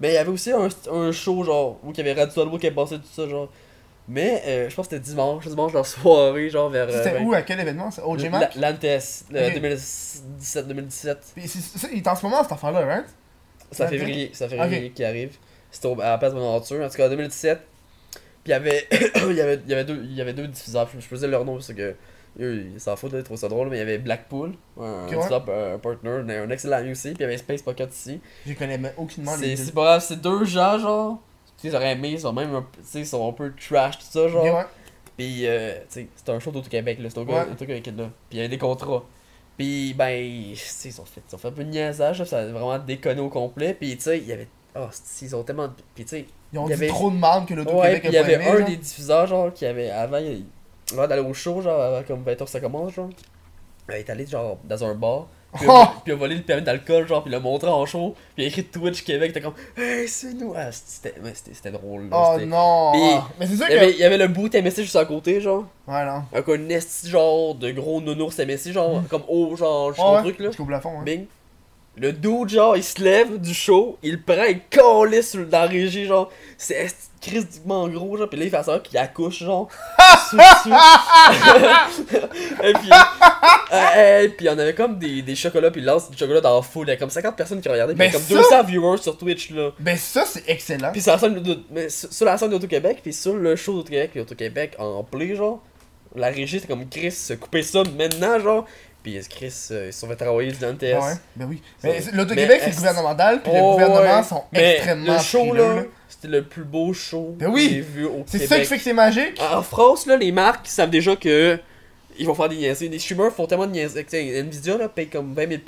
Mais il y avait aussi un, un show, genre, où il y avait Radio Talbot qui avait passé tout ça, genre. Mais euh, je pense que c'était dimanche, dimanche dans la soirée, genre vers. euh, C'était où, à quel événement ça? OJ Mac? La- L'ANTS, le Ok. 2017-2017. Puis c'est- ça, Il est en ce moment cette affaire là, right? C'est en février, c'est en février qui arrive. C'était au- à la place de Bonaventure, en tout cas en 2017. Puis il y avait, il y avait, il y avait, deux, il y avait deux diffuseurs, je faisais leur nom parce que eux, ils s'en foutent, là, ils trouvent ça drôle, mais il y avait Blackpool, un, un ouais. diffuseur, un, un partner, un, excellent ami aussi, puis il y avait Space Pocket ici. Je connais même aucunement les C'est deux. c'est pas grave, c'est deux gens, genre, tu sais, ils auraient aimé, ils sont même un, sont un peu trash, tout ça, genre. Ouais. Puis, euh, tu sais, c'était un show là. C'était un Ouais. gars, un truc avec là. Puis, il y avait des contrats. Puis, ben, tu sais, ils ont fait, ils ont fait un peu de niaisage, là, ça a vraiment déconné au complet. Puis, tu sais, il y avait. Oh, ils ont tellement. Puis, tu sais, Ils ont Il y dit avait- trop de marde que l'Auto-Québec a il y avait aimé. un genre. des diffuseurs, genre, qui avait. Avant, il- avant d'aller au show, genre, avant, comme 20h ça commence, genre. Il est allé, genre, dans un bar. Puis, il a- Oh! puis a volé le permis d'alcool, genre, puis l'a montré en show. Puis il a écrit Twitch Québec, t'es comme, hey, c'est nous. Ah, c'était ouais, drôle, là. Oh non! Puis, ah. Mais c'est sûr Il y, avait, que. il y avait le boot MSC juste à côté, genre. Ouais, non. Avec un esti genre de gros nounours MSC, genre comme haut, genre Mm. Ouais, truc là. Jusqu'au plafond, hein. Bing. Le dude, genre, il se lève du show, il prend, il calisse sur- dans la régie, genre. C'est critiquement gros, genre. Pis là, il fait ça qu'il accouche, genre. sous et puis. euh, et puis, on avait comme des, des chocolats, puis il lance du chocolat dans la foule. Il y a comme 50 personnes qui regardaient, puis il y a Mais comme ça- 200 viewers sur Twitch, là. Ben ça, c'est excellent. Puis sur la scène de, mais sur la scène d'Auto-Québec, puis sur le show d'Auto-Québec, puis Auto-Québec en play, genre, la régie, c'était comme Chris, euh, couper ça maintenant, genre. Puis Chris, euh, ils se sont fait travailler du NTS. Ouais, ben oui. Mais l'Auto-Québec, c'est gouvernemental, puis le Oh, gouvernement ouais. sont Mais extrêmement Le show, là. C'était le plus beau show Ben oui. que j'ai vu au C'est Québec. ça qui fait que c'est magique. En France, là, les marques savent déjà que ils vont faire des niaiseries. Les streamers font tellement de niaiseries. Nvidia là, paye comme 20 000$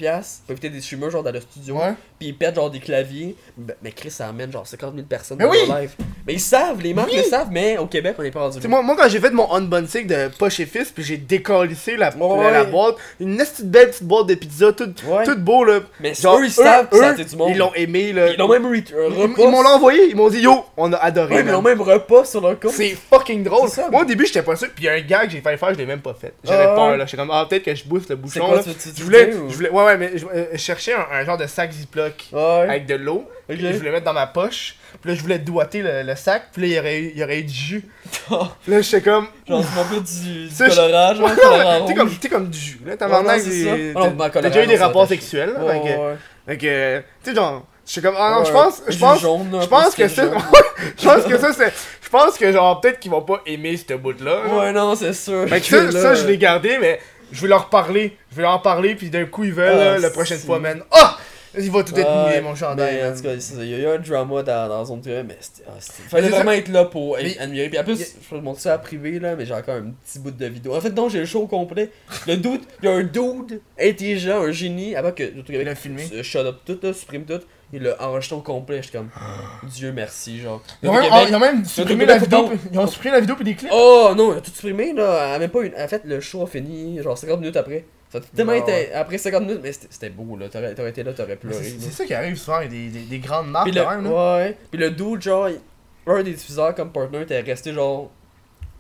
pour éviter des streamers genre dans le studio. Ouais. Pis ils pètent genre des claviers. Ben- Mais Chris, ça amène genre 50 000 personnes Mais dans oui! leur live. Mais ils savent, les marques Oui! le savent, mais au Québec, on est pas rendu moi, moi, quand j'ai fait mon unboxing de poche et fils, puis j'ai décalissé la, Ouais, la, boîte, une petite belle petite boîte de pizza, toute, Ouais. toute beau là. Mais Genre, eux, ils savent que ça a été du monde. Ils l'ont aimé là. Ils l'ont même re- Ils- repas. ils m'ont envoyé, ils m'ont dit yo, on a adoré. Ouais, mais ils l'ont même repas sur leur compte. C'est fucking drôle. Ça. Moi au début j'étais pas sûr, puis un gars que j'ai failli faire, je l'ai même pas fait. J'avais Ah, peur là, j'étais comme ah peut-être que je bouffe le bouchon quoi, là. tu- tu- tu Je voulais, je voulais, ouais ouais mais je, euh, je cherchais un, un genre de sac Ziploc Ouais. avec de l'eau. Puis Je voulais mettre dans ma poche. Puis là je voulais doigter le, le sac. Puis là il y aurait il y aurait eu du jus. Oh. Puis là j'étais comme Genre, c'est un peu du, du Ça, je- colorage, genre, Ouais, colorant T'es comme, t'es comme du jus. Là, t'as maintenant T'as déjà eu des rapports sexuels? Là, Ouais, fait que- ouais. fait que, tu sais, genre, je suis comme, ah non, je pense, je pense, je pense que ça, je pense que ça, c'est, je pense que genre, peut-être qu'ils vont pas aimer ce bout-là. Ouais, non, c'est sûr. Fait que ça, je l'ai gardé, mais je vais leur parler. Je vais leur en parler, puis d'un coup, ils veulent, Ah, la prochaine si. fois, man. Ah! Il va tout être Ouais, mouillé, mon chandail. en tout cas, il y a eu un drama dans, dans Zone TV, mais c'était. ah, fallait vraiment être là pour Mais- admirer. Puis en plus, je peux te montrer ça à privé, là, mais j'ai encore un petit bout de vidéo. En fait, non, j'ai le show complet. Le dude, il y a un dude intelligent, un génie, avant que Il l'a filmé. euh, shut up tout, là, supprime tout. Il l'a enregistré au complet, j'étais comme. Dieu merci, genre. Ils ont même, Québec- ils ont même supprimé la vidéo, ils ont supprimé la vidéo puis des clips. Oh non, il a tout supprimé là. a même pas une... En fait, le show a fini genre 50 minutes après. Ça tellement été. Après 50 minutes, mais c'était beau là. T'aurais t'aurais été là, t'aurais pleuré. C'est ça qui arrive souvent avec des, des, des grandes marques quand même, là. ouais. Puis le dude, genre, il- un des diffuseurs comme partner était resté genre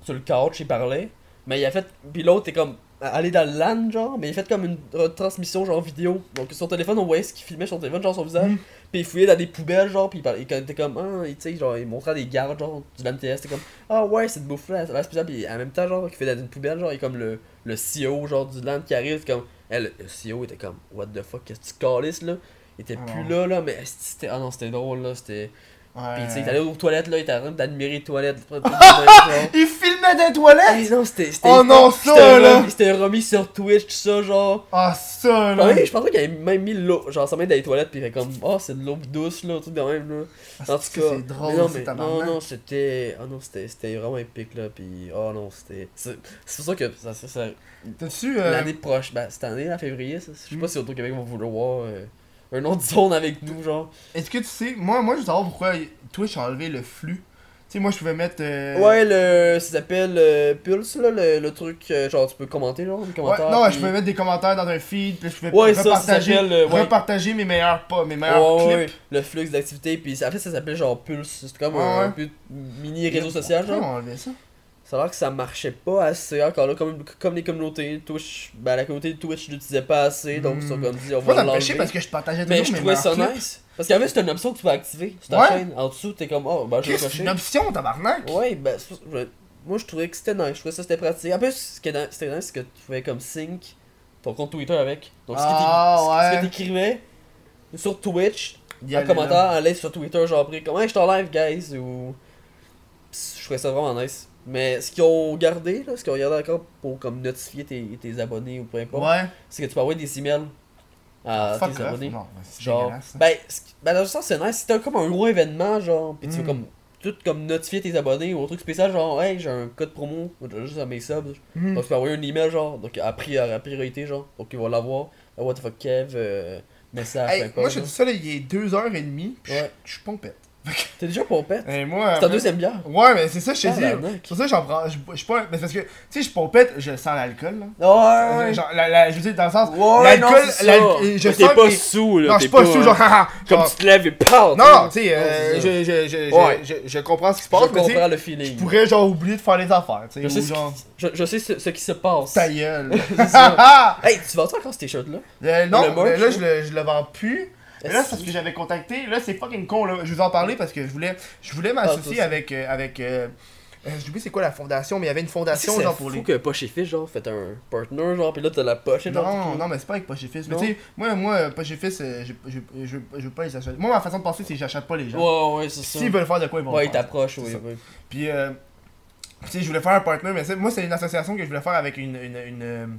sur le couch, il parlait. Mais il a fait. Puis l'autre est comme allé dans le LAN, genre, mais il a fait comme une retransmission genre vidéo. Donc sur son téléphone, on voyait ce qu'il filmait sur son téléphone, genre son visage. Mm. Puis il fouillait dans des poubelles, genre, puis il, était comme, ah, il- tu sais, genre, il montrait des gardes, genre, du LAN TS. C'était comme, ah ouais, cette bouffe-là, ça a l'air spécial. Puis en même temps, genre, il fait dans une poubelle, genre, il est comme le, le CEO, genre, du LAN qui arrive, comme, elle, le CEO était comme, what the fuck, qu'est-ce que tu calisses, là? Il était Ah plus là, là, mais c'était, ah non, c'était drôle, là, c'était. Ouais. Puis tu sais, il allé aux toilettes, là, il était en train d'admirer les toilettes. Il filmait des toilettes! Non, c'était. Oh non, ça, là! remis- C'était remis sur Twitch, tout ça, genre. Ah, ça, là! Ouais, je pensais qu'il avait même mis l'eau, genre sa main dans les toilettes, puis il fait comme, oh, c'est de l'eau douce, là, tout de même, là. Ah, En tout cas, c'est drôle, mais non, mais, non, non, c'était, oh non, c'était, vraiment épique, là, puis, oh non, c'était, c'est pour ça que, ça, ça, ça- T'as-tu. euh, l'année prochaine, ben, cette année, en février, ça, je sais pas si Auto-Québec va vouloir euh, un autre zone avec nous, genre. Est-ce que tu sais, moi, moi je veux savoir pourquoi Twitch a enlevé le flux. Tu sais, moi je pouvais mettre. euh, Ouais, le, ça s'appelle euh, Pulse, là, le, le truc, euh, genre, tu peux commenter, genre, des Ouais, commentaires. non, ouais, puis- je pouvais mettre des commentaires dans un feed, puis je pouvais Ouais, ça, ça repartager, s'appelle, euh, ouais. mes meilleurs pas, mes meilleurs Ouais, clips. ouais, le flux d'activité, puis fait, ça s'appelle genre Pulse, c'est comme un, peu mini réseau social, genre. on a enlevé ça? Ça a l'air que ça marchait pas assez encore là, comme, comme les communautés Twitch. Ben, la communauté de Twitch l'utilisait pas assez, donc Hmm. ils sont comme dit, on va l'enlever. parce que je partageais Mais je trouvais ça nice. Parce qu'en fait, c'est une option que tu peux activer sur ta Ouais. chaîne. En dessous, t'es comme, oh, ben je vais c'est une option, tabarnak? Ouais, ben, moi je trouvais que c'était nice, je trouvais ça c'était pratique. En plus, ce qui c'était nice, c'est que tu pouvais comme sync ton compte Twitter avec. Donc, ce que Ah, t'écrivais sur Twitch, y en commentaire, en live sur Twitter, genre après, comment je suis en live, guys, ou. Je trouvais ça vraiment nice. Mais ce qu'ils ont gardé, là, ce qu'ils ont gardé encore pour comme notifier tes, tes abonnés ou peu importe, Ouais. c'est que tu peux envoyer des emails à Fuck tes off. abonnés. Non, Genre, ça. ben, ben, dans le sens, c'est nice. Si t'as comme un gros événement, genre, pis tu veux Mm. comme tout comme notifier tes abonnés ou un truc spécial, genre, hey, j'ai un code promo, j'ai juste à mes subs. Donc, tu peux envoyer un email, genre, donc à, pri- à priorité, genre, donc ils vont l'avoir. Ah, what the fuck, Kev, euh, message, Hey, moi genre. dis ça, là, il est 2h30, pis Ouais. je suis pompette. T'es déjà pompette? Et moi. C'est ta deuxième bière? Ouais, mais c'est ça, je te dis. Tabarnak. C'est pour ça que j'en prends. Je je suis pas. Mais c'est parce que, tu sais, je pompette, je sens l'alcool, là. Ouais, ouais. Genre, la, la- je veux dire, dans le sens. Ouais, l'alcool, je Mais sens T'es pas que- sous, là. Non, je suis pas sous, genre. Comme tu te lèves et parles. Non, tu sais, euh, je, je, je, Ouais. je, je, je comprends ce qui se Je passe, sais, comprends le feeling. je pourrais, genre, oublier de faire les affaires, tu sais. Je sais, ce genre, qui, je, je sais ce, ce qui se passe. ta gueule. Hey, tu vends-tu encore ce t-shirt-là? Euh, non, mais là, là? je le, je le vends plus. Mais là, c'est parce que j'avais contacté. Là, c'est fucking con, là. Je vous en parler parce que je voulais, je voulais m'associer avec. euh, avec euh, euh, J'ai oublié c'est quoi la fondation, mais il y avait une fondation, C'est genre, fou pour les. que Poche et Fils, genre, fait un partner, genre, pis là t'as la poche et. Non, non, mais c'est pas avec Poche et Fils. Mais tu sais, moi, moi, euh, Poche et Fils, je, je, je, je veux pas les acheter. Moi, ma façon de penser, c'est que j'achète pas les gens. Ouais, ouais, c'est ça. S'ils veulent faire de quoi, ils vont Ouais, ils t'approchent, C'est oui. Puis, euh, tu sais, je voulais faire un partner, mais c'est- moi, c'est une association que je voulais faire avec une. une, une,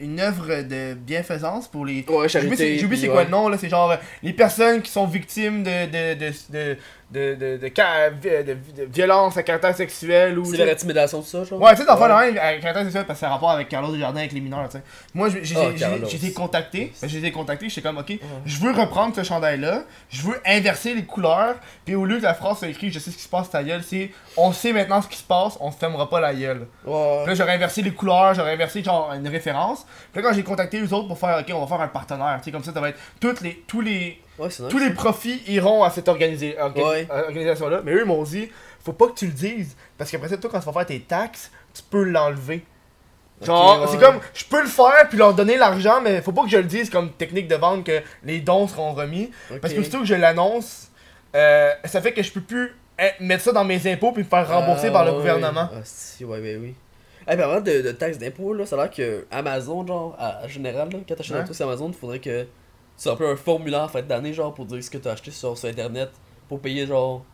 une œuvre de bienfaisance pour les. Ouais, J'ai c'est- charité. j'ai oublié puis c'est quoi le nom là, c'est genre euh, les personnes qui sont victimes de de, de, de, de, de, de, violence à caractère sexuel ou. C'est tu sais- vers intimidation, tout ça, genre? Ouais, tu sais, de même, à caractère sexuel, parce que c'est rapport avec Carlos Desjardins avec les mineurs, tu sais. Moi, j'ai Ah, été contacté, j'ai été contacté, j'étais comme, ok, je veux reprendre ce chandail-là, je veux inverser les couleurs, puis au lieu que la phrase soit écrite, je sais ce qui se passe ta gueule, c'est, on sait maintenant ce qui se passe, on se fermera pas la gueule. Là, j'aurais inversé les couleurs, j'aurais inversé genre une référence. Puis là, quand j'ai contacté les autres pour faire, ok, on va faire un partenaire, tu sais, comme ça, ça va être toutes les, tous les, Ouais, c'est nice. tous les profits iront à cette orga- Ouais. euh, organisation-là. Mais eux, ils m'ont dit, faut pas que tu le dises. Parce qu'après ça, toi, quand tu vas faire tes taxes, tu peux l'enlever. Genre, c'est ouais. comme, je peux le faire puis leur donner l'argent, mais faut pas que je le dise comme technique de vente que les dons seront remis. Parce que plutôt que je l'annonce, euh, ça fait que je peux plus eh, mettre ça dans mes impôts puis me faire rembourser Ah, par le ouais. gouvernement. Ah, si, ouais, ben oui. Eh, ben, avant de, de taxes d'impôts, là, ça a l'air que Amazon, genre, à, à général, là, quand t'achètes Ouais. un truc sur Amazon, il faudrait que tu remplis un formulaire en fin d'année, genre, pour dire ce que t'as acheté sur, sur internet, pour payer, genre,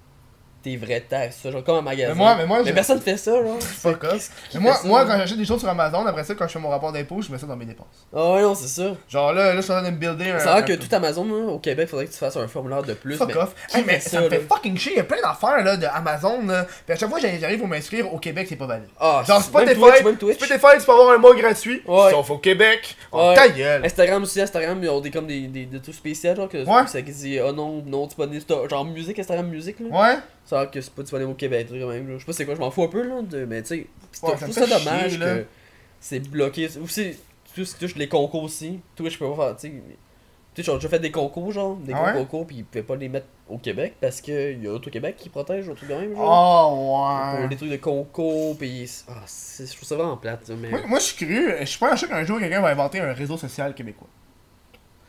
tes vraies taxes, genre, comme un magasin. Mais moi, mais moi, je- personne fait ça, genre. Fuck off. Mais moi, moi quand j'achète des choses sur Amazon, après ça, quand je fais mon rapport d'impôt, je mets ça dans mes dépenses. Ah, ouais, non, c'est ça. Genre là, là je suis en train de me builder un. C'est vrai que tout Amazon, là, au Québec, faudrait que tu fasses un formulaire de plus. Fuck mais off. Hey, mais ça, me fait fucking chier. Il y a plein d'affaires là de Amazon. Là. Puis à chaque fois j'arrive pour m'inscrire au Québec, c'est pas valide. Ah, Genre Spotify. Spotify, tu peux avoir un mois gratuit. Ouais. Sauf au Québec. Oh, Ouais. ta gueule. Instagram aussi, Instagram, ils ont des, comme des, des, des trucs spéciaux, genre que Ouais. ça qui dit, oh non, non disponible, c'est- genre musique, Instagram musique, là. Ouais. Ça que c'est pas disponible au Québec, quand même. là. Je sais pas c'est quoi, je m'en fous un peu, là, de, mais tu sais, Ouais, je trouve ça dommage chier, que c'est bloqué. Aussi, tout ce qui touche les concours aussi, Twitch, je peux pas faire, tu sais. Tu sais, j'ai déjà fait des concours, genre, des Ah gros concours, pis ils pouvaient pas les mettre au Québec parce que y a Auto-Québec qui protège, truc quand même, genre. Oh, Pour ouais. des trucs de concours, pis. Ah, je trouve ça vraiment plate, mais. Moi, moi, je suis curieux. Je suis pas sûr qu'un jour quelqu'un va inventer un réseau social québécois.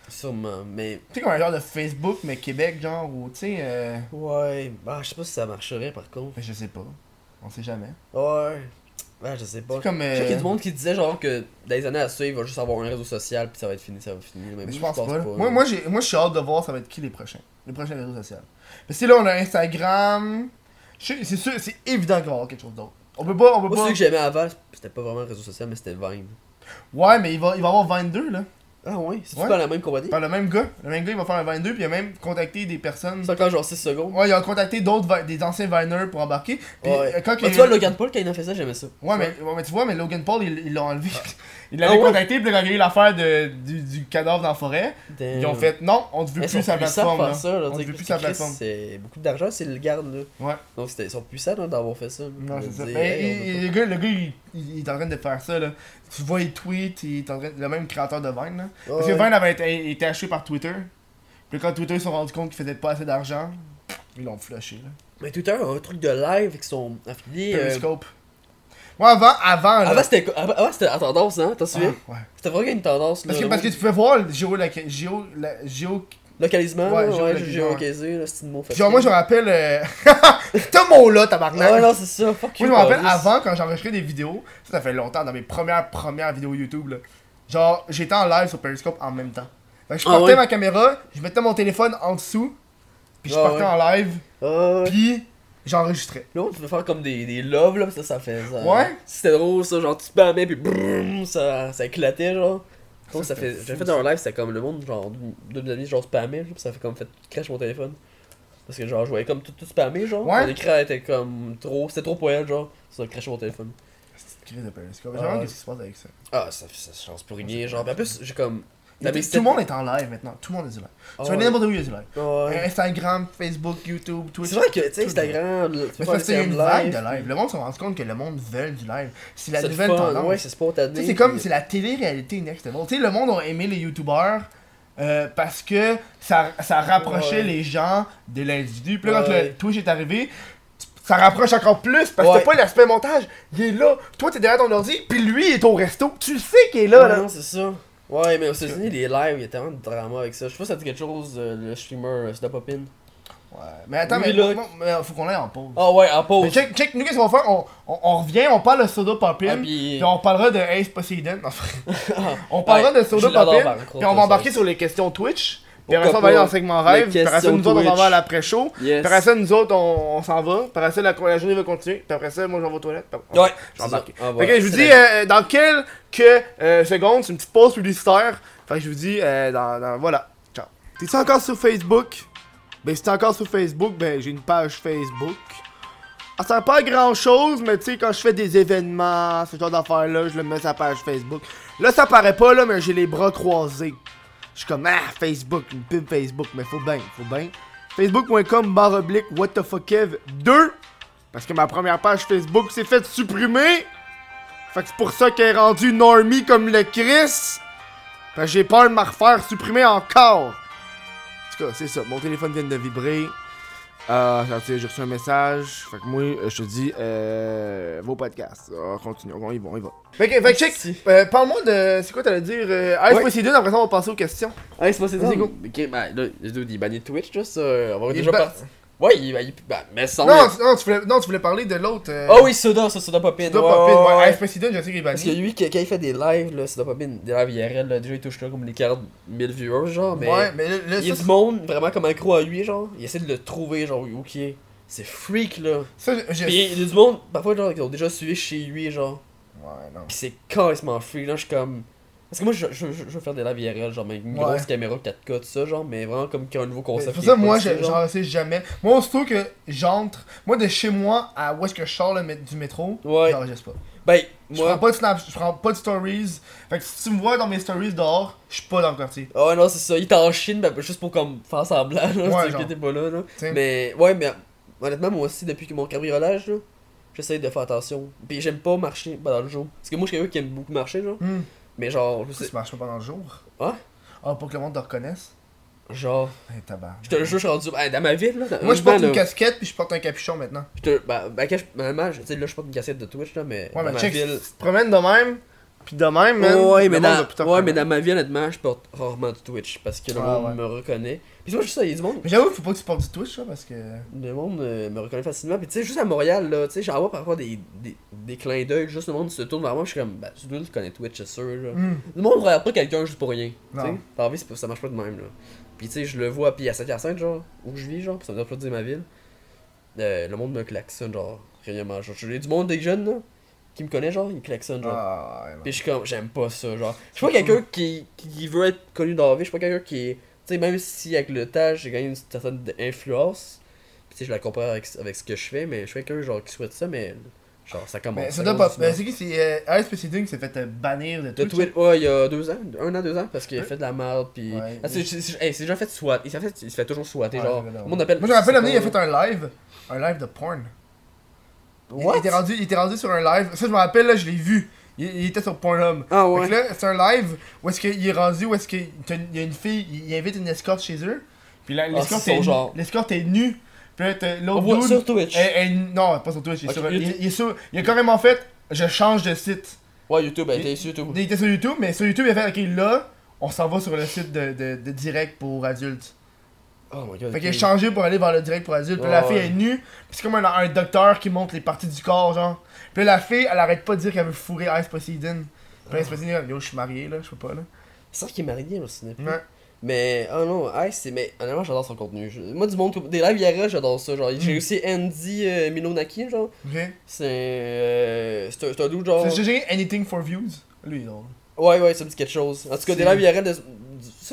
Sûrement, mais. Tu sais, comme un genre de Facebook, mais Québec, genre, ou tu sais. Euh... Ouais, bah, je sais pas si ça marcherait par contre. Je sais pas. On sait jamais. Ouais. Ouais, je sais pas. Comme. Je sais qu'il y a Euh... du monde qui disait genre que dans les années à suivre, il va juste avoir un réseau social puis ça va être fini, ça va finir. Mais, Mais je moi, pense pas. Moi, moi, j'ai, moi, je suis hâte de voir ça va être qui les prochains. Les prochains réseaux sociaux. Parce que là, on a Instagram. C'est sûr, c'est évident qu'il va y avoir quelque chose d'autre. On peut pas, on peut Moi, pas. celui que j'aimais avant, c'était pas vraiment un réseau social, mais c'était Vine. Ouais, mais il va, il va y avoir 22 là. Ah ouais, c'est pas la même compagnie. Par le même gars. Le même gars, il va faire un 22, puis il a même contacté des personnes. C'est encore genre 6 secondes. Ouais, il a contacté d'autres, des anciens Viners pour embarquer. Puis Ouais. euh, quand il- tu vois, Logan Paul, quand il a fait ça, j'aimais ça. Ouais mais, ouais, mais tu vois, mais Logan Paul, il l'a enlevé. Il l'avait Ah ouais? contacté, puis quand il y a eu l'affaire de, du, du cadavre dans la forêt, ils ont fait non, on te veut plus sa plateforme. Là. ça, là. On sais, veut plus sa plateforme. C'est beaucoup d'argent, c'est le garde, là. Ouais. Donc, c'était- ils sont puissants d'avoir fait ça. Non, c'est ça. Mais gars, le gars il, il- est en train de faire ça. Là. Tu vois, il tweet, il est en train, le même créateur de Vine. Là. Parce que Ouais. Vine avait été, été acheté par Twitter. Puis quand Twitter se sont rendu compte qu'il faisait pas assez d'argent, ils l'ont flushé. Là. Mais Twitter a un truc de live qui sont affiliés. euh, Periscope. Moi, avant, avant. là- Avant, c'était? Avant, c'était la tendance, hein? T'en te souviens? Ah, ouais. C'était vraiment une tendance. Parce là, que, parce que tu pouvais voir le géo, la, géo, la, géo Localisement, Ouais, ouais, géolocalisé, c'est une mot. Genre, moi, je me rappelle. Euh... Ce mot-là, tabarnak. Ouais, non, c'est ça, fuck Moi, je me rappelle avant, quand j'enregistrais des vidéos, ça, ça fait longtemps, dans mes premières, premières vidéos YouTube, là. Genre, j'étais en live sur Periscope en même temps. Fait que je Ah partais ouais? ma caméra, je mettais mon téléphone en dessous, puis je Ah partais ouais. en live, Ah, puis j'enregistrais. Là, on pouvait faire comme des, des loves, là, pis ça, ça fait. Ça... Ouais. C'était drôle, ça, genre, tu spammais, pis brrrm, ça, ça éclatait, genre. Donc, ça, Ça, fait. fou, fait un live, c'était comme le monde, genre, deux deux amis, genre, genre, pis ça fait comme fait crash mon téléphone. Parce que, genre, je voyais comme tout, tout spammé, genre. Ouais. Mon écran était comme trop. C'était trop pour elle, genre. Ça a crashé mon téléphone. C'est une crise de Periscope. Ah J'aimerais ouais. qu'est-ce qui se passe avec ça. Ah, ça, ça change pour rien, genre. Pis en plus, j'ai comme. Tout le monde est en live maintenant, tout le monde est en live. Ah Sur n'importe où, il du live. Ouais. Instagram, Facebook, YouTube, Twitch. C'est vrai que, tu sais, Instagram, tu Mais parce qu'il y a une vague de live. Le monde se rend compte que le monde veut du live. C'est la nouvelle tendance. Ouais, c'est spontané. Comme, c'est la télé-réalité next level. Tu sais, le monde a aimé les youtubeurs euh, parce que ça, ça rapprochait Ouais. les gens de l'individu. Puis là, quand Ouais. le Twitch est arrivé, ça rapproche encore plus parce que Ouais. t'as pas l'aspect montage. Il est là. Toi, t'es derrière ton ordi, puis lui, il est au resto. Tu sais qu'il est là, là. Non, c'est ça. Ouais, mais aux États-Unis, les lives, il y a tellement de drama avec ça. Je sais pas si ça dit quelque chose, euh, le streamer euh, Stop Up In. Ouais. Mais attends, mais, là- mais faut qu'on aille en pause. Ah ouais, en Mais pause. check, check, nous, qu'est-ce qu'on va faire? On, on, on revient, on parle de Soda Popin. Ah, puis- Puis on parlera de Ace Poseidon. On parlera Ouais, de Soda Popin. Puis on va embarquer sur les questions Twitch. Puis après ça, on va aller dans le segment rêve. Puis après ça, nous autres, on s'en va à l'après-show. Yes. Puis après ça, nous autres, on, on s'en va. Puis après ça, la, la journée va continuer. Puis après ça, moi, je vais aux toilettes. Puis Ouais. Ah, voilà. que je vous dis, euh, dans quelques euh, secondes, c'est une petite pause publicitaire. Fait que je vous dis, euh, dans, dans- voilà. Ciao. T'es-tu encore sur Facebook? Ben, si t'es encore sur Facebook, ben, j'ai une page Facebook. Ça sert pas à grand chose, mais tu sais, quand je fais des événements, ce genre d'affaires-là, je le mets sur la page Facebook. Là, ça paraît pas, là, mais j'ai les bras croisés. Je suis comme, ah, Facebook, une pub Facebook, mais faut bien, faut bien. Facebook.com barre oblique what the fuck Kev 2. Parce que ma première page Facebook s'est faite supprimer. Fait que c'est pour ça qu'elle est rendue normie comme le Chris. Fait que j'ai peur de me refaire supprimer encore. En tout cas, c'est ça. Mon téléphone vient de vibrer. Euh, j'ai reçu un message. Fait que moi, euh, je te dis, euh, vos podcasts. On continue, on y va, on y va. Fait que, fait que check, euh, parle-moi de. C'est quoi t'allais dire euh, Ice Ouais. Poseidon, après ça, on va passer aux questions. Ah, c'est pas c'est. Ok, ben là, le dude, il bannit Twitch, là, ça. On va déjà partir. Ouais, il, il, ben, mais sans. Non, non, tu voulais, non, tu voulais parler de l'autre. Euh, Oh oui, Soda, ça, Soda Popin. Soda Popin, ouais, ouais. Ice je sais qu'il est Parce que banni. lui, quand il fait des lives, là, Soda Popin, des lives IRL, là, déjà il touche là comme les 40 000 viewers, genre, mais. Ouais, mais là, là, Il y a du monde vraiment comme accro à lui, genre. Il essaie de le trouver, genre, où qui est. C'est freak, là. ça. Pis il y a du monde, parfois, genre, qui ont déjà suivi chez lui, genre. Ouais, non. Pis c'est carrément freak, là. Je suis comme. Parce que moi, je, je, je, veux faire des lives IRL, genre, avec une Ouais. grosse caméra 4K, tout ça, genre, mais vraiment comme qu'il y a un nouveau Mais concept. Qui ça, moi, j'en sais jamais. Moi, aussitôt que j'entre, moi, de chez moi à où est-ce que je sors le du métro, Ouais. j'enregistre pas. Ben, Je prends moi. pas de snap, je prends pas de stories. Fait que si tu me vois dans mes stories dehors, je suis pas dans le quartier. Ah non, c'est ça, il t'en chine, ben, juste pour comme faire semblant, là. Ouais, c'est genre. que t'es pas là, là. T'sais. Mais, ouais, mais honnêtement, moi aussi, depuis que mon cabriolage, là, j'essaie de faire attention. Puis j'aime pas marcher pendant le jour. Parce que moi, je suis quelqu'un qui aime beaucoup marcher, genre. Hmm. Mais genre, je Ça, marche pas pendant le jour? Ah? Ah, pour que le monde te reconnaisse? Genre, Eh, tabac. je te le jure, je suis rendu. dans ma ville, là. Moi, je porte une casquette puis je porte un capuchon maintenant. je te. Je- tu sais, là, je porte une cassette de Twitch, là, mais. Ouais, dans mais ma check, ville. tu te promènes de même, puis de même, man. ouais, mais dans, ouais, mais dans ma vie, honnêtement, je porte rarement du Twitch parce que le Ah, monde ouais. me reconnaît. Tu vois, juste ça, il y a du monde. Mais j'avoue faut pas que tu portes du Twitch, là, parce que. Le monde euh, me reconnaît facilement. Puis tu sais, juste à Montréal, là, tu sais, j'envoie parfois des, des, des clins d'œil. Juste le monde se tourne vers moi. Je suis comme, bah, tu dois le connaître Twitch, c'est sûr. Là. Hmm. Le monde regarde pas quelqu'un juste pour rien. Tu sais, la vie, ça marche pas de même. Là. Puis tu sais, je le vois, puis à 5 genre, où je vis, genre, puis ça me doit pas dire ma ville. Euh, le monde me klaxonne, genre, régulièrement. Genre, j'ai du monde des jeunes, là, qui me connaît, genre, ils klaxonnent, genre. Ah, ouais, non. Puis je suis comme, j'aime pas ça, genre. Je suis pas quelqu'un qui, qui veut être connu dans la vie, je suis pas quelqu'un qui est. Sais, même si avec le temps, j'ai gagné une certaine influence, puis tu sais, je la compare avec, avec ce que je fais, mais je suis quelqu'un, genre, qui souhaite ça, mais. Genre, ça commence. Mais ça doit pas. Mais c'est qui C'est euh, Ice Poseidon qui s'est fait euh, bannir de Twitch? Twitch, ouais, il y a deux ans, un an, deux ans, parce qu'il a fait de la merde, puis. Ah, c'est déjà fait swat. Il s'est fait, il se fait toujours swatter, genre. Moi, je me rappelle, l'année, il a fait un live. Un live de porn. What? Il était, rendu, il était rendu sur un live. Ça, je me rappelle, là, je l'ai vu. Il, il était sur Pornhub. Ah Fait ouais. que là, c'est un live où est-ce qu'il est rendu, où est-ce qu'il il y a une fille, il, il invite une escorte chez eux. Puis là, l'escorte c'est son est, genre. l'escorte est nue. Puis là, On l'autre dude. sur Twitch. elle- elle- non, pas sur Twitch. Il, est sur, il, il est sur- il a carrément fait, je change de site. Ouais, YouTube, elle était sur YouTube. Il était sur YouTube, mais sur YouTube, il a fait, ok, là, on s'en va sur le site de, de, de direct pour adultes. Oh my god. Fait qu'il a ok. changé pour aller vers le direct pour adulte. Puis la fille ouais. est nue. Puis c'est comme un, un docteur qui montre les parties du corps, genre. Puis la fille, elle arrête pas de dire qu'elle veut fourrer Ice Poseidon. Puis Ice Poseidon, yo, je suis marié, là, je peux pas, là. C'est vrai qu'il est marié aussi, n'est Ouais. Mais, oh non, Ice, c'est. Mais honnêtement, j'adore son contenu. Je- Moi, du monde, des lives IRL, j'adore ça. Genre, j'ai Mm. aussi Andy euh, Milonaki, genre. Ok. C'est. Euh, c'est un, dude, genre. C'est GG Anything for Views. Lui, drôle. Ouais, ouais, ça me dit quelque chose. En tout cas, des lives IRL, de...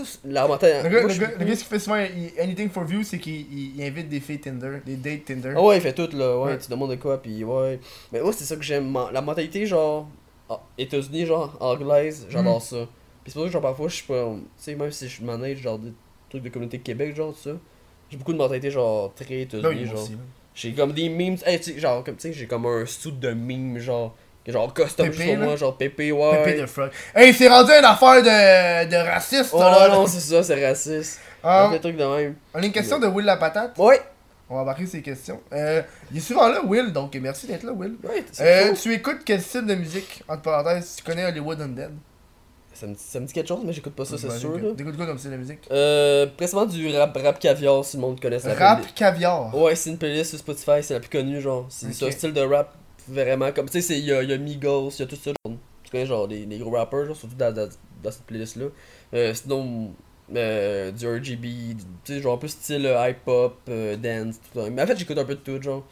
ça. Le gars, moi, le je- gars, le gars, ce qu'il fait souvent, il- Anything for Views, c'est qu'il il- il invite des filles Tinder, des dates Tinder. Ah ouais, il fait tout, là. Ouais, Ouais. tu demandes de quoi, puis ouais. Mais moi, c'est ça que j'aime. La mentalité, genre. ah, États-Unis, genre, anglaise, j'adore Mm. ça. Puis c'est pour ça que, genre, parfois, je suis pas. Tu sais, même si je manage, genre, des trucs de communauté de Québec, genre, tout ça. J'ai beaucoup de mentalité, genre, très États-Unis, genre. J'ai comme des memes. Hey, tu sais, genre, comme, tu sais, j'ai comme un suit de meme, genre. Genre, custom Pépé, pour moi, genre, pépé, ouais. Pépé de frog. Hey, c'est rendu une affaire de, de raciste, Oh là. non, c'est ça, c'est raciste. Ah, des trucs de même. on a une question de Will la patate. Ouais! On va embarquer ces questions. Euh, il est souvent là, Will, donc merci d'être là, Will. Ouais, Euh, cool. tu écoutes quel style de musique? Entre parenthèses, tu connais Hollywood Undead? Ça me, ça me dit quelque chose, mais j'écoute pas ça, c'est sûr. T'écoutes quoi comme style de musique? Euh, principalement du rap, rap caviar, si le monde connaît ça. Rap caviar. Ouais, c'est une playlist sur Spotify, c'est la plus connue, genre. C'est un style de rap vraiment comme. Tu sais, c'est- il y a, y a Migos, il y a tout ça. genre. Tu connais, genre, les, les gros rappers, genre, surtout dans, dans, dans cette playlist-là. Euh, sinon, euh, du RGB, tu sais, genre un peu style euh, hip-hop, euh, dance, tout ça. Mais en fait, j'écoute un peu de tout, genre.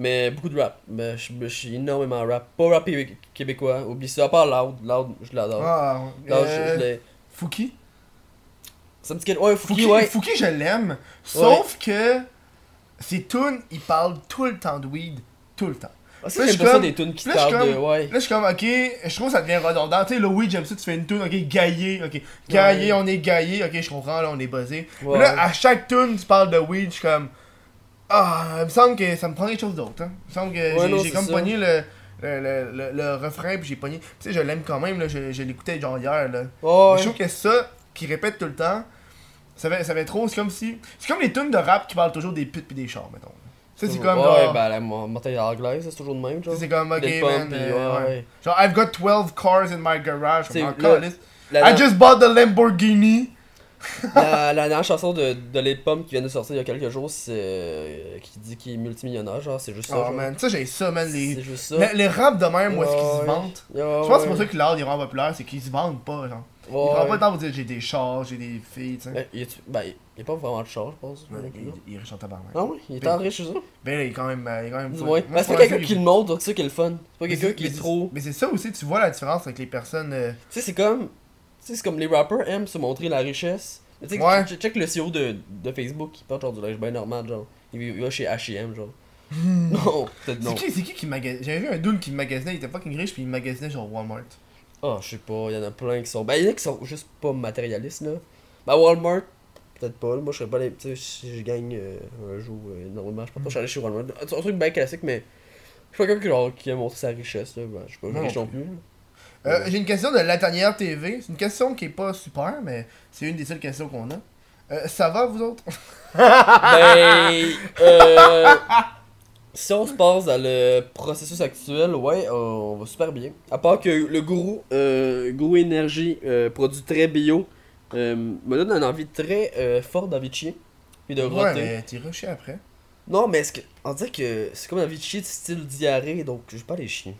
Mais beaucoup de rap. Mais je suis énormément rap. Pas rap québé- québécois, oublie ça. À part Loud, Loud, je l'adore. Ah, Loud, je- je. Fouki Ça me dit. Ouais, Fouki, Fouki, ouais. Fouki, je l'aime. Sauf que ses tunes, il parle tout le temps de weed. Tout le temps. Ah, ça, Là, je j'aime pas ça comme- des tunes qui là, parlent de. comme- Ouais. Là, je suis comme, ok, je trouve que ça devient redondant. Tu sais, le weed, j'aime ça, tu fais une tune, ok, gaillé, ok. Gaillé, on est gaillé, ok, je comprends, là, on est buzzé. Ouais. Mais là, à chaque tune, tu parles de weed, je suis comme. Ah, il me semble que ça me prend quelque chose d'autre. Hein. Il me semble que j'ai- non, j'ai c'est comme ça. pogné le, le, le, le, le refrain, puis j'ai pogné. Tu sais, je l'aime quand même, là, je, je l'écoutais genre hier, là. Ouais. Je trouve que ça, qui répète tout le temps, ça va, ça va être trop. C'est comme si. C'est comme les tunes de rap qui parlent toujours des putes pis des chars, mettons. C'est comme. Ouais, genre, bah la mo- mentalité anglaise, c'est toujours le même, genre. c'est comme, ok, man. euh, ouais. Genre, I've got 12 cars in my garage. I just bought the Lamborghini. la, la dernière chanson de, de Les Pommes qui vient de sortir il y a quelques jours, c'est. euh, qui dit qu'il est multimillionnaire, genre, c'est juste ça. Oh genre. man, ça, j'ai ça, man. Les, C'est juste ça. les, les rap de même, où est-ce qu'ils se vantent Je pense que c'est pour ça que l'art est vraiment populaire, c'est qu'ils se vendent pas, genre. Ouais, prennent pas le temps pour dire j'ai des chars, j'ai des filles, tu sais. Ben, il est, ben, il y a pas vraiment de char, je pense. Non il, il est riche en tabarnak. Ah oui, il est en riche, c'est ça? Ben là, il est quand même. euh, Il est quand même. Ouais. Moi, Ben, c'est pas quelqu'un que- qui le montre, donc c'est ça qui est le fun. C'est pas quelqu'un qui est trop. Mais c'est ça aussi, tu vois la différence avec les personnes. euh, Tu sais, c'est comme. Tu sais, c'est comme les rappers aiment se montrer la richesse. Mais tu sais, Ouais. check- le CEO de, de Facebook qui porte genre du linge bien normal, genre. Il, il va chez HM, genre. non, peut-être non. C'est qui, c'est qui qui magasinait J'avais vu un dude qui magasinait, il était fucking riche, puis il magasinait genre Walmart. Ah, je sais pas, il y en a plein qui sont. Ben, il y en a qui sont juste pas matérialistes, là. Ben, Walmart, peut-être pas, là. Moi, je serais pas allé. Tu sais, si je gagne euh, un jour, euh, normalement, je pense pas que je suis allé chez Walmart. C'est un truc bien classique, mais. Je suis pas quelqu'un qui, qui a montré sa richesse, là. Ben, je suis pas riche non plus. Euh, J'ai une question de Latanière TV. C'est une question qui est pas super, mais c'est une des seules questions qu'on a. Euh, ça va, vous autres? Ben. Euh, si on se passe dans le processus actuel, ouais, on va super bien. À part que le gourou, euh, gourou énergie, euh, produit très bio, euh, me donne une envie très euh, forte chier. Puis de Ouais, roter. mais t'es rushé après. Non, mais que. On dirait que c'est comme de style diarrhée, donc je pas les chier.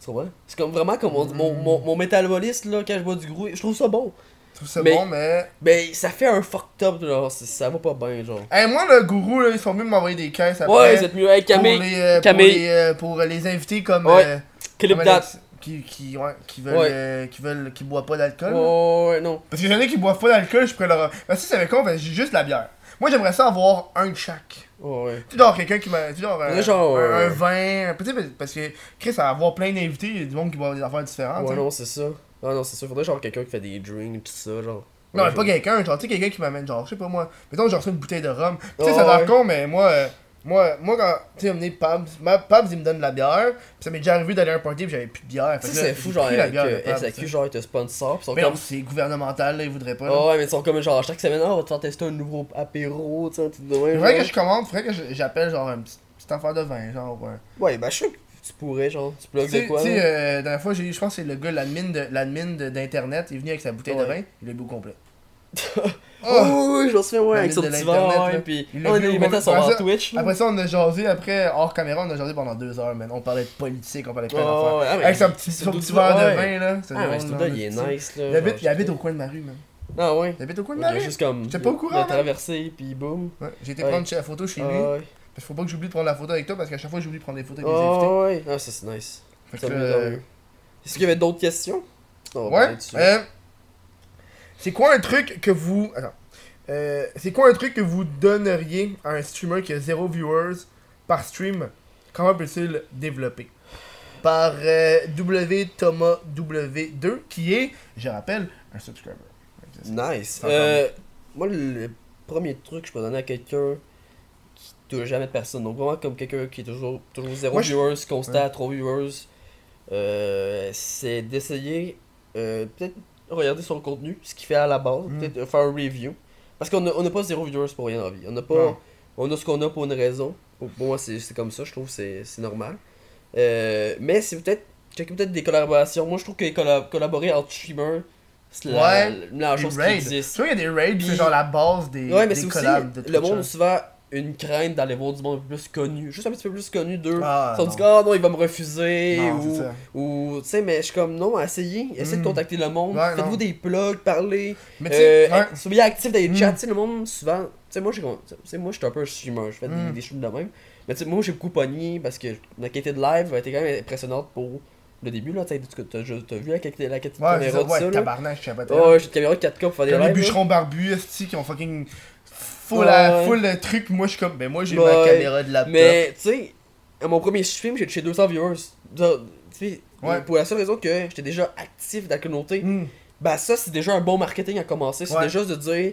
Tu comprends? C'est comme vraiment comme mon, mon, mon, mon métabolisme là, quand je bois du gourou, je trouve ça bon. Trouve ça Mais- bon, mais. Ben, ça fait un fucked up, genre, ça va pas bien, genre. Hey, moi, le gourou, là, ils sont mieux de m'envoyer des caisses après. Ouais, vous êtes mieux. Hey, pour Camille, les, euh, pour, Camille. les, euh, pour les invités comme. Ouais. euh, clip comme. Alex- Qui, qui, ouais, qui veulent. Ouais. euh, qui veulent. qui boivent pas d'alcool. Ouais, ouais, non. Parce que j'en ai qui boivent pas d'alcool, je pourrais leur. Ben, si ça fait con, ben, j'ai juste la bière. Moi, j'aimerais ça avoir un de chaque. Ouais, ouais. Tu genre quelqu'un qui m'a. Tu genre, un, Ouais, genre, un, vin. Parce que Chris, ça va avoir plein d'invités, il y a du monde qui boit des affaires différentes. Ouais, non, c'est ça. Ah non, c'est ça. Faudrait genre quelqu'un qui fait des drinks, tout ça, genre. Non, mais pas quelqu'un, genre, tu sais, quelqu'un qui m'amène, genre, je sais pas moi. Mettons, genre, une bouteille de rhum. Tu sais, ça a l'air ouais. con, mais moi, euh, moi, moi, quand, tu sais, amener Pabs, ma- Pabs, il me donne de la bière. Puis ça m'est déjà arrivé d'aller à un party, puis j'avais plus de bière. Tu sais, c'est fou, genre, pris la avec bière euh, Pabs, SAQ, genre, ils te sponsor, pis ils sont Mais comme. non, c'est gouvernemental, là, ils voudraient pas. là. Ouais, mais ils sont comme genre, chaque semaine, ah, on va te faire tester un nouveau apéro, tu sais, truc de même. Faudrait que je commande, faudrait que j'appelle, genre, une petite, affaire de vin, genre, ouais. Ouais, bah, je que tu pourrais, genre, tu plugs Tu de quoi. tu sais, euh, la dernière fois, j'ai eu, je pense que c'est le gars, l'admin de- l'admin de- d'Internet, il est venu avec sa bouteille de Ouais. vin, il l'a bu au complet. Oh, oui, je m'en souviens, ouais, avec son de petit là. ouais, pis. Il vu au il mettait son Twitch. Après ça, on a jasé, après, hors caméra, on a jasé pendant deux heures, man. On parlait de politique, on parlait de plein Ouais, d'affaires. ouais, Avec son petit, son petit verre de vin, là. Ah, mais ce il est nice, là. Il habite, il au coin de ma rue, man. Ah, ouais. Il habite au coin de Il ma rue. juste comme. J'étais pas au courant, Il a traversé, pis boum. Ouais, j'ai été prendre la photo chez Ah, lui. Parce qu'il faut pas que j'oublie de prendre la photo avec toi, parce qu'à chaque fois, j'oublie de prendre des photos avec les invités. Ah, ouais. Ah, ça, c'est nice. Fait Ça euh. Est-ce qu'il y avait d'autres questions? Ouais. euh, c'est quoi un truc que vous. Attends. Euh, c'est quoi un truc que vous donneriez à un streamer qui a zéro viewers par stream? Comment peut-il développer? Par W Thomas W2, qui est, je rappelle, un subscriber. Nice. Moi, le premier truc que je peux donner à quelqu'un touche jamais personne, donc vraiment comme quelqu'un qui est toujours, toujours zéro Moi, je- viewers, constat, trop viewers, euh, c'est d'essayer euh, peut-être regarder son contenu, ce qu'il fait à la base, Mm. peut-être faire un review. Parce qu'on n'a on a pas zéro viewers pour rien dans la vie. On a pas. On a ce qu'on a pour une raison. Pour, pour moi, c'est comme ça, je trouve que c'est normal. Euh, mais c'est peut-être. checker peut-être des collaborations. Moi, je trouve que colla- collaborer entre streamers, c'est la, Ouais, la Des chose qui raids. Tu existe. vois, il y a des raids, c'est genre la base des, Ouais, mais des c'est aussi. collabs de Le monde Twitch, souvent une crainte d'aller voir du monde un peu plus connu. Juste un petit peu plus connu d'eux. Ah, Ils ah non, il va me refuser. Non, ou, tu sais, mais je suis comme, non, essayez. Essayez Mm. de contacter le monde. Ouais. Faites-vous des plugs, parlez. Mais Euh, ouais. Soyez actifs dans les Mm. chats. Le monde, souvent. Tu sais, moi, je suis un peu un streamer. Je fais Mm. des, des streams de même. Mais tu sais, moi, j'ai beaucoup pogné parce que la qualité de live a été quand même impressionnante pour le début, là, t'as t'as vu la, la, caméra de ouais, tabarnak, je sais pas. Oh, ouais, j'ai une caméra 4K pour faire des les bûcherons barbus, esti, qui ont fucking full, la, full le truc. Moi, je suis comme, ben moi, j'ai ma caméra de laptop. Mais, tu sais, à mon premier stream, j'ai touché 200 viewers. Tu Ouais. pour la seule raison que j'étais déjà actif dans la communauté, Hmm. bah ça, c'est déjà un bon marketing à commencer. C'est Ouais. déjà de dire,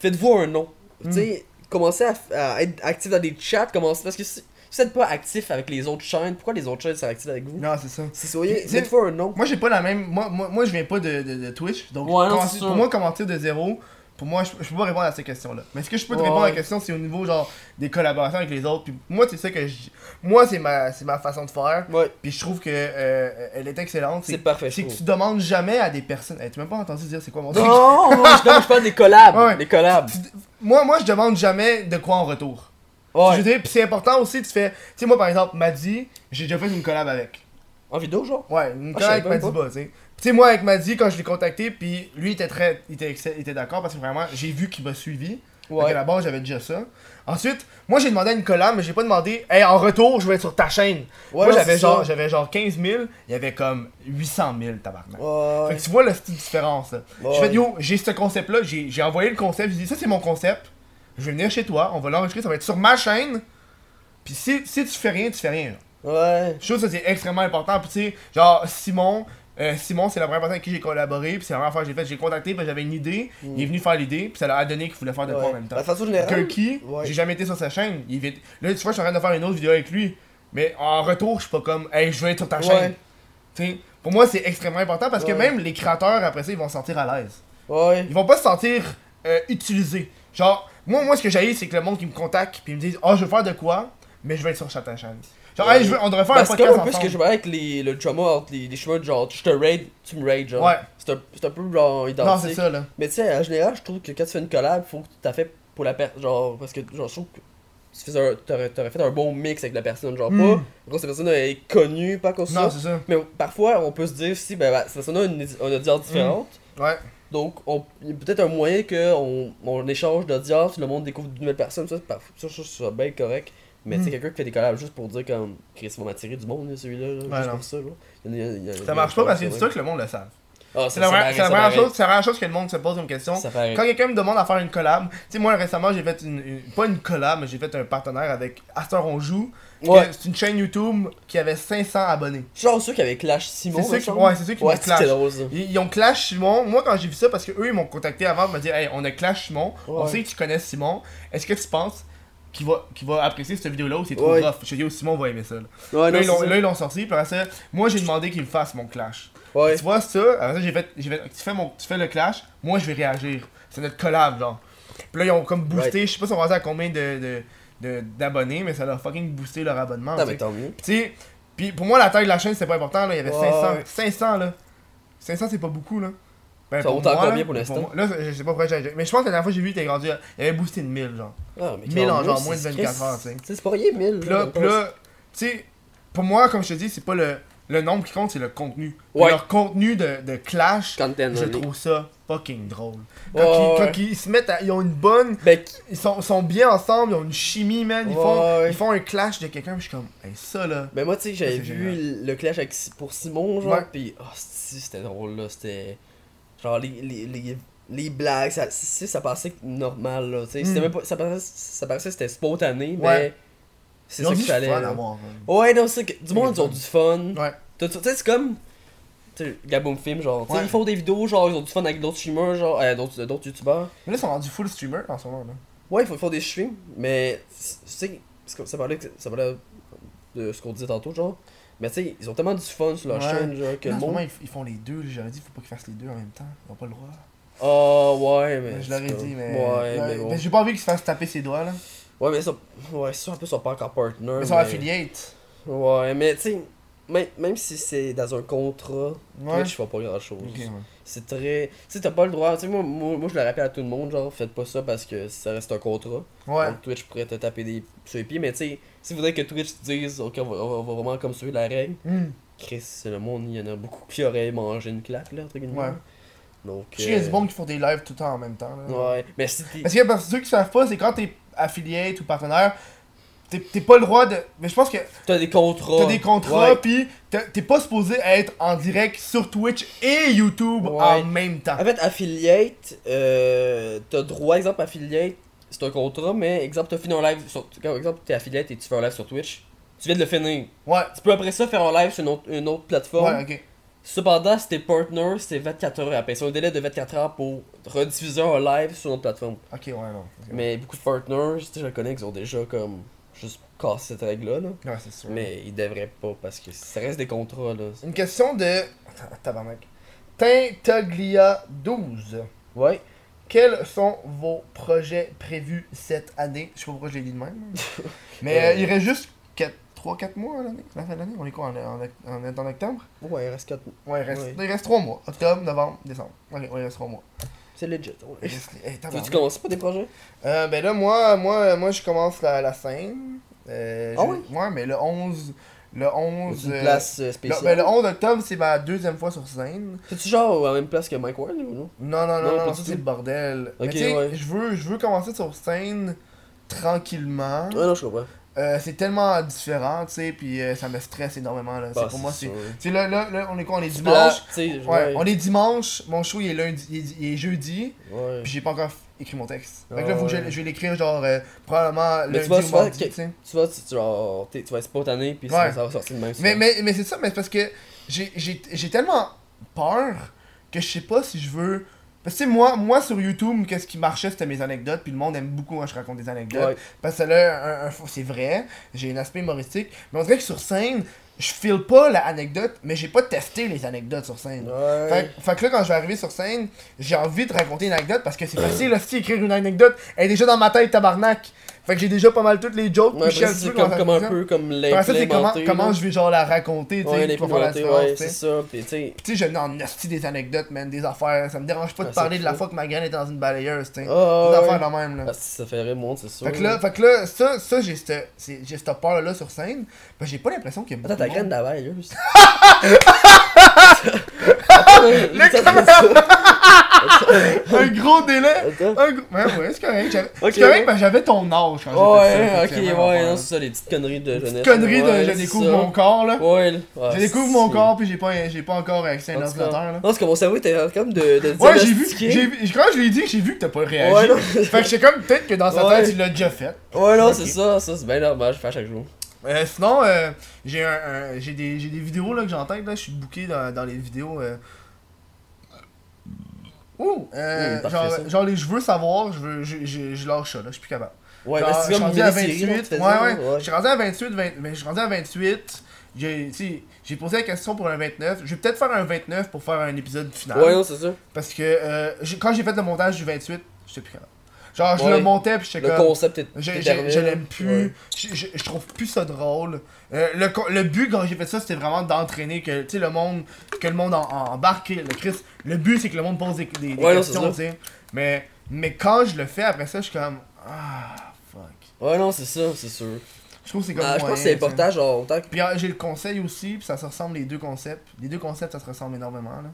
faites-vous un nom. Tu sais, commencez à, à être actif dans des chats, commencez, parce que si, vous n'êtes pas actif avec les autres chaînes, pourquoi les autres chaînes sont actives avec vous? Non, c'est ça. Si soyez, faites-vous un nom. Moi, j'ai pas la même. Moi, moi, moi je viens pas de, de, de Twitch. Donc, Ouais, non, pour moi, commencer de zéro, pour moi, je, je peux pas répondre à ces questions-là. Mais ce que je peux te Ouais. répondre à la question, c'est au niveau genre des collaborations avec les autres. Puis moi, c'est ça que je. Moi, c'est ma, c'est ma façon de faire. Ouais, Puis je trouve que euh, elle est excellente. c'est parfait. c'est que tu demandes jamais à des personnes. Hey, tu m'as pas entendu dire c'est quoi mon truc? Non, non, je, non, je parle des collabs. Ouais. Des collabs. Moi, moi, je demande jamais de quoi en retour. Je veux dire, puis c'est important aussi, tu fais. Tu sais, moi par exemple, Maddy, j'ai déjà fait une collab avec. En vidéo, genre? Ouais, une Ah, avec. Bas, tu sais. Tu sais, moi avec Maddy, quand je l'ai contacté, puis lui il était très. Il était, il était d'accord parce que vraiment, j'ai vu qu'il m'a suivi. Donc à Ouais. la base, j'avais déjà ça. Ensuite, moi j'ai demandé à une collab, mais j'ai pas demandé, hey, en retour, je vais être sur ta chaîne. Ouais, moi j'avais genre, j'avais genre 15 000, il y avait comme 800 000 tabarnak. Ouais. Fait que tu vois style différence. là. Ouais. Je fais, yo, j'ai ce concept-là, j'ai j'ai envoyé le concept, j'ai dit, ça c'est mon concept, je vais venir chez toi, on va l'enregistrer, ça va être sur ma chaîne. Puis si, si tu fais rien, tu fais rien. là. Ouais. Je trouve que ça c'est extrêmement important. Puis tu sais, genre Simon, euh, Simon c'est la première personne avec qui j'ai collaboré, puis c'est la première fois que j'ai fait, j'ai contacté, puis j'avais une idée, il est venu faire l'idée, puis ça l'a donné qu'il voulait faire de quoi Ouais. en même temps. De façon. Kirky, Ouais. j'ai jamais été sur sa chaîne. Il vient- Là, tu vois, je suis en train de faire une autre vidéo avec lui. Mais en retour, je suis pas comme, hey, je veux être sur ta Ouais. chaîne. Tu sais, pour moi, c'est extrêmement important parce que même les créateurs, après ça, ils vont se sentir à l'aise. Ouais. Ils vont pas se sentir euh, utilisés. Genre, moi, moi, ce que j'ai, c'est que le monde qui me contacte, puis ils me disent, oh, je veux faire de quoi, mais je vais être sur ta chaîne. Genre, Ouais. hey, je veux, on devrait faire Ben, un c'est podcast comme un peu ce que je vois avec les, le drama entre les, les chemins, genre, je te raid, tu me raid, genre. Ouais. C'est un, c'est un peu genre identique. Non, c'est ça, là. Mais tu sais, en général, je trouve que quand tu fais une collab, faut que tu t'as fait pour la personne. Genre, parce que genre, je trouve que t'aurais, fait un bon mix avec la personne. Genre, Mm. pas. Cette personne est connue, pas comme Non, ça. c'est ça. Mais parfois, on peut se dire si ben, ben, cette personne a une, une audience différente. Ouais. Donc, on- il y a peut-être un moyen qu'on on échange d'audience, le monde découvre de nouvelles personnes. Ça, c'est ça, je trouve ça bien correct. Mais tu sais, Mm. quelqu'un qui fait des collabs juste pour dire comme Chris va m'attirer du monde, là, celui-là. là, Ouais, ça. Là. Il y en a- il y a- il y Ça marche pas parce que c'est sûr que le monde le savent. Ah, C'est la, c'est première chose, c'est que le monde se pose une question. Quand quelqu'un me demande à faire une collab, tu sais, moi récemment j'ai fait une, une- Pas une collab, mais j'ai fait un partenaire avec Astor On Joue. Ouais. C'est une chaîne YouTube qui avait 500 abonnés. Genre ceux qui avaient Clash Simon. C'est ceux ouais, c'est ceux qui ouais, m'ont Clash. drôle. Ils, ils ont Clash Simon. Moi, quand j'ai vu ça, parce que eux ils m'ont contacté avant pour me dire Hey, on a Clash Simon. On sait que tu connais Simon. Est-ce que tu penses qu'il va, qu'il va apprécier cette vidéo-là ou c'est trop Ouais. rough Je dis, Simon va aimer ça. Là, Ouais, Là, non, ils l'ont- c'est ça. là, ils l'ont sorti. Puis après ça, moi j'ai demandé qu'il me fasse mon Clash. Ouais. Tu vois ça, après ça j'ai fait, j'ai fait tu, fais mon, tu fais le clash, moi je vais réagir. C'est notre collab genre. Puis là ils ont comme boosté, je sais pas si on va à combien de, de, de- d'abonnés, mais ça leur fucking boosté leur abonnement. Tu mais tant mieux. Puis puis pour moi la taille de la chaîne c'est pas important, là, il y avait Ouais. 500, 500 là. 500 c'est pas beaucoup là. Ben, Ça monte encore moi, bien là, pour l'instant? Là, je sais pas pourquoi j'ai. Mais je pense que la dernière fois que j'ai vu, il était rendu. Il avait boosté de 1000, genre. Ah, mais 1000 en genre moins de c'est- 24 heures, tu sais. C'est pas rien, 1000. Puis là, là, tu sais, pour moi, comme je te dis, c'est pas le, le nombre qui compte, c'est le contenu. Ouais. Leur contenu de, de clash, Content, je trouve ça fucking drôle. Quand, ils, ouais. quand ils se mettent à, Ils ont une bonne. Ben, Ils sont, sont bien ensemble, ils ont une chimie, man. Ils, font, ouais. ils font un clash de quelqu'un, je suis comme, hey, ça là. ben moi, tu sais, j'avais vu le clash avec, pour Simon, genre, Ouais. pis oh, si, c'était drôle, là, c'était... Genre, les, les, les, les blagues, ça, si, ça passait normal, là, tu sais, c'était Mm. même pas... Ça paraissait, ça paraissait que c'était spontané, Ouais. mais... C'est Ils ont ça du qu'il fallait, fun là. à voir. hein. Ouais, non, c'est que du monde, ils ont du fun. Ouais. Tu sais, c'est comme. Tu Gaboom Film, genre. tu sais, Ouais. Ils font des vidéos, genre, ils ont du fun avec d'autres streamers, genre, euh, d'autres d'autres youtubeurs. Mais là, ils sont rendus full streamer en ce moment, là. Ouais, ils font, ils font des streams, mais. Tu sais, ça parlait, ça parlait de ce qu'on disait tantôt, genre. Mais tu sais, ils ont tellement du fun sur leur Ouais. chaîne, genre, que ce moment, ils, ils font les deux. J'aurais dit, faut pas qu'ils fassent les deux en même temps. Ils ont pas le droit. Ah, ouais, mais. je l'aurais dit, mais. Ouais, mais bon. mais j'ai pas envie qu'ils se fassent taper ses doigts, là. Ouais, mais ça. Ouais, ça, en plus, ils sont pas encore partner. Mais ils sont affiliates. Ouais, mais tu sais, même, même si c'est dans un contrat, Ouais. Twitch, font pas grand chose. Ok, ouais. C'est très. Tu sais, t'as pas le droit. Tu sais, moi, moi, moi, je le rappelle à tout le monde, genre, faites pas ça parce que ça reste un contrat. Ouais. Donc, Twitch pourrait te taper des sur les pieds, mais tu sais, si vous voulez que Twitch dise, ok, on va, on va vraiment comme suivre la règle, Hmm. Chris, c'est le monde, il y en a beaucoup qui auraient mangé une claque, là, entre guillemets. Ouais. Donc. Je sais a euh, qui font des lives tout le temps en même temps. Là. Ouais, mais si t'es. Parce que parce que ceux qui savent pas, c'est quand t'es affiliate ou partenaire, t'es pas le droit de. Mais je pense que T'as des contrats. t'as des contrats, t'as- t'es pas supposé être en direct sur Twitch et YouTube Ouais. en même temps. En fait, affiliate, euh, t'as droit, exemple, affiliate, c'est un contrat, mais exemple, t'as fini un live sur. Par exemple, t'es affiliate et tu fais un live sur Twitch, tu viens de le finir. Ouais, Tu peux après ça faire un live sur une autre, une autre plateforme. ouais, ok. Cependant, si t'es partner, c'est 24 heures après. C'est un délai de 24 heures pour rediffuser un live sur une autre plateforme. Ok, ouais, non. Mais beaucoup de partners, tu sais, je le connais, qui ont déjà comme cassé cette règle-là. Là. Ouais, c'est sûr. Mais ils devraient pas parce que ça reste des contrats. Là. Une question de. Attends, Tabarnak. Tintaglia 12. Ouais. Quels sont vos projets prévus cette année? Je sais pas pourquoi je l'ai dit de même. Mais euh, Euh. il reste juste 3-4 mois à l'année. La fin de l'année, on est quoi On est en, en, en octobre? Ouais, il reste 4 Ouais, il reste, Ouais. il reste 3 mois. Octobre, novembre, décembre. Ok, ouais, il reste 3 mois. C'est legit. Ouais. Hey, Tu commencer pas des projets? Euh, ben là, moi, moi, moi je commence la, la scène. Euh, Ah oui? Ouais, mais le 11. Le 11. Une euh, place euh, le, spéciale. ben, le 11 octobre, c'est ma deuxième fois sur scène. C'est-tu genre à la même place que Mike Ward ou non? Non, non, non, Non, non, ça c'est le bordel. Mais Ok, tu sais, ouais. je veux, je veux commencer sur scène tranquillement. Ouais, non, je comprends. Euh, c'est tellement différent, tu sais, puis euh, ça me stresse énormément. Là. Bah, c'est pour moi, c'est. Tu sais, là, là, là, on est quoi On est dimanche? Ouais, ouais. on est dimanche, mon show il est lundi, il est, il est jeudi, Ouais. puis j'ai pas encore écrit mon texte. Fait que là, faut que je, vais l'écrire genre euh, probablement Mais lundi tu vas ou mardi, tu sais. Tu vois, tu, tu, genre, t'es- tu vas être spontané, puis Ouais. ça, ça va sortir de même. Mais, souvent. mais, mais c'est ça, mais c'est parce que j'ai- j'ai j'ai tellement peur que je sais pas si je veux. Parce que tu sais, moi, moi sur YouTube, qu'est-ce qui marchait, c'était mes anecdotes, puis le monde aime beaucoup quand je raconte des anecdotes. Ouais. Parce que là, un, un- c'est vrai, j'ai un aspect humoristique, mais on dirait que sur scène, je file pas l'anecdote, mais j'ai pas testé les anecdotes sur scène. Ouais. Fait, fait que là, quand je vais arriver sur scène, j'ai envie de raconter une anecdote parce que c'est facile aussi écrire une anecdote. Elle est déjà dans ma tête, tabarnak. Fait que j'ai déjà pas mal toutes les jokes. Ouais, puis c'est comme, comment comme un peu comme comment, l'implémenter. comment là. je vais genre la raconter, tu sais, Ouais, pour la ouais, sais. c'est ça. Puis tu sais. Je n'en des anecdotes, man, des affaires. Ça me dérange pas de Ouais, parler de la fois que ma graine était dans une balayeuse, tu sais. Ah, des affaires de même, là. Ah, ça ferait monde, c'est sûr. Fait que là, fait que là ça, ça j'ai cette j'ai cette peur-là sur scène. Ben, j'ai pas l'impression qu'il y a Attends, beaucoup ta de graine. Attends, ça, ça. Un gros délai! Un gros... Ouais, ouais, c'est correct. j'avais- Ok, c'est correct, ouais. ben, j'avais ton âge quand j'ai fait ça. Ouais, fait ok, ouais, non, c'est ça, les petites conneries de jeunesse. Connerie de Ouais, je découvre ça. mon corps, là. Ouais. Ouais, Je découvre mon corps, puis j'ai pas, j'ai pas encore accès à un ordinateur, là. Non, parce que mon cerveau était comme de, de Ouais, j'ai vu, j'ai quand je l'ai dit, j'ai vu que t'as pas réagi. Ouais, fait que c'est comme peut-être que dans sa tête, il l'a déjà fait. Ouais, non, c'est ça, ça, c'est bien normal, je fais à chaque jour. Euh, sinon, euh, j'ai un, un- j'ai des, des vidéos là que j'ai en tête, là, je suis booké dans, dans les vidéos. Euh... Ouh! Euh, genre, genre les je veux savoir, je veux, je, je, je lâche ça là, je suis plus capable. Ouais, Genre, là, je c'est suis rendu à série, 28, là, tu fais ouais, ouais, ouais. je suis rendu à 28, 20 mais je suis rendu à 28, j'ai, posé la question pour un 29, je vais peut-être faire un 29 pour faire un épisode final. Ouais, non, c'est ça. Parce que euh, quand j'ai fait le montage du 28, j'étais plus capable. Genre, je Ouais. le montais puis j'étais Le comme... concept est. Je, je, je l'aime plus, Ouais. je, je, je trouve plus ça drôle. Euh, le, le but quand j'ai fait ça, c'était vraiment d'entraîner que tu sais le monde que le monde en, en- embarque. Le Chris, le but c'est que le monde pose des, des- des Ouais, non, questions, c'est tu sais. Mais mais quand je le fais après ça, je suis comme ah fuck. Ouais, non, c'est ça, c'est sûr. Je trouve que c'est comme Ah, je pense que c'est important, genre, autant que. Puis euh, j'ai le conseil aussi, puis ça se ressemble les deux concepts. Les deux concepts, ça se ressemble énormément là.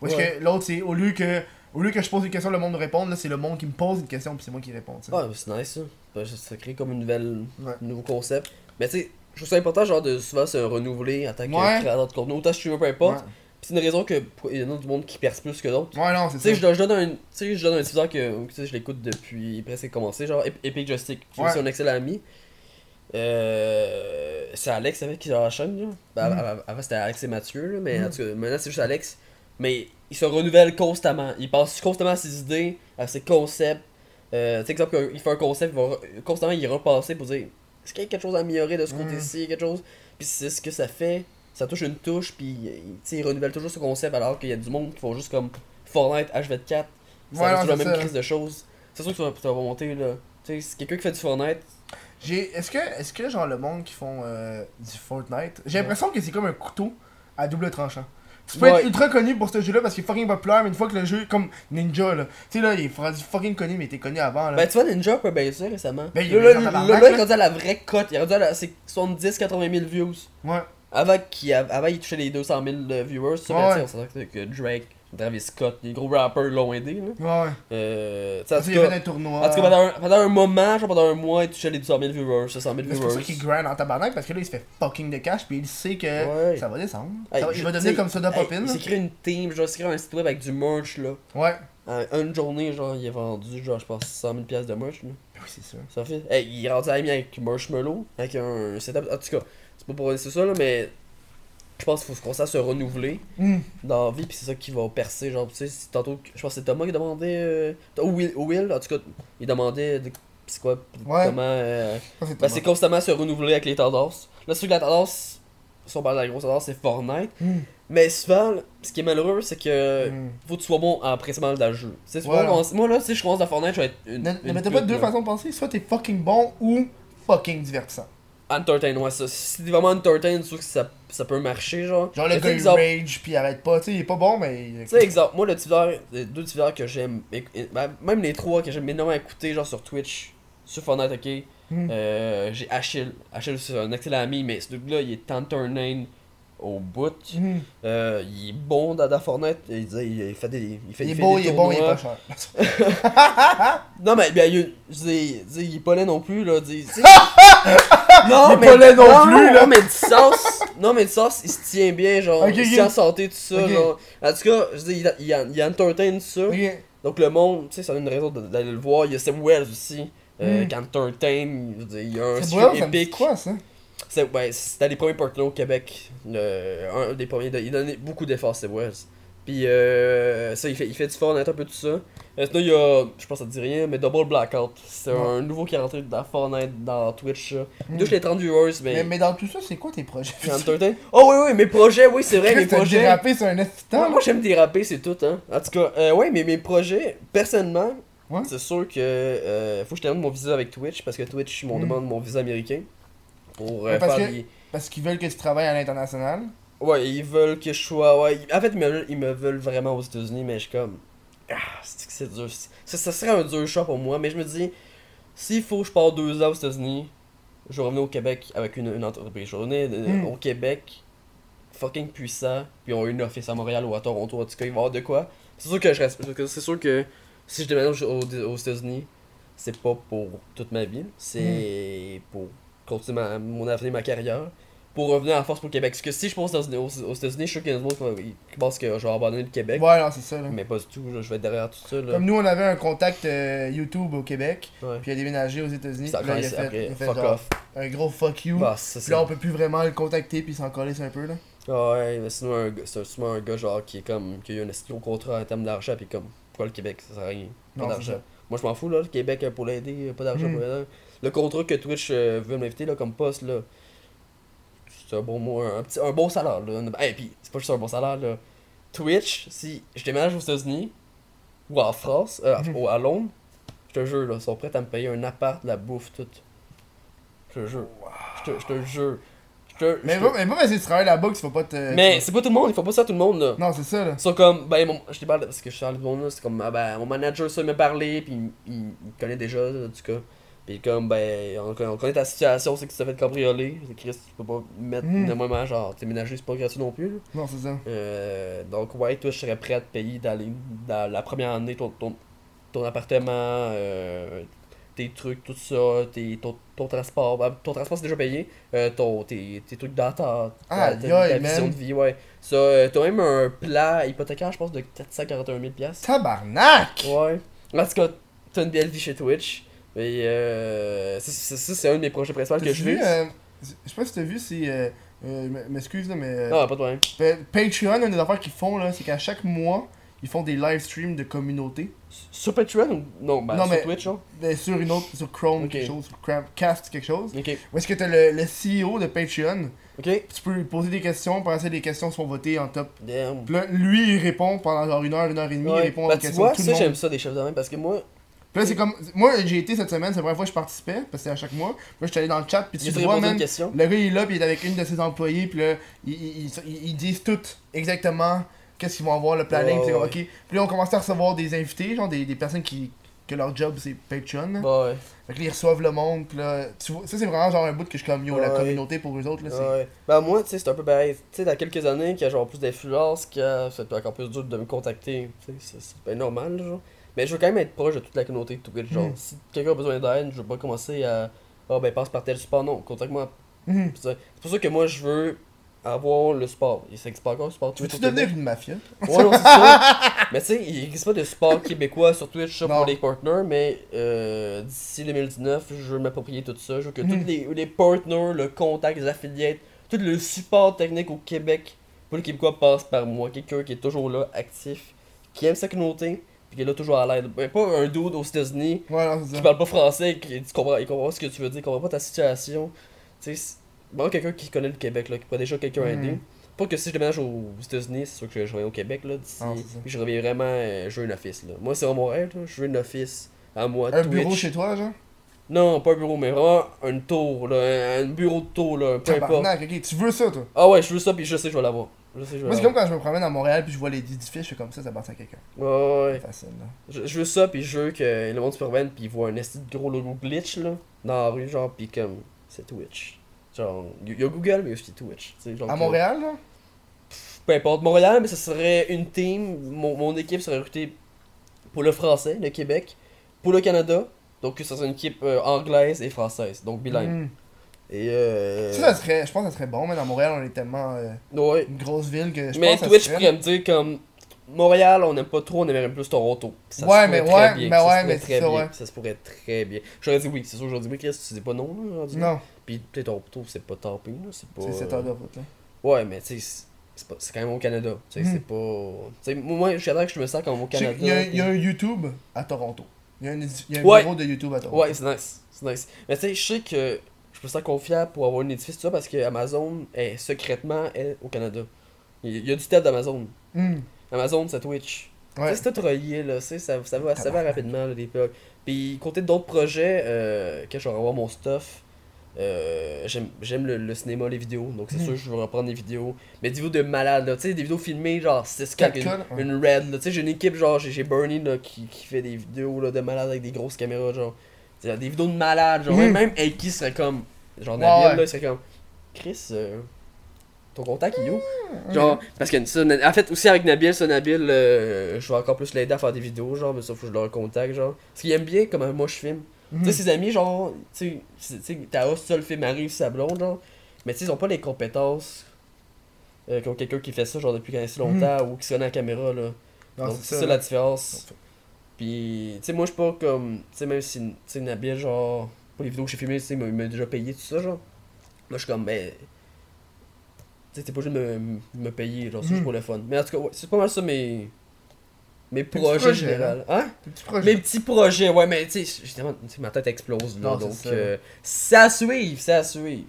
Parce que l'autre c'est au lieu que au lieu que je pose une question, le monde me réponde, là c'est le monde qui me pose une question puis c'est moi qui réponds. tu c'est nice ça. Ben, ça- Ça crée comme une nouvelle, Ouais. un nouveau concept. Mais tu sais, je trouve ça important, genre, de souvent se renouveler en tant que Ouais. créateur de contenu, autant streamer, peu importe. Ouais. Puis c'est une raison que pour- il y en a du monde qui perce plus que d'autres. Ouais, non, c'est Tu sais, ça. je, donne- un, tu sais, je donne un diffuseur que tu sais, je l'écoute depuis presque commencé, genre Ep- Epic Joystick, qui est Ouais. aussi un excellent ami. Euh, c'est Alex avec qui a la chaîne, là. Ben, Mhm. avant- c'était Alex et Mathieu, là, mais en tout cas, maintenant c'est juste Alex. Mais il se renouvelle constamment. Il passe constamment à ses idées, à ses concepts. Euh, tu sais, exemple, il fait un concept, il va constamment il repasser pour dire est-ce qu'il y a quelque chose à améliorer de ce côté-ci, quelque chose? Puis c'est ce que ça fait. Ça touche une touche, puis il, sais, il renouvelle toujours ce concept alors qu'il y a du monde qui font juste comme Fortnite, H24. Ça toujours la c'est même ça. crise de choses. C'est sûr que tu vas, tu vas monter là. Tu sais, si quelqu'un qui fait du Fortnite, J'ai est-ce que est-ce que genre le monde qui font euh, du Fortnite, j'ai l'impression que c'est comme un couteau à double tranchant. Tu peux Ouais. être ultra connu pour ce jeu-là parce qu'il est fucking populaire, mais une fois que le jeu comme Ninja là, tu sais là, il est fucking connu mais il était connu avant là. Ben, tu vois, Ninja peut baisser récemment. Ben, il là, là, il est rendu à la vraie cote. Il est rendu à la, c'est 70-80 000 views. ouais. Avant, qu'il, av- avant, il touchait les 200 000 euh, viewers. Ça, Ouais, ben, ouais. tu sais, on que, que Drake, Travis Scott, les gros rappers l'ont aidé. Là. Ouais. Euh, en Parce tout cas, un tournoi. en tout cas, pendant un, pendant un moment, genre pendant un mois, il touchait les 200 000 viewers, 600 000 Mais C'est pour ça viewers. qu'il grind en tabarnak parce que là il se fait fucking de cash puis il sait que Ouais. ça va descendre. Hey, Ça va- il va devenir comme Soda hey, Popin. Il là. s'est créé une team, genre, il s'est créé un site web avec du merch, là. Ouais. En une journée, genre, il a vendu, genre, je pense, 100 000 piastres de merch, là. Oui, c'est sûr. Ça fait. Hey, il est rendu ami avec Marshmallow, avec un setup. En tout cas, c'est pas pour dire ça, là, mais. Je pense qu'il faut commencer à se renouveler Hmm. dans la vie, puis c'est ça qui va percer. Genre, tu sais, tantôt, je pense que c'est Thomas qui demandait. Euh, ou Will, Will, en tout cas, il demandait. de- C'est quoi Ouais. Comment. euh, c'est ben, c'est constamment se renouveler avec les tendances. Là, c'est que la tendance, si on parle de la grosse tendance, c'est Fortnite. Hmm. Mais souvent, ce qui est malheureux, c'est que. Hmm. Faut que tu sois bon en principalement dans le jeu. Voilà. Moi, là, si je commence dans Fortnite, je vais être une. Ne, une ne mettez pas deux façons de penser. Soit t'es fucking bon ou fucking divertissant. Entertain, ouais, ça. Si t'es vraiment entertain, c'est sûr que ça, ça peut marcher, genre. Genre le gars il rage puis il arrête pas. Tu sais, il est pas bon mais. Tu sais, exemple, moi, le tuteur, les deux tuteurs que j'aime, ben, même les trois que j'aime énormément écouter, genre sur Twitch, sur Fortnite, ok? Hmm. Euh, j'ai Achille. Achille, c'est un excellent ami, mais ce dude-là, il est entertain au bout. Hmm. Euh, il est bon dans, dans Fortnite. Il, dit- il, fait des. Il, fait, Il est fait beau, des il est bon, il est pas cher. Non, mais bien, il, je dis, il est pas laid non plus, là. dis- tu. non, mais, laid non plus, là. Non, mais du sens. Non, mais du sens, il se tient bien, genre. Il se tient en santé, tout ça, genre. En tout cas, je dis, il, il, il entertain tout ça. Donc, le monde, tu sais, ça a une raison d'aller le voir. Il y a Sam Wells aussi. Euh, qui entertain, je il y a un C'est me dit épique. quoi ça? C'est ouais, c'était les premiers partenaires au Québec. Le- un des premiers. il donnait beaucoup d'efforts, c'est Wells. Puis euh, ça, il fait, il fait du Fortnite un peu tout ça. Euh, sinon, il y a, je pense que ça te dit rien, mais Double Blackout. C'est Ouais. un nouveau qui est rentré dans Fortnite, dans Twitch. Il Hmm. touche les 30 viewers, mais. mais, mais dans tout ça, c'est quoi tes projets? Oh oui, oui, mes projets, oui, c'est vrai, mes projets. dérapé sur un Moi, instant. moi, j'aime déraper, c'est tout, hein. En tout cas, euh, ouais, mais mes projets, personnellement, Ouais. c'est sûr que euh, faut que je termine mon visa avec Twitch parce que Twitch m'ont Mm. demande mon visa américain pour euh, parce faire que- des. Parce qu'ils veulent que tu travailles à l'international. Ouais, ils veulent que je sois. Ouais, ils- en fait, ils me, veulent- ils me veulent vraiment aux États-Unis, mais je suis comme. Ah, c'est que c'est dur. Ça, ça serait un dur choix pour moi, mais je me dis, s'il faut que je parte deux ans aux États-Unis, je vais revenir au Québec avec une, une entreprise. Je vais revenir euh, Mm. au Québec, fucking puissant, puis on a une office à Montréal ou à Toronto, en tout cas, il va y avoir de quoi. C'est sûr que je reste. C'est sûr que si je déménage aux, aux États-Unis, c'est pas pour toute ma vie, c'est pour continuer ma- mon avenir, ma carrière pour revenir en force pour le Québec. Parce que si je pense aux, États-Unis, je suis sûr qu'il y a des gens qui pensent que je vais abandonner le Québec. Ouais, non, c'est ça. Là. Mais pas du tout, là, je vais être derrière tout ça. Là. Comme nous, on avait un contact euh, YouTube au Québec, Ouais. puis il a déménagé aux États-Unis. Ça puis là, il a fait, après, il a fait fuck genre off. un gros fuck you. Bah, Puis là, on peut plus vraiment le contacter, puis s'en coller un peu. là. Ah ouais, mais sinon, c'est un- souvent un gars genre qui est comme. qui a eu un gros contrat en termes d'argent, puis comme. Pourquoi le Québec Ça sert à rien? Pas d'argent. Moi, je m'en fous, là, le Québec euh, pour l'aider, euh, pas d'argent Mm. pour l'aider. Le contrat que Twitch euh, veut m'inviter, là, comme poste, là. C'est un bon mot, un, petit, un salaire, là. Et puis, c'est pas juste un bon salaire, là. Twitch, si je déménage aux États-Unis, ou en France, euh, Mhm. ou à Londres, je te jure, là, ils sont prêts à me payer un appart, la bouffe, tout. Je te jure. Je te, je te jure. Te, Mais pas, mais pas parce que tu travailles là-bas tu vas pas te. Mais c'est pas tout le monde, il faut pas ça à tout le monde, là. Non, c'est ça, là. Sont comme, ben, mon, je te parle parce que je suis dans le monde là, c'est comme, ah, ben, mon manager, ça, il m'a parlé, puis il, il, il connaît déjà, en tout cas. Puis comme, ben, on, on connaît ta situation, c'est que tu t'es fait cambrioler. Chris, tu peux pas mettre Mhm. énormément, genre, déménager, c'est pas gratuit non plus, là. Non, c'est ça. Euh, donc, ouais, toi, je serais prêt à te payer d'aller dans la première année ton, ton, ton appartement, euh, tes trucs, tout ça, tes, ton, ton transport. Ben, ton transport, c'est déjà payé. Euh, ton, tes, tes trucs d'attente, ta, Aïe, ta, ta aïe, vision man. de vie, ouais. Ça, euh, t'as même un plat hypothécaire, je pense, de 441 000 piastres. Tabarnak! Ouais. En tout cas, t'as une belle vie chez Twitch. Et euh, ça, c'est un de mes projets principaux que je fais. euh, je sais pas si t'as vu, c'est. Euh, euh, m'excuse, là, mais. euh, Non, pas de problème. Pa- Patreon, une des affaires qu'ils font, là, c'est qu'à chaque mois, ils font des live streams de communauté. Sur Patreon ou? Non, ben, Non, sur mais- Twitch, hein. Ben, sur une autre, sur Chrome, quelque chose, sur Cast, quelque chose. Ok. Où est-ce que t'as le, le CEO de Patreon, tu peux lui poser des questions, pendant ça, les questions sont votées en top. Damn. Là, lui, il répond pendant genre une heure, une heure et demie, il répond Ben, aux tu questions vois, de tout ça, j'aime ça des chefs de même parce que moi, Puis là, c'est comme. Moi, j'ai été cette semaine, c'est la première fois que je participais, parce que c'était à chaque mois. Là, j'étais allé dans le chat, puis tu vois, question. Le gars, il est là, puis il est avec une de ses employés, puis là, ils, ils, ils- ils disent tout exactement qu'est-ce qu'ils vont avoir, le planning. Ouais, puis c'est ouais. ok. Puis là, on commençait à recevoir des invités, genre des, des personnes qui, que leur job c'est Patreon. Bah ouais. Fait que là, ils reçoivent le monde, pis là, tu vois, ça c'est vraiment genre un bout que je suis comme yo, la Ouais. communauté pour eux autres, là, c'est. Ouais. Ben moi, tu sais, c'est un peu pareil. Tu sais, dans quelques années, qu'il y a genre plus d'influence, qu'il y a c'est encore plus dur de me contacter. Tu sais, c'est- c'est bien normal, genre. Mais je veux quand même être proche de toute la communauté de Twitch, genre. Mm. Si quelqu'un a besoin d'aide, je veux pas commencer à. Ah ben passe par tel support, non, contacte-moi. Mhm. C'est pour ça que moi je veux avoir le support. Il n'existe pas encore le support Tu veux-tu devenir une mafia? Ouais, non, c'est ça. mais tu sais, il n'existe pas de support québécois sur Twitch ça, pour les partners, mais euh, d'ici 2019, je veux m'approprier tout ça. Je veux que Mhm. tous les, les partners, le contact, les affiliates, tout le support technique au Québec pour les Québécois passe par moi. Quelqu'un qui est toujours là, actif, qui aime sa communauté, puis est là toujours à l'aide. Ben, pas un dude aux États-Unis Ouais, qui parle pas français, qui tu comprends, il comprend pas ce que tu veux dire, il comprend pas ta situation. Tu sais, bon, quelqu'un qui connaît le Québec, là, qui pourrait déjà quelqu'un Mhm. aider. Pas que si je déménage aux États-Unis, c'est sûr que je reviens au Québec, là, d'ici. Ah, je reviens vraiment, euh, je veux une office, là. Moi, c'est vraiment mon rêve, là. Je veux une office à moi, Un Twitch. bureau chez toi, genre? Non, pas un bureau, mais vraiment un tour, là. Un, bureau de tour, là. Peu importe. Tabarnak, ok, tu veux ça, toi? Ah ouais, je veux ça, puis je sais, je vais l'avoir. Je sais, Moi, c'est comme quand je me promène à Montréal puis je vois les édifices, je suis comme ça, ça appartient à quelqu'un. Ouais, ouais, facile, là. Je, je veux ça, puis je veux que le monde se promène, puis il voit un esti de gros logo glitch, là, dans la rue, genre, puis comme, c'est Twitch. Genre, il y a Google, mais aussi Twitch. genre À que- Montréal, là? Peu importe, Montréal, mais ça serait une team, mon, mon équipe serait recrutée pour le français, le Québec, pour le Canada, donc ça serait une équipe euh, anglaise et française, donc bilingue. Mhm. Et euh... Ça, ça serait, je pense que ça serait bon, mais dans Montréal, on est tellement euh, ouais. une grosse ville que je Mais pense Twitch pourrait me dire comme Montréal, on n'aime pas trop, on aimerait plus Toronto. Ça se Ouais, pourrait mais très ouais, bien, mais ça se ouais, pourrait mais très ça, bien, ouais. Ça se pourrait très bien. J'aurais dit oui, c'est sûr, dit oui, Chris, tu dis pas non, là, dit Non, Puis peut-être Toronto, c'est pas tapé, là, c'est pas. c'est cette heure de route, là. Ouais, mais tu sais, c'est- pas- quand même au Canada. Tu sais, Mhm. c'est pas. Tu sais, moi, je suis que je me sens comme au Canada. qu'il y, a- il y a un YouTube à Toronto. Il y a un, édi- il y a un Ouais. bureau de YouTube à Toronto. Ouais, c'est nice. C'est nice. Mais tu sais, je sais que me sens confiant pour avoir un édifice, tout ça, parce que Amazon est secrètement est au Canada. Il y a du test d'Amazon. Hmm. Amazon, c'est Twitch. Ouais. C'est tout relié, là. tu sais, Ça, ça, va, ça va rapidement, là, des plugs. Puis, côté d'autres projets, euh, que je vais revoir mon stuff, euh, j'aime le, le cinéma, les vidéos. Donc, c'est Mhm. sûr que je vais reprendre des vidéos. Mais des vidéos de malades, là. Tu sais, des vidéos filmées, genre 6 4 4K, une, une red, là. Tu sais, j'ai une équipe, genre, j'ai Bernie, là, qui, qui fait des vidéos, là, de malades avec des grosses caméras, genre. C'est des vidéos de malades, genre. Mhm. Même Aiki serait comme. Genre, Nabil, ouais. là, il serait comme. Chris, euh, ton contact, il est où? Genre, parce que ça, en fait, aussi avec Nabil, ça, Nabil, euh, je vais encore plus l'aider à faire des vidéos, genre, mais ça, faut que je le recontacte, genre. Parce qu'il aime bien comment moi je filme. Tu sais, ses amis, genre, tu sais, c'est- tu sais, ta hausse, ça, le film arrive, sa blonde, genre. Mais tu sais, ils ont pas les compétences euh, qu'ont quelqu'un qui fait ça, genre, depuis quand si longtemps, ou qui se connaît à la caméra, là. Non, Donc, c'est ça, la différence. Puis, tu sais, moi, je suis pas comme. Tu sais, même si, tu sais, Nabil, genre, pour les vidéos que j'ai filmées, tu sais, il m'a- déjà payé tout ça, genre. Moi, je suis comme, mais. Tu sais, t'es pas obligé de me, me payer, genre, c'est juste Mhm. pour le fun. Mais en tout cas, ouais, c'est pas mal ça mes. Mes projets généraux. Hein? Projets. Mes petits projets, ouais, mais tu sais, justement, ma tête explose, là. Donc, ça. euh, ça à suivre, ça à suivre.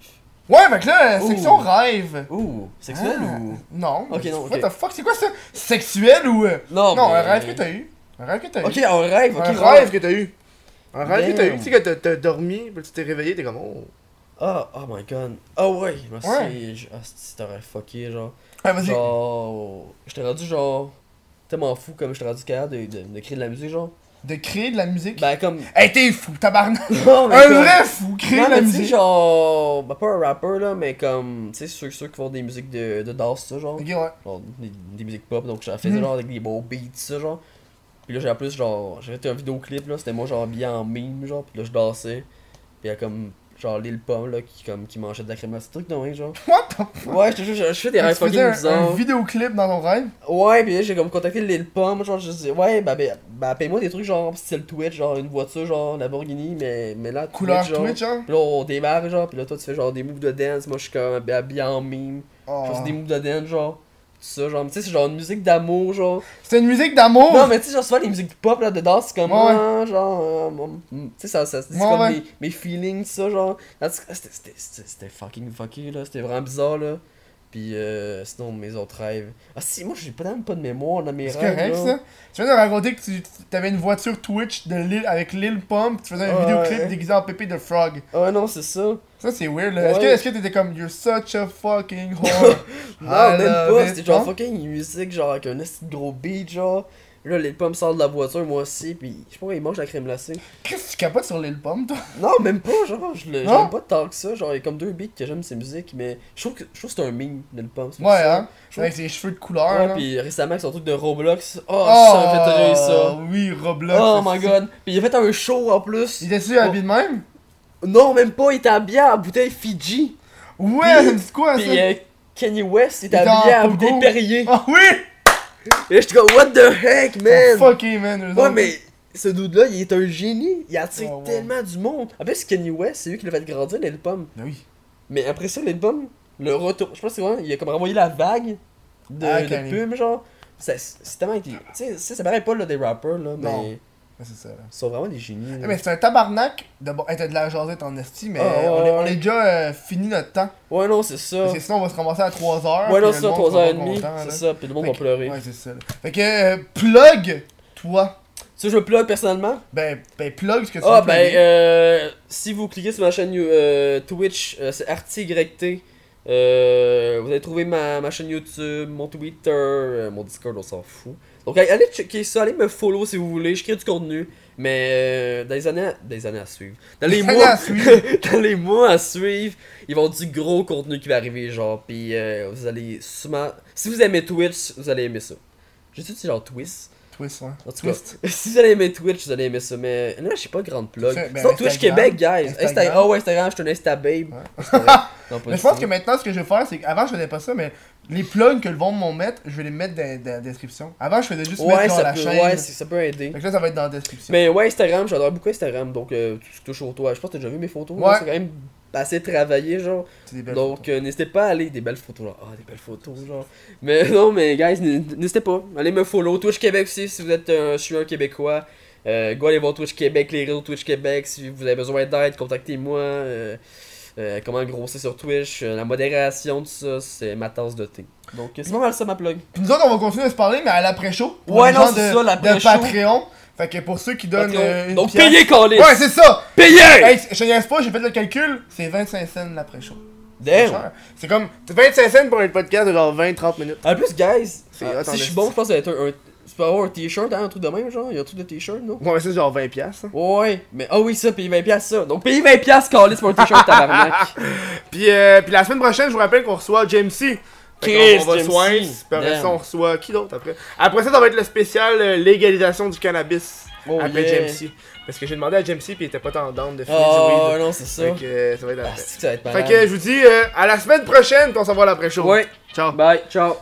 Ouais, que là, Ouh. section rêve. Ouh, sexuel Ah. ou? Non. Ok, non, What the fuck, c'est quoi ça? Sexuel ou. euh, Non, Non, mais- un rêve que t'as eu. Un rêve que t'as eu. Ok, un rêve, ok. un rêve que t'as eu. Rêve que t'as eu. Tu sais que t'as- dormi, puis tu t'es réveillé, t'es comme oh. Ah, oh my god. Ah ouais, Ouais. Ah, c'est t'aurais fucké, genre. Ah, vas-y. Genre. J'étais rendu, genre. Tellement fou comme j'étais rendu capable de, de, de créer de la musique, genre. De créer de la musique? Ben, comme. Hey, t'es fou, tabarnak. Non, mais Un comme- vrai fou, créer Non, de la musique. genre. Ben, pas un rapper, là, mais comme. Tu sais, ceux, ceux qui font des musiques de, de danse, ça, genre. Ok, ouais. genre des, des musiques pop donc je faisais Mhm. genre avec des beaux beats ça genre puis là j'ai en plus genre j'avais fait un vidéoclip là c'était moi genre habillé en mime genre puis là je dansais. Puis il y a comme genre Lil Pump là qui comme qui mangeait de la crème ce truc de même genre. What the ouais je te jure je, je fais des rêves fucking un, un bizarres. vidéoclip dans ton rêve? ouais puis là j'ai comme contacté Lil Pump genre je dis ouais bah bah, bah paye-moi des trucs genre style Twitch genre une voiture genre Lamborghini mais mais là Couleur genre Twitch, hein? puis là on démarre genre puis là toi tu fais genre des moves de dance moi je suis comme habillé en mime. Oh. je fais des moves de dance genre ça genre tu sais c'est genre une musique d'amour genre C'est une musique d'amour? non, mais tu sais, genre, souvent les musiques pop là dedans, c'est comme. Ouais, ah, genre. euh, tu sais, ça, ça, c'est Ouais, comme ouais. mes, mes feelings, ça, genre. C'était fucking fucké, là. C'était vraiment bizarre, là. Puis euh, sinon, mes autres rêves. Ah, si, moi, j'ai pas même pas de mémoire dans mes C'est rêves. correct, là. ça. Tu viens de raconter que tu avais une voiture Twitch de Lil, avec Lil Pump, tu faisais un Ouais. vidéoclip déguisé en Pépé de Frog. Ah, non, c'est ça. Ça, c'est weird, là. Est-ce que Ouais. est-ce que t'étais comme You're such a fucking whore? Non, I même pas. it. C'était genre Non? fucking musique, genre avec un gros beat, genre. Là, les pommes sortent de la voiture, moi aussi, puis je sais pas, il mange la crème glacée. Qu'est-ce que tu capotes sur l'île pomme, toi? Non, même pas, genre, je j'aime pas tant que ça. Genre, il y a comme deux beats que j'aime ses musiques, mais je trouve que, je trouve que c'est un meme, c'est pour Ouais, hein? Je trouve- Avec ses cheveux de couleur. Ouais, là. puis récemment, avec son truc de Roblox. Oh, ça me fait rire ça. Oui, Roblox. Oh my god. Puis il a fait un show en plus. Il était-tu habillé de même? Non, même pas, il était habillé en bouteille Fiji. Ouais, c'est quoi ça? Puis euh, Kanye West, il était Il était habillé en bouteille Perrier. Ah oui Et j'étais comme, what the heck, man? Fucké, man. Ouais, mais ce dude-là, il est un génie. Il attire Ouais, ouais. tellement du monde. En plus, Kanye West, c'est lui qui l'a fait grandir, Lil Pump. Ben oui. Mais après ça, Lil Pump, le retour. Je pense que c'est vraiment, il a comme renvoyé la vague de, Ah, de pub, genre. C'est tellement. Tu sais, ça, ça paraît pas là, des rappers, là, mais. Non. C'est ça. là. Ils sont vraiment des génies. là. Eh, mais c'est un tabarnak de bon. Hey, t'as de la jasette en esti, mais Ah, on, est, on est déjà euh, fini notre temps. Ouais, non, c'est ça. Parce que sinon, on va se ramasser à 3h. Ouais, non, c'est ça, 3h30. C'est ça, puis le monde Fait va que- pleurer. Ouais, c'est ça. là. Fait que, euh, plug, toi. Tu je me plug personnellement? Ben, ben, plug ce que tu Ah, veux ben, euh, si vous cliquez sur ma chaîne euh, Twitch, c'est RTYT. Vous allez trouver ma, ma chaîne YouTube, mon Twitter, mon Discord, on s'en fout. Donc allez, checker ça, allez me follow si vous voulez, je crée du contenu. Mais euh, dans les années, à, années à suivre. Dans les mois, à suivre. dans les mois à suivre, ils vont du gros contenu qui va arriver, genre. Puis euh, vous allez sûrement, si vous aimez Twitch, vous allez aimer ça. J'ai dit genre Twist? Twist, ouais. En tout cas, si vous allez aimer Twitch, vous allez aimer ça. Mais là, je sais pas grande plug. Ben, Sinon, Twitch. Québec, guys. Instagram. Oh, ouais, Instagram, je suis un Insta babe. Ouais. Non, Mais je pense que maintenant, ce que je vais faire, c'est qu'avant, je faisais pas ça, mais les plugs que le vont m'en mettre, je vais les mettre dans, dans la description. Avant, je faisais juste Ouais, mettre ça la peut, chaîne. ouais, ça peut aider. Que là, ça va être dans la description. Mais ouais, Instagram, j'adore beaucoup Instagram. Donc, euh, tout ce qui touche au toit. Je pense que t'as déjà vu mes photos. Ouais. C'est quand même assez travaillé, genre. Donc, euh, n'hésitez pas à aller. Des belles photos, genre. Ah, des belles photos, genre. Mais non, mais guys, n'hésitez pas. Allez me follow. Twitch Québec aussi, si vous êtes un, je suis un Québécois. Euh, go aller voir Twitch Québec, les réseaux Twitch Québec. Si vous avez besoin d'aide, contactez-moi. Euh, euh, comment grossir sur Twitch. euh, la modération, tout ça, c'est ma tasse de thé. Donc, c'est pas mal ça, ma plug. Puis nous autres, on va continuer à se parler, mais à l'après-show. Ouais, non, c'est de, ça, de l'après-show. Patreon. Fait que pour ceux qui donnent euh, une Donc, pièce- payez, Calis! Ouais, c'est ça! Payez! Hey, je te pas, j'ai fait le calcul, c'est 25 cents l'après-show. C'est Damn! cher. C'est comme 25 cents pour un podcast de genre 20-30 minutes. En plus, guys, si je suis bon, je pense que ça va être un. un- tu peux avoir un t-shirt, hein, un truc de même, genre. Il y a un truc de t-shirt, non? Ouais, mais c'est genre 20 piastres. hein. Ouais, mais ah oui, ça, payer 20$, piastres, ça. Donc, payer 20$, piastres, Calis, pour un t-shirt, tabarnak. Puis, euh, puis la semaine prochaine, je vous rappelle qu'on reçoit James C. Chris, qu'on- on va James soin, C. puis après ça, Damn. on reçoit qui d'autre après? Après ça, ça va être le spécial euh, légalisation du cannabis. Oh, après yeah. James C. Parce que j'ai demandé à James C, puis il était pas down de fumer Oh, du weed. non, c'est ça. Fait que euh, ça va être Ah, ça va être Fait que je vous dis euh, à la semaine prochaine, puis on s'en va à l'après-show. Ouais, Ciao. bye, ciao.